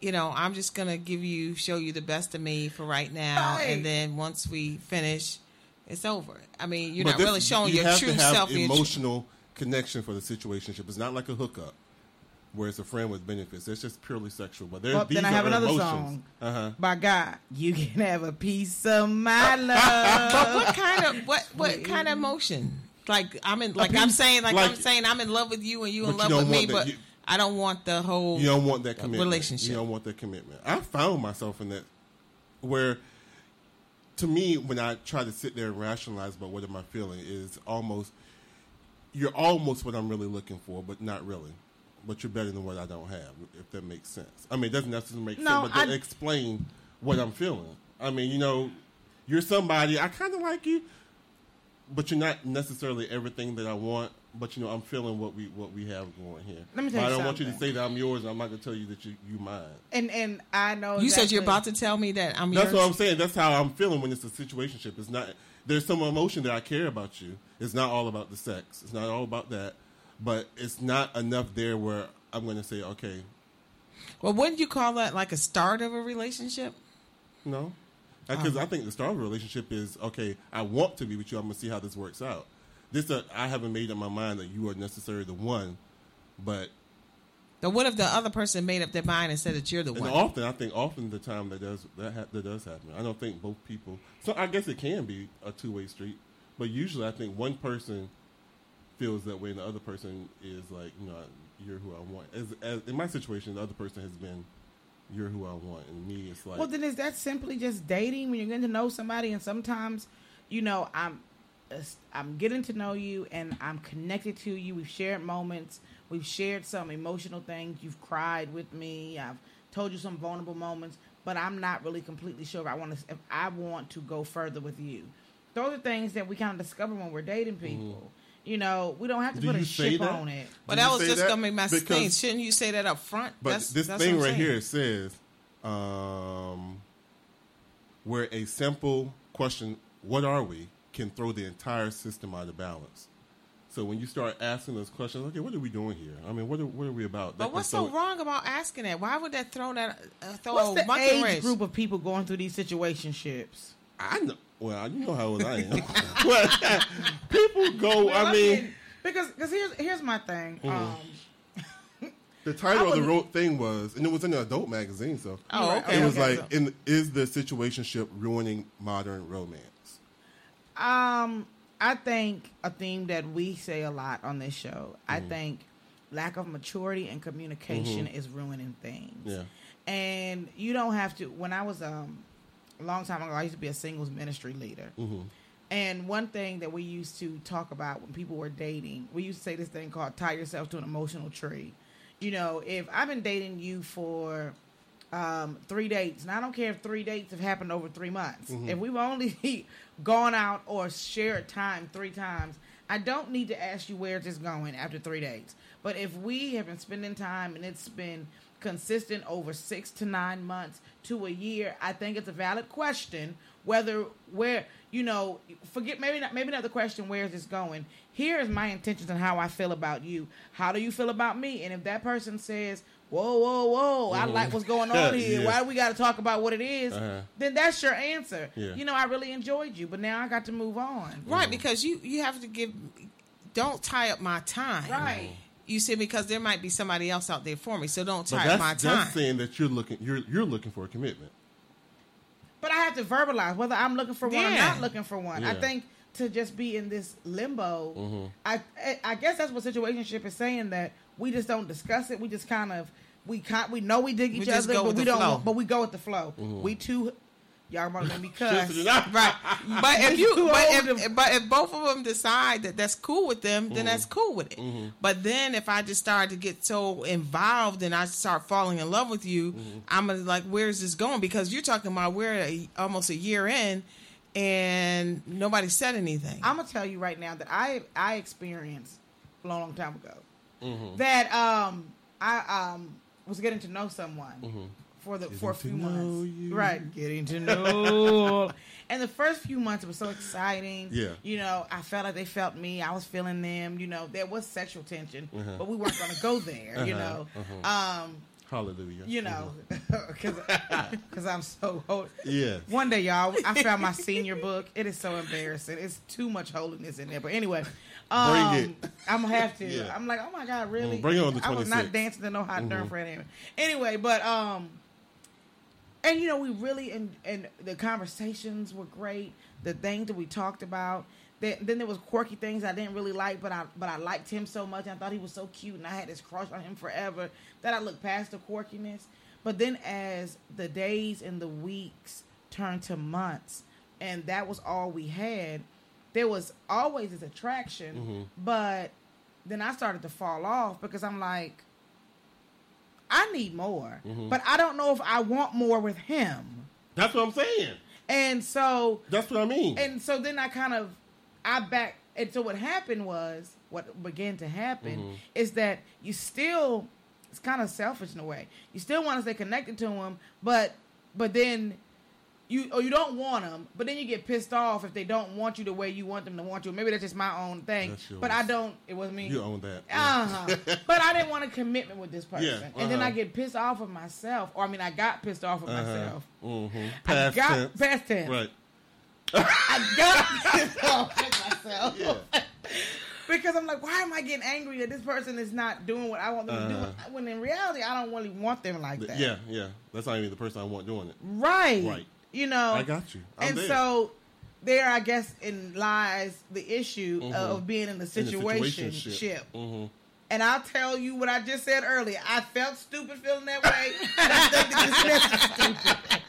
you know, I'm just gonna give you, show you the best of me for right now, Right. and then once we finish, it's over. I mean, you're But not this- really showing you your have true to have self. and your tr- emotional connection for the situationship. It's not like a hookup where it's a friend with benefits. It's just purely sexual. But there, Well, these then I are have another emotions. song. Uh-huh. By God, you can have a piece of my but love. what kind of what what kind of emotion? Like I'm in, like I'm saying, like, I'm saying, I'm in love with you and you in But you love with me, but you- I don't want the whole. You don't want that commitment. relationship. You don't want that commitment. I found myself in that where to me when I try to sit there and rationalize about what am I feeling is almost you're almost what I'm really looking for, but not really. but you're better than what I don't have. If that makes sense. I mean, it doesn't necessarily make No, sense, but I- explain what I'm feeling. I mean, you know, you're somebody I kind of like you, but you're not necessarily everything that I want. But you know, I'm feeling what we what we have going here. Let me tell But you I don't want you to say that I'm yours. I'm not going to tell you that you you mine. And and I know You said you're about to tell me that I'm That's yours. what I'm saying. That's how I'm feeling when it's a situationship. It's not. There's some emotion that I care about you. It's not all about the sex. It's not all about that. But it's not enough there where I'm going to say, okay, Well, wouldn't you call that like a start of a relationship? no, uh, because I think the start of a relationship is okay. I want to be with you. I'm going to see how this works out. This uh, I haven't made up my mind that you are necessarily the one, but But what if the other person made up their mind and said that you're the and one? often I think often the time that does that ha- that does happen. I don't think both people. So I guess it can be a two way street, but usually I think one person feels that way and the other person is like, you know, you're who I want. As, as in my situation, the other person has been, you're who I want, and me, it's like, Well, then is that simply just dating when you're getting to know somebody? And sometimes, you know, I'm I'm getting to know you and I'm connected to you. We've shared moments. We've shared some emotional things. You've cried with me. I've told you some vulnerable moments, but I'm not really completely sure if I want to if I want to go further with you. Those are things that we kind of discover when we're dating people. You know, we don't have to Do put a you say ship that? on it. But Did that was just that? gonna be my Because- thing. Shouldn't you say that up front? But that's, this that's thing right here says, um, where a simple question, "What are we?" Can throw the entire system out of balance. So when you start asking those questions, okay, what are we doing here? I mean, what are, what are we about? That But can what's so it- wrong about asking that? Why would that throw that uh, throw What's a the monkey age wrench? group of people going through these situationships? I know. Well, you know how old I am. Well, people go. Well, I mean, mean, because because here's here's my thing. Mhm. Um, the title I of the wrote thing was, and it was in an adult magazine. So Oh, okay, it was okay, like, in, is the situationship ruining modern romance? Um, I think a theme that we say a lot on this show. I Mm-hmm. think lack of maturity and communication is ruining things. Yeah. And you don't have to. When I was um a long time ago, I used to be a singles ministry leader. Mm-hmm. And one thing that we used to talk about when people were dating, we used to say this thing called tie yourself to an emotional tree. You know, if I've been dating you for um, three dates, and I don't care if three dates have happened over three months, if we've only gone out or shared time three times, I don't need to ask you where this going after three dates. But if we have been spending time and it's been consistent over six to nine months to a year, I think it's a valid question whether where you know forget maybe not maybe not the question where is this going. Here is my intentions and how I feel about you. How do you feel about me? And if that person says, "Whoa, whoa, whoa, I like what's going on here. Yeah. Why do we got to talk about what it is?" Uh-huh. Then that's your answer. Yeah. You know, I really enjoyed you, but now I got to move on. Right, because you you have to give. Don't tie up my time. Right. You see, because there might be somebody else out there for me, so don't tie up my that's, time. that's saying that you're looking you're you're looking for a commitment. But I have to verbalize whether I'm looking for one or not looking for one. I think to just be in this limbo, Mm-hmm. I I- I guess that's what situationship is saying that we just don't discuss it. We just kind of we can we know we dig each just other, but we don't. flow. But we go with the flow. Mm-hmm. We too. Y'all to make me cuss. Right, but if you, but if, but if both of them decide that that's cool with them, then mm-hmm. that's cool with it. Mm-hmm. But then if I just start to get so involved and I start falling in love with you, mm-hmm. I'm gonna like, where's this going? Because you're talking about we're a, almost a year in, and nobody said anything. I'm gonna tell you right now that I I experienced a long, long time ago Mm-hmm. that um I um was getting to know someone for the for a Mm-hmm. to few know months, you. right? Getting to know, and the first few months it was so exciting. Yeah. you know, I felt like they felt me. I was feeling them. You know, there was sexual tension, Uh-huh. but we weren't gonna go there. You Uh-huh, know, um, Hallelujah. you know, because I'm so old. Yes. One day, y'all, I found my senior book. It is so embarrassing. It's too much holiness in there. But anyway, um, Bring it. I'm gonna have to. Yeah. I'm like, oh my god, really? Mm, bring it on the I was not dancing to no hot Mhm. darn Fred anyway. Anyway, but um, and you know, we really and and the conversations were great. The things that we talked about. Then, then there was quirky things I didn't really like, but I but I liked him so much. I thought he was so cute, and I had this crush on him forever that I looked past the quirkiness. But then, as the days and the weeks turned to months, and that was all we had, there was always this attraction. But then I started to fall off because I'm like, I need more, Mhm. but I don't know if I want more with him. That's what I'm saying. And so That's what I mean. and so then I kind of I back and so what happened was what began to happen Mhm. is that you still it's kind of selfish in a way. You still want to stay connected to him, but but then you or you don't want them, but then you get pissed off if they don't want you the way you want them to want you. Maybe that's just my own thing. But I don't. It was me. You own that. Uh huh. but I didn't want a commitment with this person, Yeah, and then uh-huh. I get pissed off with myself, or I mean, I got pissed off with Uh-huh. myself. Mhm. I got tense. past tense. Right. I got pissed off with myself. Yeah. because I'm like, why am I getting angry that this person is not doing what I want them to Uh-huh. do? When in reality, I don't really want them like that. Yeah, yeah. That's not even the person I want doing it. Right. Right. You know. I got you. I'm and there. so there, I guess, in lies the issue Mhm. of being in a situation ship. Mhm. And I'll tell you what I just said earlier. I felt stupid feeling that way. and I think that this is stupid.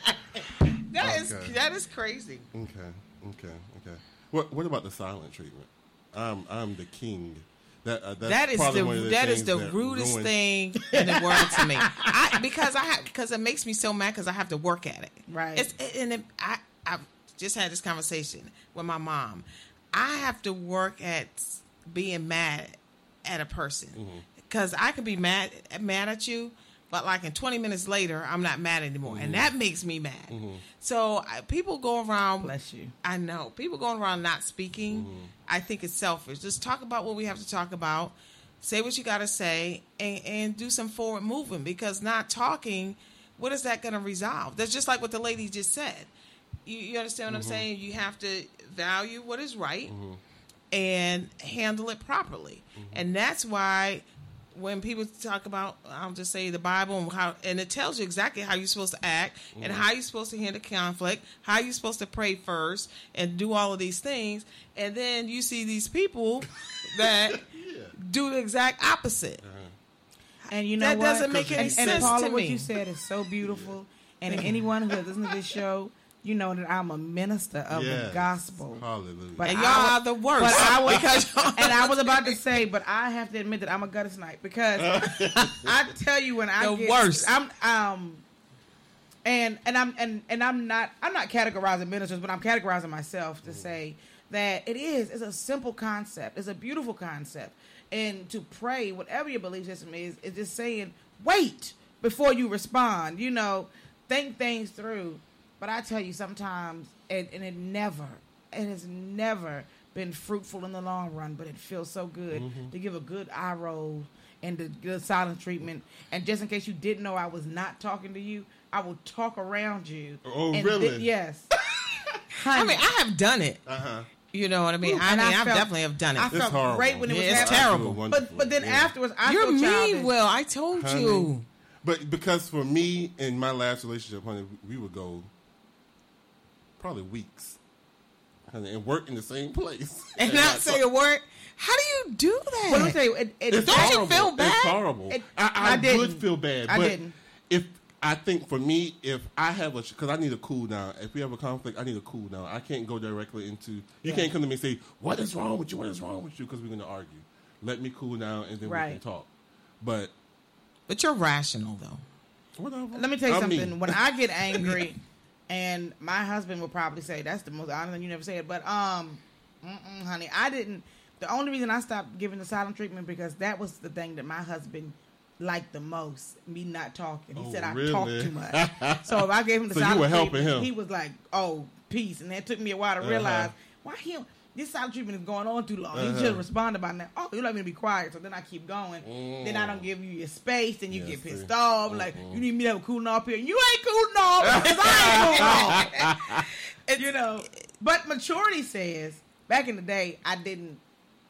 That is Okay. that is crazy. Okay, okay, okay. What What about the silent treatment? I'm I'm the king. That uh, that's That is the the that is the that rudest ruins- thing in the world to me. I because I because it makes me so mad because I have to work at it. Right. It's and it, I I just had this conversation with my mom. I have to work at being mad at a person Mm-hmm. because I can be mad mad at you, but like in twenty minutes later, I'm not mad anymore, Mm-hmm. and that makes me mad. So I, people go around. Bless you. I know people going around not speaking. Mm-hmm. I think it's selfish. Just talk about what we have to talk about. Say what you got to say, and, and do some forward movement. Because not talking, what is that going to resolve? That's just like what the lady just said. You, you understand what Mm-hmm. I'm saying? You have to value what is right and handle it properly. And that's why when people talk about, I'll just say the Bible and how, and it tells you exactly how you're supposed to act and mm-hmm. how you're supposed to handle conflict, how you're supposed to pray first and do all of these things. And then you see these people that do the exact opposite. Uh-huh. And you know That what? doesn't make any and, sense And Paula, to what you said is so beautiful. And anyone who has listened to this show, you know that I'm a minister of the gospel. Hallelujah. But And y'all wa- are the worst. But I was, Because and I was about to say, but I have to admit that I'm a gutter snipe because I tell you when I get The get, worst. I'm um, and and I'm and and I'm not I'm not categorizing ministers, but I'm categorizing myself to say that it is it's a simple concept, it's a beautiful concept, and to pray, whatever your belief system is, is just saying wait before you respond. You know, think things through. But I tell you, sometimes, and, and it never, it has never been fruitful in the long run. But it feels so good Mm-hmm. to give a good eye roll and the good silent treatment. And just in case you didn't know I was not talking to you, I will talk around you. Oh, And really? thi- yes. I mean, I have done it. Uh huh. You know what I mean? Ooh, I mean, I I, felt- definitely have done it. I felt horrible. great when it was Yeah, it's terrible. But but then Yeah. afterwards, I You're feel mean, childish. Will. I told Honey. you. But because for me in my last relationship, honey, we would go probably weeks, honey, and work in the same place And not say a word. How do you do that? But let me tell you, it, it, It's Don't you feel bad? It's horrible. It- I, I, I didn't. would feel bad. I but didn't. If I think for me, if I have a, because I need a cool down. If we have a conflict, I need a cool down. I can't go directly into. You can't come to me and say, "What is wrong with you? What is wrong with you?" Because we're going to argue. Let me cool down and then we can talk. But But you're rational though. whatever. Let me tell you I'm me. something. When I get angry, and my husband will probably say that's the most honest thing you never said, but um, honey, I didn't. The only reason I stopped giving the silent treatment because that was the thing that my husband liked the most. Me not talking. He Oh, said I really? talk too much. so if I gave him the So you silent were helping treatment, him. he was like, "Oh, peace," and that took me a while to Uh-huh. realize why him. This silent treatment is going on too long. He Uh-huh. should have responded by now. Oh, you like me to be quiet, so then I keep going. Then I don't give you your space, and you Yes, get pissed see. off. Like Mhm. you need me to have a cooling off here. You ain't cooling off because I ain't cooling off. you know. But maturity says back in the day I didn't.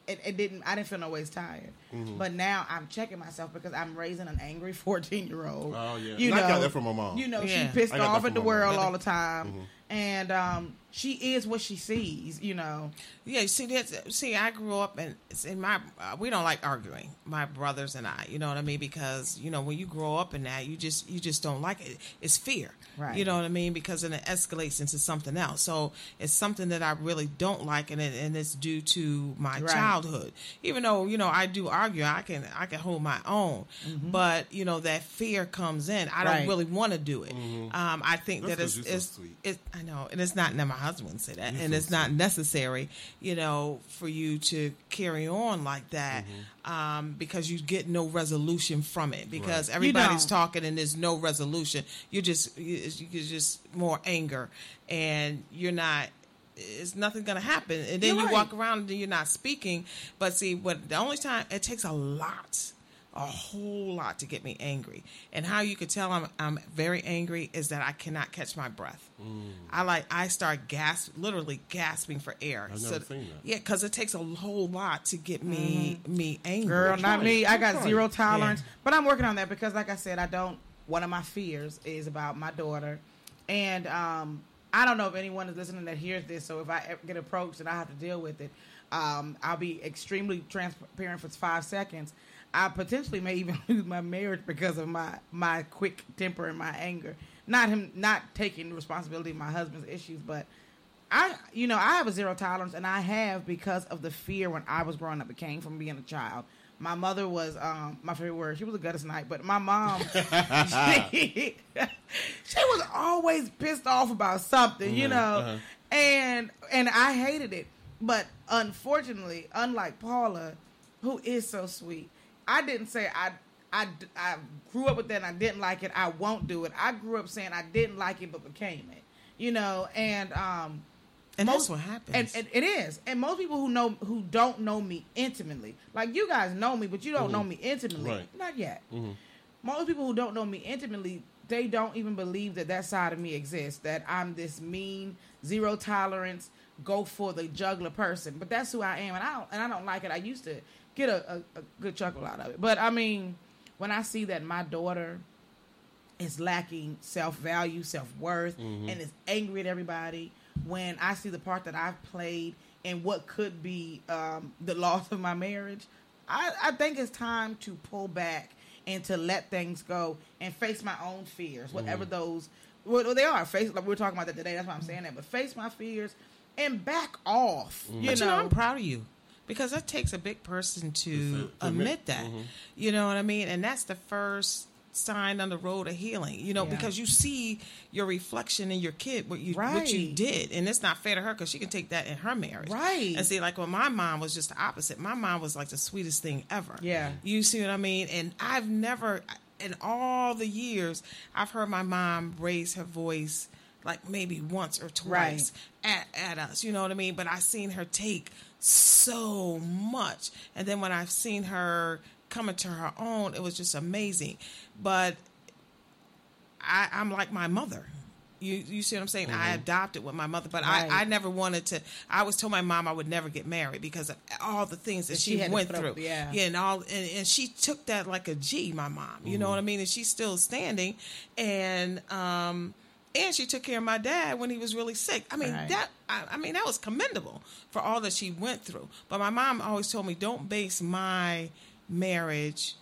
It, it didn't. I didn't feel no ways tired. Mm-hmm. But now I'm checking myself because I'm raising an angry 14 year old. Oh, yeah. You And know, I got that from my mom. You know, Yeah. she pissed I got that off at the my mom. world Mhm. all the time. and um, she is what she sees. You know. Yeah, see that's see. I grew up and it's in my uh, we don't like arguing, my brothers and I. You know what I mean? Because you know when you grow up in that, you just you just don't like it. It's fear, Right. You know what I mean? Because then it escalates into something else. So it's something that I really don't like, and it, and it's due to my Right. childhood. Even though you know I do argue, I can I can hold my own, but you know that fear comes in. I don't really want to do it. Um, I think That's that it's, you're so it's, sweet. it, I know, and it's not. in my husband say that, You're and so it's not necessary, you know, for you to carry on like that, Mm-hmm. um, because you get no resolution from it. Because You everybody's talking and there's no resolution. You're just you- you're just more anger, and you're not. It's nothing gonna happen, and then You're you right. walk around and you're not speaking. But see, what the only time it takes a lot a whole lot to get me angry. And how you could tell I'm I'm very angry is that I cannot catch my breath. I like I start gasp, literally gasping for air. I've never seen that. Yeah, because it takes a whole lot to get me me angry. Girl, not me. I got Try it. zero tolerance. Yeah. But I'm working on that because, like I said, I don't. One of my fears is about my daughter, and um, I don't know if anyone is listening that hears this. So if I get approached and I have to deal with it, um, I'll be extremely transparent for five seconds. I potentially may even lose my marriage because of my my quick temper and my anger. Not him not taking responsibility of my husband's issues, but I, you know, I have a zero tolerance, and I have because of the fear when I was growing up. It came from being a child. My mother was um, my favorite word. She was a gutter snipe, but my mom, she, she was always pissed off about something, you know, and and I hated it. But unfortunately, unlike Paula, who is so sweet, I didn't say I. I, I grew up with that and I didn't like it. I won't do it. I grew up saying I didn't like it but became it. You know, and um and most- that's what happens. and, and it is. And most people who know who don't know me intimately, like you guys know me, but you don't know me intimately. Right. Not yet. Most people who don't know me intimately, they don't even believe that that side of me exists. That I'm this mean, zero tolerance, go for the juggler person. But that's who I am, and I don't and I don't like it. I used to get a, a, a good chuckle out of it, but I mean, when I see that my daughter is lacking self value, self worth, mm-hmm. and is angry at everybody. When I see the part that I've played in what could be um, the loss of my marriage, I, I think it's time to pull back and to let things go and face my own fears, whatever mm-hmm. those well they are. Face like we were talking about that today. That's why I'm saying that. But face my fears and back off. Mm-hmm. You but you know, know, I'm proud of you because that takes a big person to to admit. admit that. Mm-hmm. You know what I mean? And that's the first sign on the road of healing. You know, Yeah. because you see your reflection in your kid, what you what you did, and it's not fair to her because she can take that in her marriage, Right. And see, like when my mom was just the opposite. My mom was like the sweetest thing ever. Yeah. you see what I mean? And I've never, in all the years, I've heard my mom raise her voice. Like maybe once or twice at, at us, you know what I mean? But I've seen her take so much. And then when I've seen her coming to her own, it was just amazing. But I, I'm like my mother. You you see what I'm saying? I adopted with my mother, but Right. I, I never wanted to. I was told my mom I would never get married because of all the things that That she, she went put up- through. yeah. and all and, and she took that like a G. My mom, you know what I mean? And she's still standing, and um and she took care of my dad when he was really sick. I mean Right. that I, I mean that was commendable for all that she went through. But my mom always told me don't base my marriage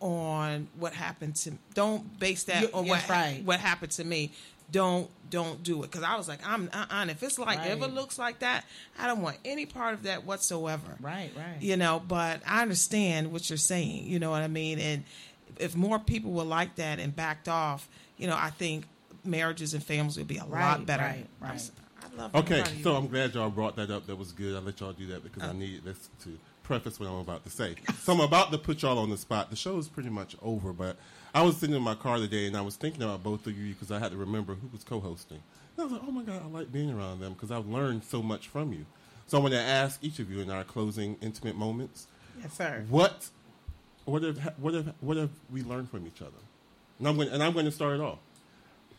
on what happened to don't base that You- on what right. what happened to me don't don't do it because i was like i'm uh-uh. if it's like if it looks like that i don't want any part of that whatsoever Right, right. you know but i understand what you're saying you know what i mean and if more people were like that and backed off you know i think marriages and families would be a Right, lot better right, I'm right. s- I love I'm Okay, proud of you. so I'm glad y'all brought that up. That was good. I'll let y'all do that because I oh. need this to preface what I'm about to say. So I'm about to put y'all on the spot. The show is pretty much over, but I was sitting in my car today and I was thinking about both of you because I had to remember who was co-hosting. And I was like, oh my god, I like being around them because I've learned so much from you. So I'm going to ask each of you in our closing intimate moments, yes, sir. what, what have, what have, what have we learned from each other? And I'm going, and I'm going to start it off.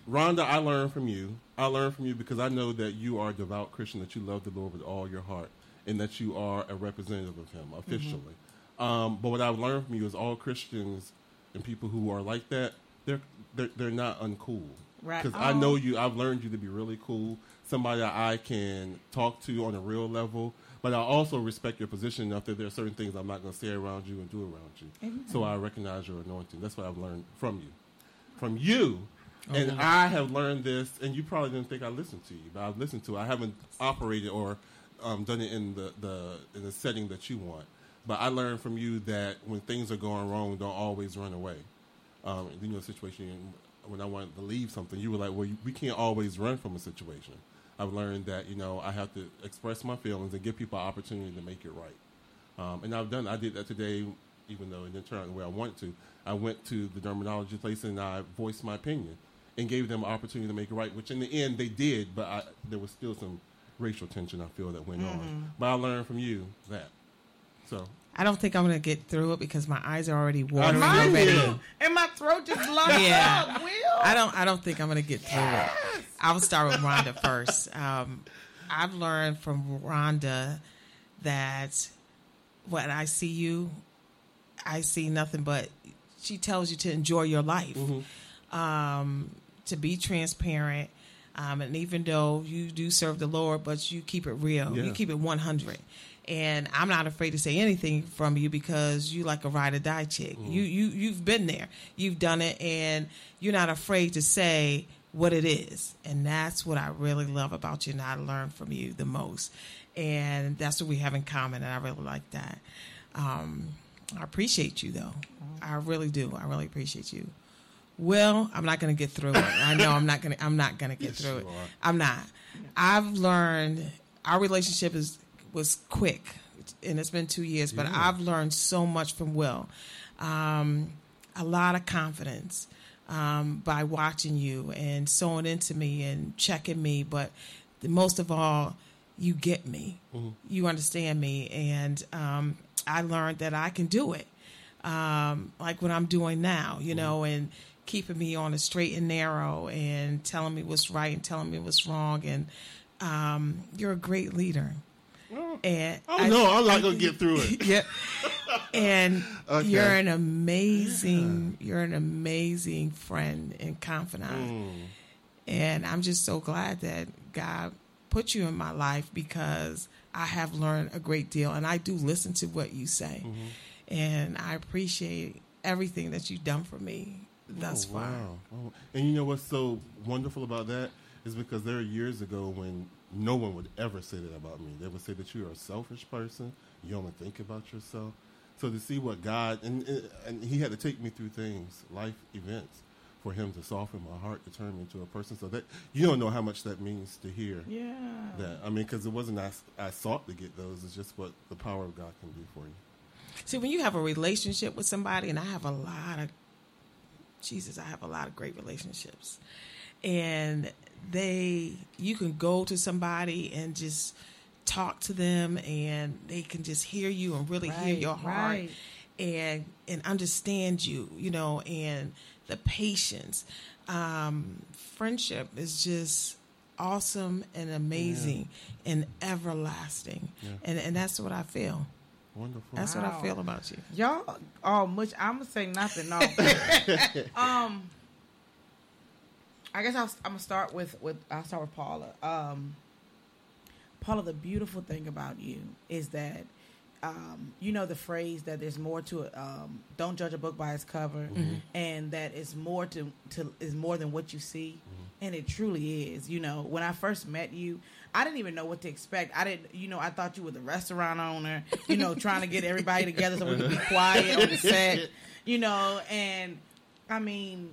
Rhonda, I learned from you. I learned from you because I know that you are a devout Christian, that you love the Lord with all your heart, and that you are a representative of Him officially. Um, but what I've learned from you is all Christians and people who are like that, they're they're, they're not uncool. Right. Because I Oh. know you. I've learned you to be really cool. Somebody that I can talk to on a real level. But I also respect your position enough that there are certain things I'm not going to say around you and do around you. Amen. So I recognize your anointing. That's what I've learned from you. From you. And Oh. I have learned this, and you probably didn't think I listened to you, but I've listened to it. I haven't operated or um, done it in the, the in the setting that you want. But I learned from you that when things are going wrong, don't always run away. Um, you know, a situation when I wanted to leave something, you were like, "Well, you, we can't always run from a situation." I've learned that you know I have to express my feelings and give people an opportunity to make it right. Um, and I've done. I did that today, even though it didn't turn out the way I wanted to. I went to the dermatology place and I voiced my opinion and gave them an opportunity to make it right, which in the end they did. But I, there was still some racial tension I feel that went Mhm. on. But I learned from you that. So I don't think I'm going to get through it because my eyes are already watering Mine already. too. And my throat just locked Yeah. up. Will. I don't. I don't think I'm going to get through it. I'll start with Rhonda first. Um, I've learned from Rhonda that when I see you, I see nothing but. She tells you to enjoy your life, um, to be transparent, um, and even though you do serve the Lord, but you keep it real. Yeah. You keep it 100. And I'm not afraid to say anything from you because you like a ride or die chick. You you you've been there, you've done it, and you're not afraid to say what it is. And that's what I really love about you, and I learned from you the most. And that's what we have in common, and I really like that. Um, I appreciate you though. I really do. I really appreciate you. Well, I'm not going to get through it. I know I'm not going to. I'm not going to get Yes, through it. are. I'm not. I've learned our relationship is was quick, and it's been two years. But Yeah. I've learned so much from Will. Um, a lot of confidence um, by watching you and sewing into me and checking me. But the, most of all, you get me. You understand me, and um, I learned that I can do it. Um, like what I'm doing now, you know, and keeping me on a straight and narrow, and telling me what's right and telling me what's wrong. And um, you're a great leader. And Oh, no, I'm not gonna get through it. yeah, and Okay. you're an amazing, you're an amazing friend and confidant. Mm. And I'm just so glad that God put you in my life because I have learned a great deal and I do listen to what you say. Mm-hmm. And I appreciate everything that you've done for me thus Oh, wow. Oh, And you know what's so wonderful about that is because there are years ago when no one would ever say that about me. They would say that you're a selfish person. You only think about yourself. So to see what God and and He had to take me through things, life events, for Him to soften my heart, to turn me into a person. So that you don't know how much that means to hear. Yeah. That I mean, because it wasn't I, I sought to get those. It's just what the power of God can do for you. See, when you have a relationship with somebody, and I have a lot of, Jesus, I have a lot of great relationships, and they, you can go to somebody and just talk to them, and they can just hear you and really hear your heart, right. and and understand you, you know, and the patience. Um, friendship is just awesome and amazing and everlasting, Yeah. and and that's what I feel. Wonderful. That's what I feel about you. Y'all all much. I'm gonna say nothing. No. um, I guess I'll, I'm gonna start with with I'll start with Paula. Um, Paula, the beautiful thing about you is that. Um, you know the phrase that there's more to it. Um, don't judge a book by its cover, Mhm. and that it's more to, to is more than what you see, and it truly is. You know, when I first met you, I didn't even know what to expect. I didn't, you know, I thought you were the restaurant owner, you know, trying to get everybody together so we could be quiet on the set, you know, and I mean,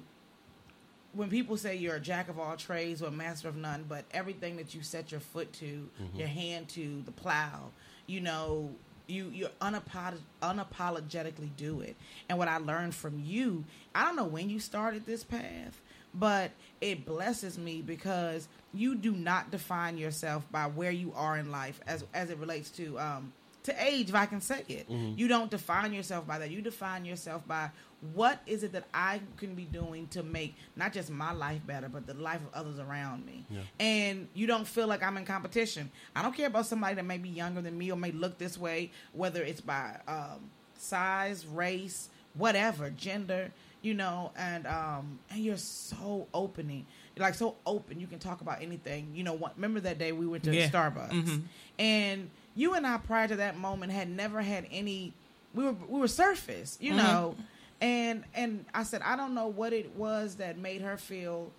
when people say you're a jack of all trades or a master of none, but everything that you set your foot to, Mhm. your hand to, the plow, you know, you you unapolog- unapologetically do it. And what I learned from you, I don't know when you started this path, but it blesses me because you do not define yourself by where you are in life as as it relates to um to age, if I can say it. Mhm. You don't define yourself by that. You define yourself by what is it that I can be doing to make not just my life better, but the life of others around me. Yeah. And you don't feel like I'm in competition. I don't care about somebody that may be younger than me or may look this way, whether it's by um, size, race, whatever, gender. you know, and um, and you're so opening, like so open. You can talk about anything. You know, what? Remember that day we went to Yeah. Starbucks, Mhm. and you and I prior to that moment had never had any. We were we were surface, you Mhm. know, and and I said I don't know what it was that made her feel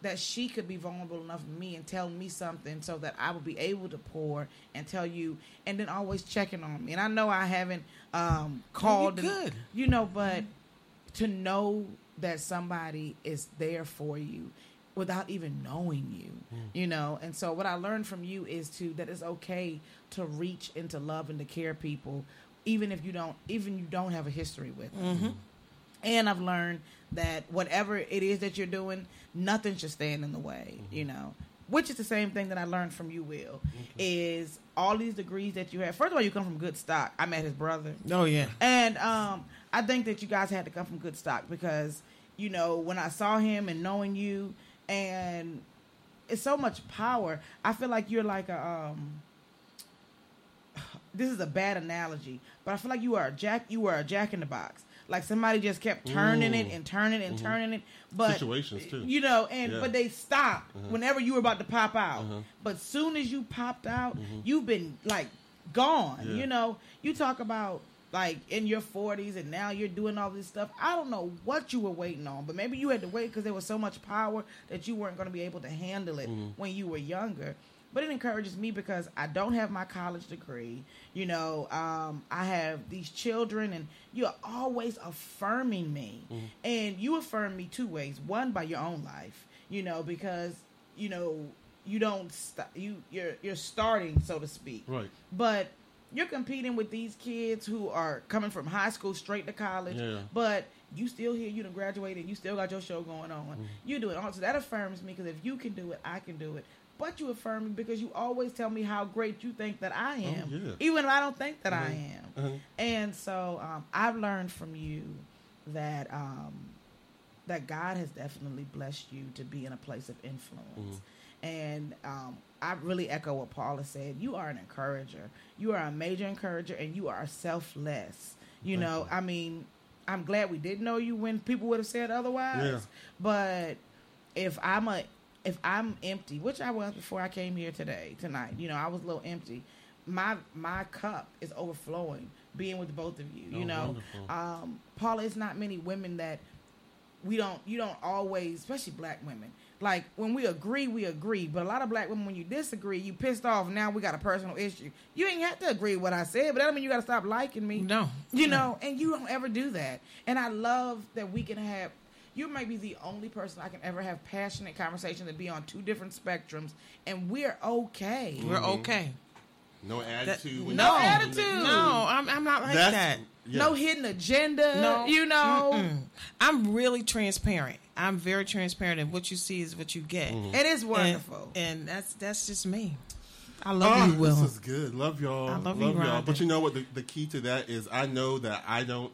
that she could be vulnerable enough with me and tell me something so that I would be able to pour and tell you and then always checking on me. And I know I haven't um called and- good. you know, but to know that somebody is there for you without even knowing you, you know. And so what I learned from you is to that it's okay to reach into love and to care people even if you don't even you don't have a history with them. Mhm. And I've learned that whatever it is that you're doing, nothing should stand in the way, you know. Which is the same thing that I learned from you, Will. Is all these degrees that you have. First of all, you come from good stock. I met his brother. Oh, yeah. And um, I think that you guys had to come from good stock because, you know, when I saw him and knowing you, and it's so much power. I feel like you're like a um. This is a bad analogy, but I feel like you are a jack. You were a jack in the box. Like somebody just kept turning it Mm. and turning and Mhm. turning it, but Situations, too. You know, and Yeah. but they stopped Uh-huh. whenever you were about to pop out. Uh-huh. But soon as you popped out, Mhm. you've been like gone. Yeah. You know, you talk about like in your 40s and now you're doing all this stuff. I don't know what you were waiting on, but maybe you had to wait because there was so much power that you weren't going to be able to handle it Mhm. when you were younger. But it encourages me because I don't have my college degree. You know, um, I have these children, and you're always affirming me. Mhm. And you affirm me two ways. One, by your own life, you know, because, you know, you don't st- you you're you're starting so to speak Right. but you're competing with these kids who are coming from high school straight to college Yeah. but you still here you done graduated and you still got your show going on Mm-hmm. you do it all so that affirms me because if you can do it i can do it but you affirm me because you always tell me how great you think that i am Oh, yeah. even if i don't think that i Mhm. am Uh-huh. and so um, I've learned from you that um, that God has definitely blessed you to be in a place of influence. And um, I really echo what Paula said. You are an encourager. You are a major encourager, and you are selfless. You Thank know, you. I mean, I'm glad we didn't know you when people would have said otherwise. Yeah. But if I'm a if I'm empty, which I was before I came here today tonight, you know, I was a little empty. My my cup is overflowing being with both of you. You Oh, know, wonderful. um, Paula, it's not many women that we don't you don't always, especially black women. Like when we agree, we agree. But a lot of black women, when you disagree, you pissed off. Now we got a personal issue. You ain't have to agree with what I said, but that don't mean you got to stop liking me. No, you know, and you don't ever do that. And I love that we can have. You might be the only person I can ever have passionate conversation to be on two different spectrums, and we're okay. We're mm-hmm. okay. No attitude. when no you- attitude. No, I'm, I'm not like That's- that. Yeah. No hidden agenda. No, you know. Mm-mm. I'm really transparent. I'm very transparent, and what you see is what you get. Mm-hmm. It is wonderful. and, that's that's just me. I love Ah, you, Will. This is good. Love y'all. I love love you, y'all. But you know what? The, the key to that is I know that I don't.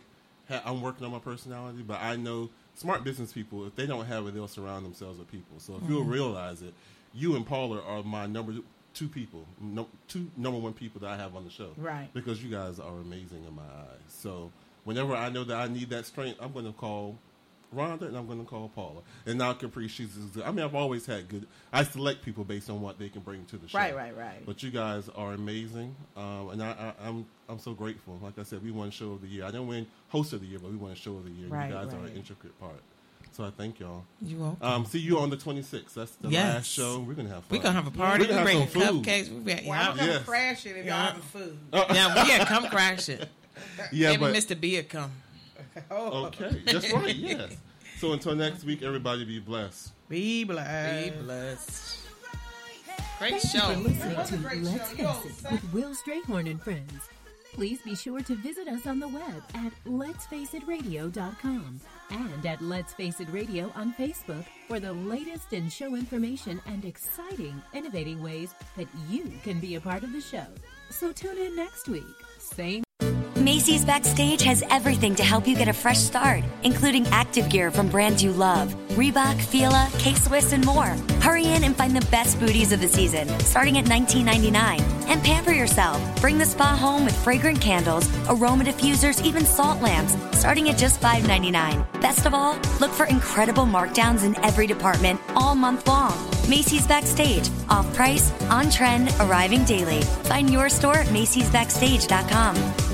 Ha- I'm working on my personality, but I know smart business people. If they don't have it, they'll surround themselves with people. So if you'll Mhm. realize it, you and Paula are my number two people, no, two number one people that I have on the show. Right. Because you guys are amazing in my eyes. So whenever I know that I need that strength, I'm going to call. Rhonda and I'm going to call Paula. And now Caprice, she's. I mean, I've always had good. I select people based on what they can bring to the show. Right, right, right. But you guys are amazing, um, and I, I, I'm I'm so grateful. Like I said, we won show of the year. I didn't win host of the year, but we won show of the year. Right, you guys are an intricate part. So I thank y'all. You welcome. Um, see you on the 26th. That's the Yes. last show. We're gonna have fun. We're gonna have a party. We're gonna We have bring some food. cupcakes. We bring, Well, I'm gonna Yes. crash it if y'all Yeah. having food. yeah, yeah, come crash it. Yeah, Maybe but Mr. B will come. Oh. okay, that's right. Yes. So until next week, everybody be blessed. Be blessed. Be blessed. Great Thank you show. for listening That was a to great Let's show. Face It with Will Strayhorn and Friends. Please be sure to visit us on the web at letsfaceitradio.com and at Let's Face It Radio on Facebook for the latest in show information and exciting, innovating ways that you can be a part of the show. So tune in next week. Same. Macy's Backstage has everything to help you get a fresh start, including active gear from brands you love Reebok, Fila, K Swiss, and more. Hurry in and find the best booties of the season, starting at $19.99. And pamper yourself. Bring the spa home with fragrant candles, aroma diffusers, even salt lamps, starting at just $5.99. Best of all, look for incredible markdowns in every department all month long. Macy's Backstage, off price, on trend, arriving daily. Find your store at Macy'sBackstage.com.